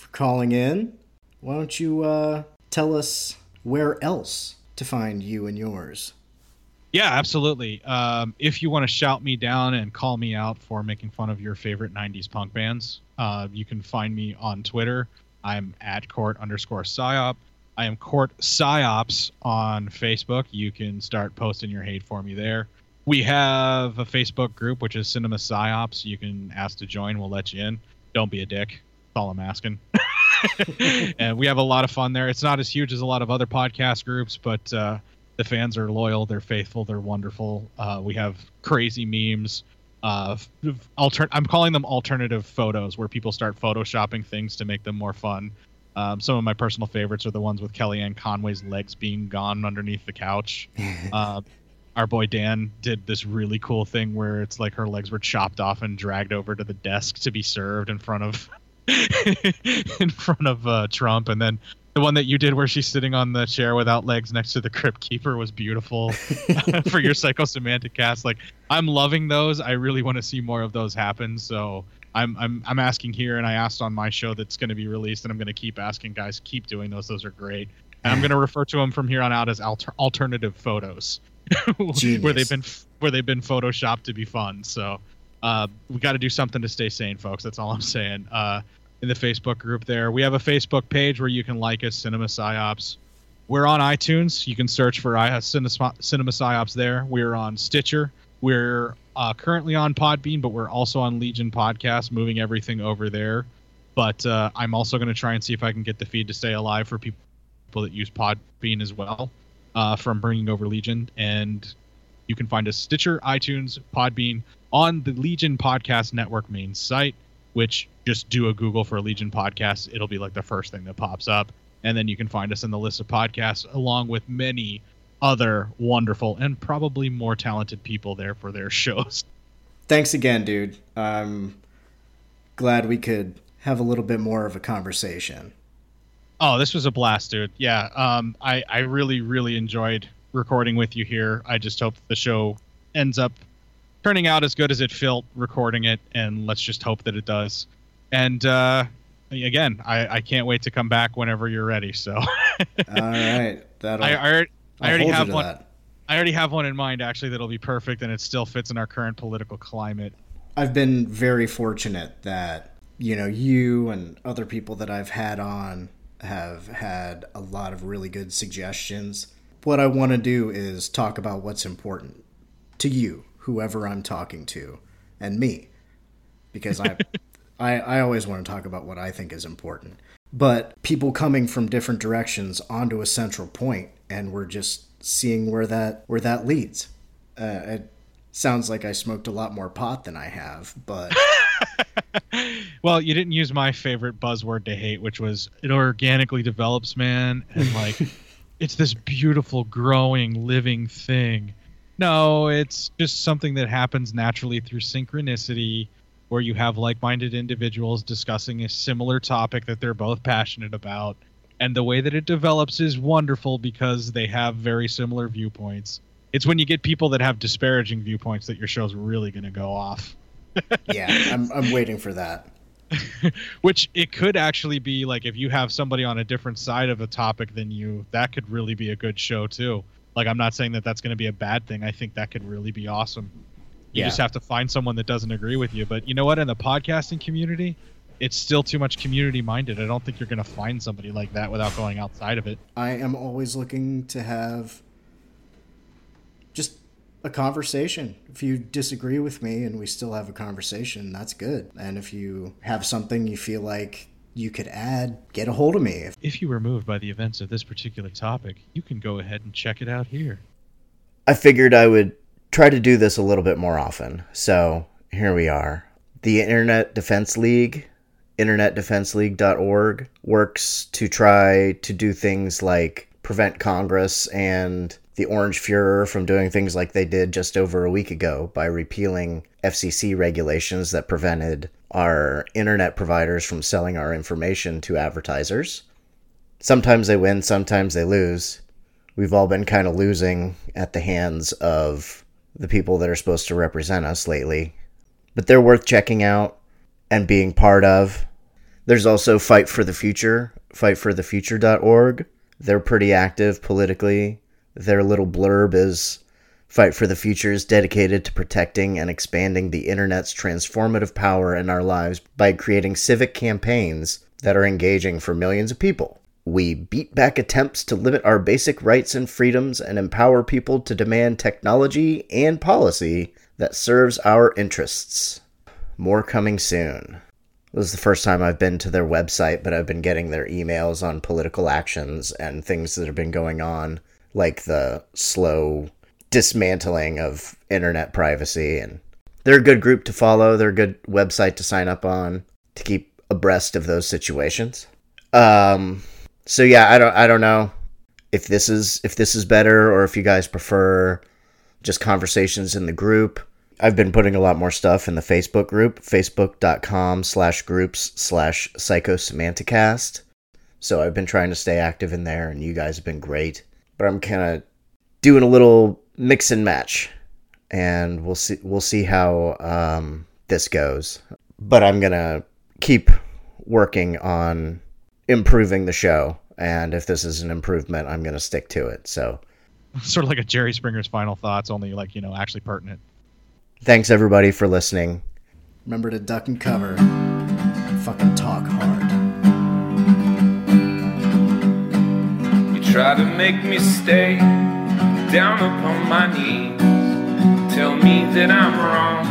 for calling in. Why don't you uh, tell us where else to find you and yours? Yeah, absolutely. Um, if you want to shout me down and call me out for making fun of your favorite 90s punk bands, uh, you can find me on Twitter. I'm at cort underscore psyop. I am cort psyops on Facebook. You can start posting your hate for me there. We have a Facebook group, which is Cinema Psyops. You can ask to join. We'll let you in. Don't be a dick. That's all I'm asking. and we have a lot of fun there. It's not as huge as a lot of other podcast groups, but uh, the fans are loyal, they're faithful, they're wonderful. Uh, we have crazy memes. Uh, alter- I'm calling them alternative photos, where people start photoshopping things to make them more fun. Um, some of my personal favorites are the ones with Kellyanne Conway's legs being gone underneath the couch. uh, our boy Dan did this really cool thing where it's like her legs were chopped off and dragged over to the desk to be served in front of in front of uh, Trump, and then the one that you did where she's sitting on the chair without legs next to the crypt keeper was beautiful for your psychosemantic cast. Like I'm loving those. I really want to see more of those happen. So I'm I'm I'm asking here, and I asked on my show that's going to be released, and I'm going to keep asking guys. Keep doing those. Those are great. And I'm going to refer to them from here on out as alter- alternative photos, where they've been where they've been photoshopped to be fun. So uh, we got to do something to stay sane, folks. That's all I'm saying. Uh, in the Facebook group there, we have a Facebook page where you can like us, Cinema Psyops. We're on iTunes. You can search for I Cinema, Cinema Psyops there. We're on Stitcher. We're uh, currently on Podbean, but we're also on Legion Podcast, moving everything over there. But uh, I'm also going to try and see if I can get the feed to stay alive for people that use Podbean as well uh, from bringing over Legion. And you can find us Stitcher, iTunes, Podbean on the Legion Podcast Network main site, which just do a Google for Legion Podcast. It'll be like the first thing that pops up. And then you can find us in the list of podcasts along with many other wonderful and probably more talented people there for their shows. Thanks again, dude. I'm glad we could have a little bit more of a conversation. Oh, this was a blast, dude. Yeah, um, I I really really enjoyed recording with you here. I just hope the show ends up turning out as good as it felt recording it, and let's just hope that it does. And uh, again, I, I can't wait to come back whenever you're ready. So, all right, that'll. I, I, I already have one. That. I already have one in mind actually that'll be perfect, and it still fits in our current political climate. I've been very fortunate that you know you and other people that I've had on have had a lot of really good suggestions. What I want to do is talk about what's important to you, whoever I'm talking to, and me, because I, I, I always want to talk about what I think is important. But people coming from different directions onto a central point, and we're just seeing where that where that leads. Uh, it sounds like I smoked a lot more pot than I have, but. well, you didn't use my favorite buzzword to hate, which was it organically develops, man, and like it's this beautiful, growing, living thing. No, it's just something that happens naturally through synchronicity, where you have like-minded individuals discussing a similar topic that they're both passionate about, and the way that it develops is wonderful because they have very similar viewpoints. It's when you get people that have disparaging viewpoints that your show's really going to go off yeah, I'm I'm waiting for that. Which it could actually be like if you have somebody on a different side of a topic than you, that could really be a good show too. Like I'm not saying that that's going to be a bad thing. I think that could really be awesome. You yeah. just have to find someone that doesn't agree with you. But you know what? In the podcasting community, it's still too much community minded. I don't think you're going to find somebody like that without going outside of it. I am always looking to have just a conversation. If you disagree with me and we still have a conversation, that's good. And if you have something you feel like you could add, get a hold of me. If you were moved by the events of this particular topic, you can go ahead and check it out here. I figured I would try to do this a little bit more often. So here we are. The Internet Defense League, internetdefenseleague.org, works to try to do things like prevent Congress and the Orange Fuhrer from doing things like they did just over a week ago by repealing FCC regulations that prevented our internet providers from selling our information to advertisers. Sometimes they win, sometimes they lose. We've all been kind of losing at the hands of the people that are supposed to represent us lately. But they're worth checking out and being part of. There's also Fight for the Future, fightforthefuture.org. They're pretty active politically. Their little blurb is Fight for the Future is dedicated to protecting and expanding the internet's transformative power in our lives by creating civic campaigns that are engaging for millions of people. We beat back attempts to limit our basic rights and freedoms and empower people to demand technology and policy that serves our interests. More coming soon. This is the first time I've been to their website, but I've been getting their emails on political actions and things that have been going on, like the slow dismantling of internet privacy. And they're a good group to follow. They're a good website to sign up on to keep abreast of those situations. Um, so yeah, I don't, I don't know if this is if this is better or if you guys prefer just conversations in the group. I've been putting a lot more stuff in the Facebook group, facebook.com slash groups slash psychosemanticast. So I've been trying to stay active in there, and you guys have been great. But I'm kind of doing a little mix and match, and we'll see we'll see how um, this goes. But I'm gonna keep working on improving the show, and if this is an improvement, I'm gonna stick to it. So Sort of like a Jerry Springer's final thoughts, only like you know actually pertinent. thanks everybody for listening. Remember to duck and cover. And fucking talk hard. Try to make me stay down upon my knees. Tell me that I'm wrong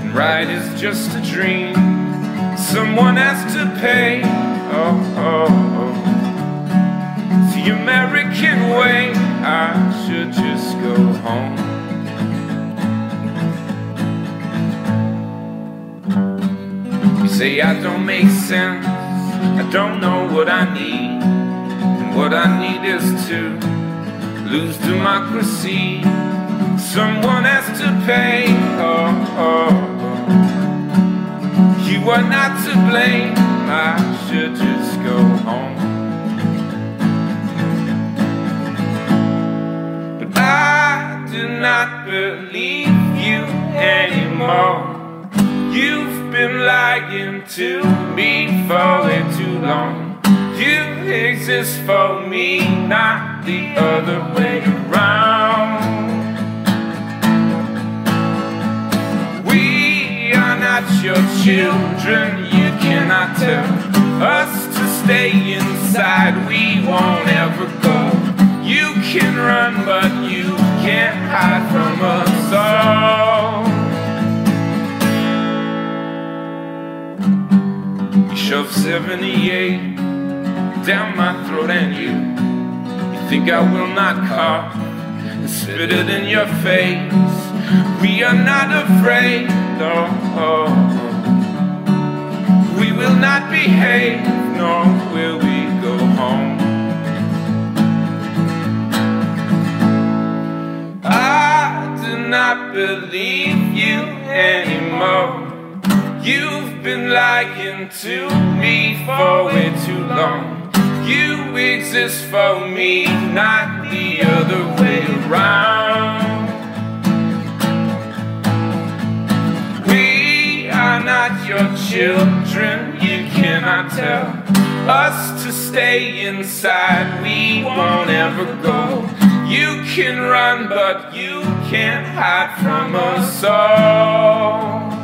and right is just a dream. Someone has to pay. Oh, oh, oh. The American way, I should just go home. You say I don't make sense. I don't know what I need. What I need is to lose democracy. Someone has to pay. Oh, oh. You are not to blame. I should just go home. But I do not believe you anymore. You've been lying to me for way too long. You exist for me, not the other way around. We are not your children, you cannot tell us to stay inside. We won't ever go. You can run, but you can't hide from us all. Shove 78 down my throat and you You think I will not cough and spit it in your face. We are not afraid, no. We will not behave, nor will we go home? I do not believe you anymore. You've been lying to me for way too long. You exist for me, not the other way around. We are not your children, you cannot tell us to stay inside. We won't ever go. You can run, but you can't hide from us all.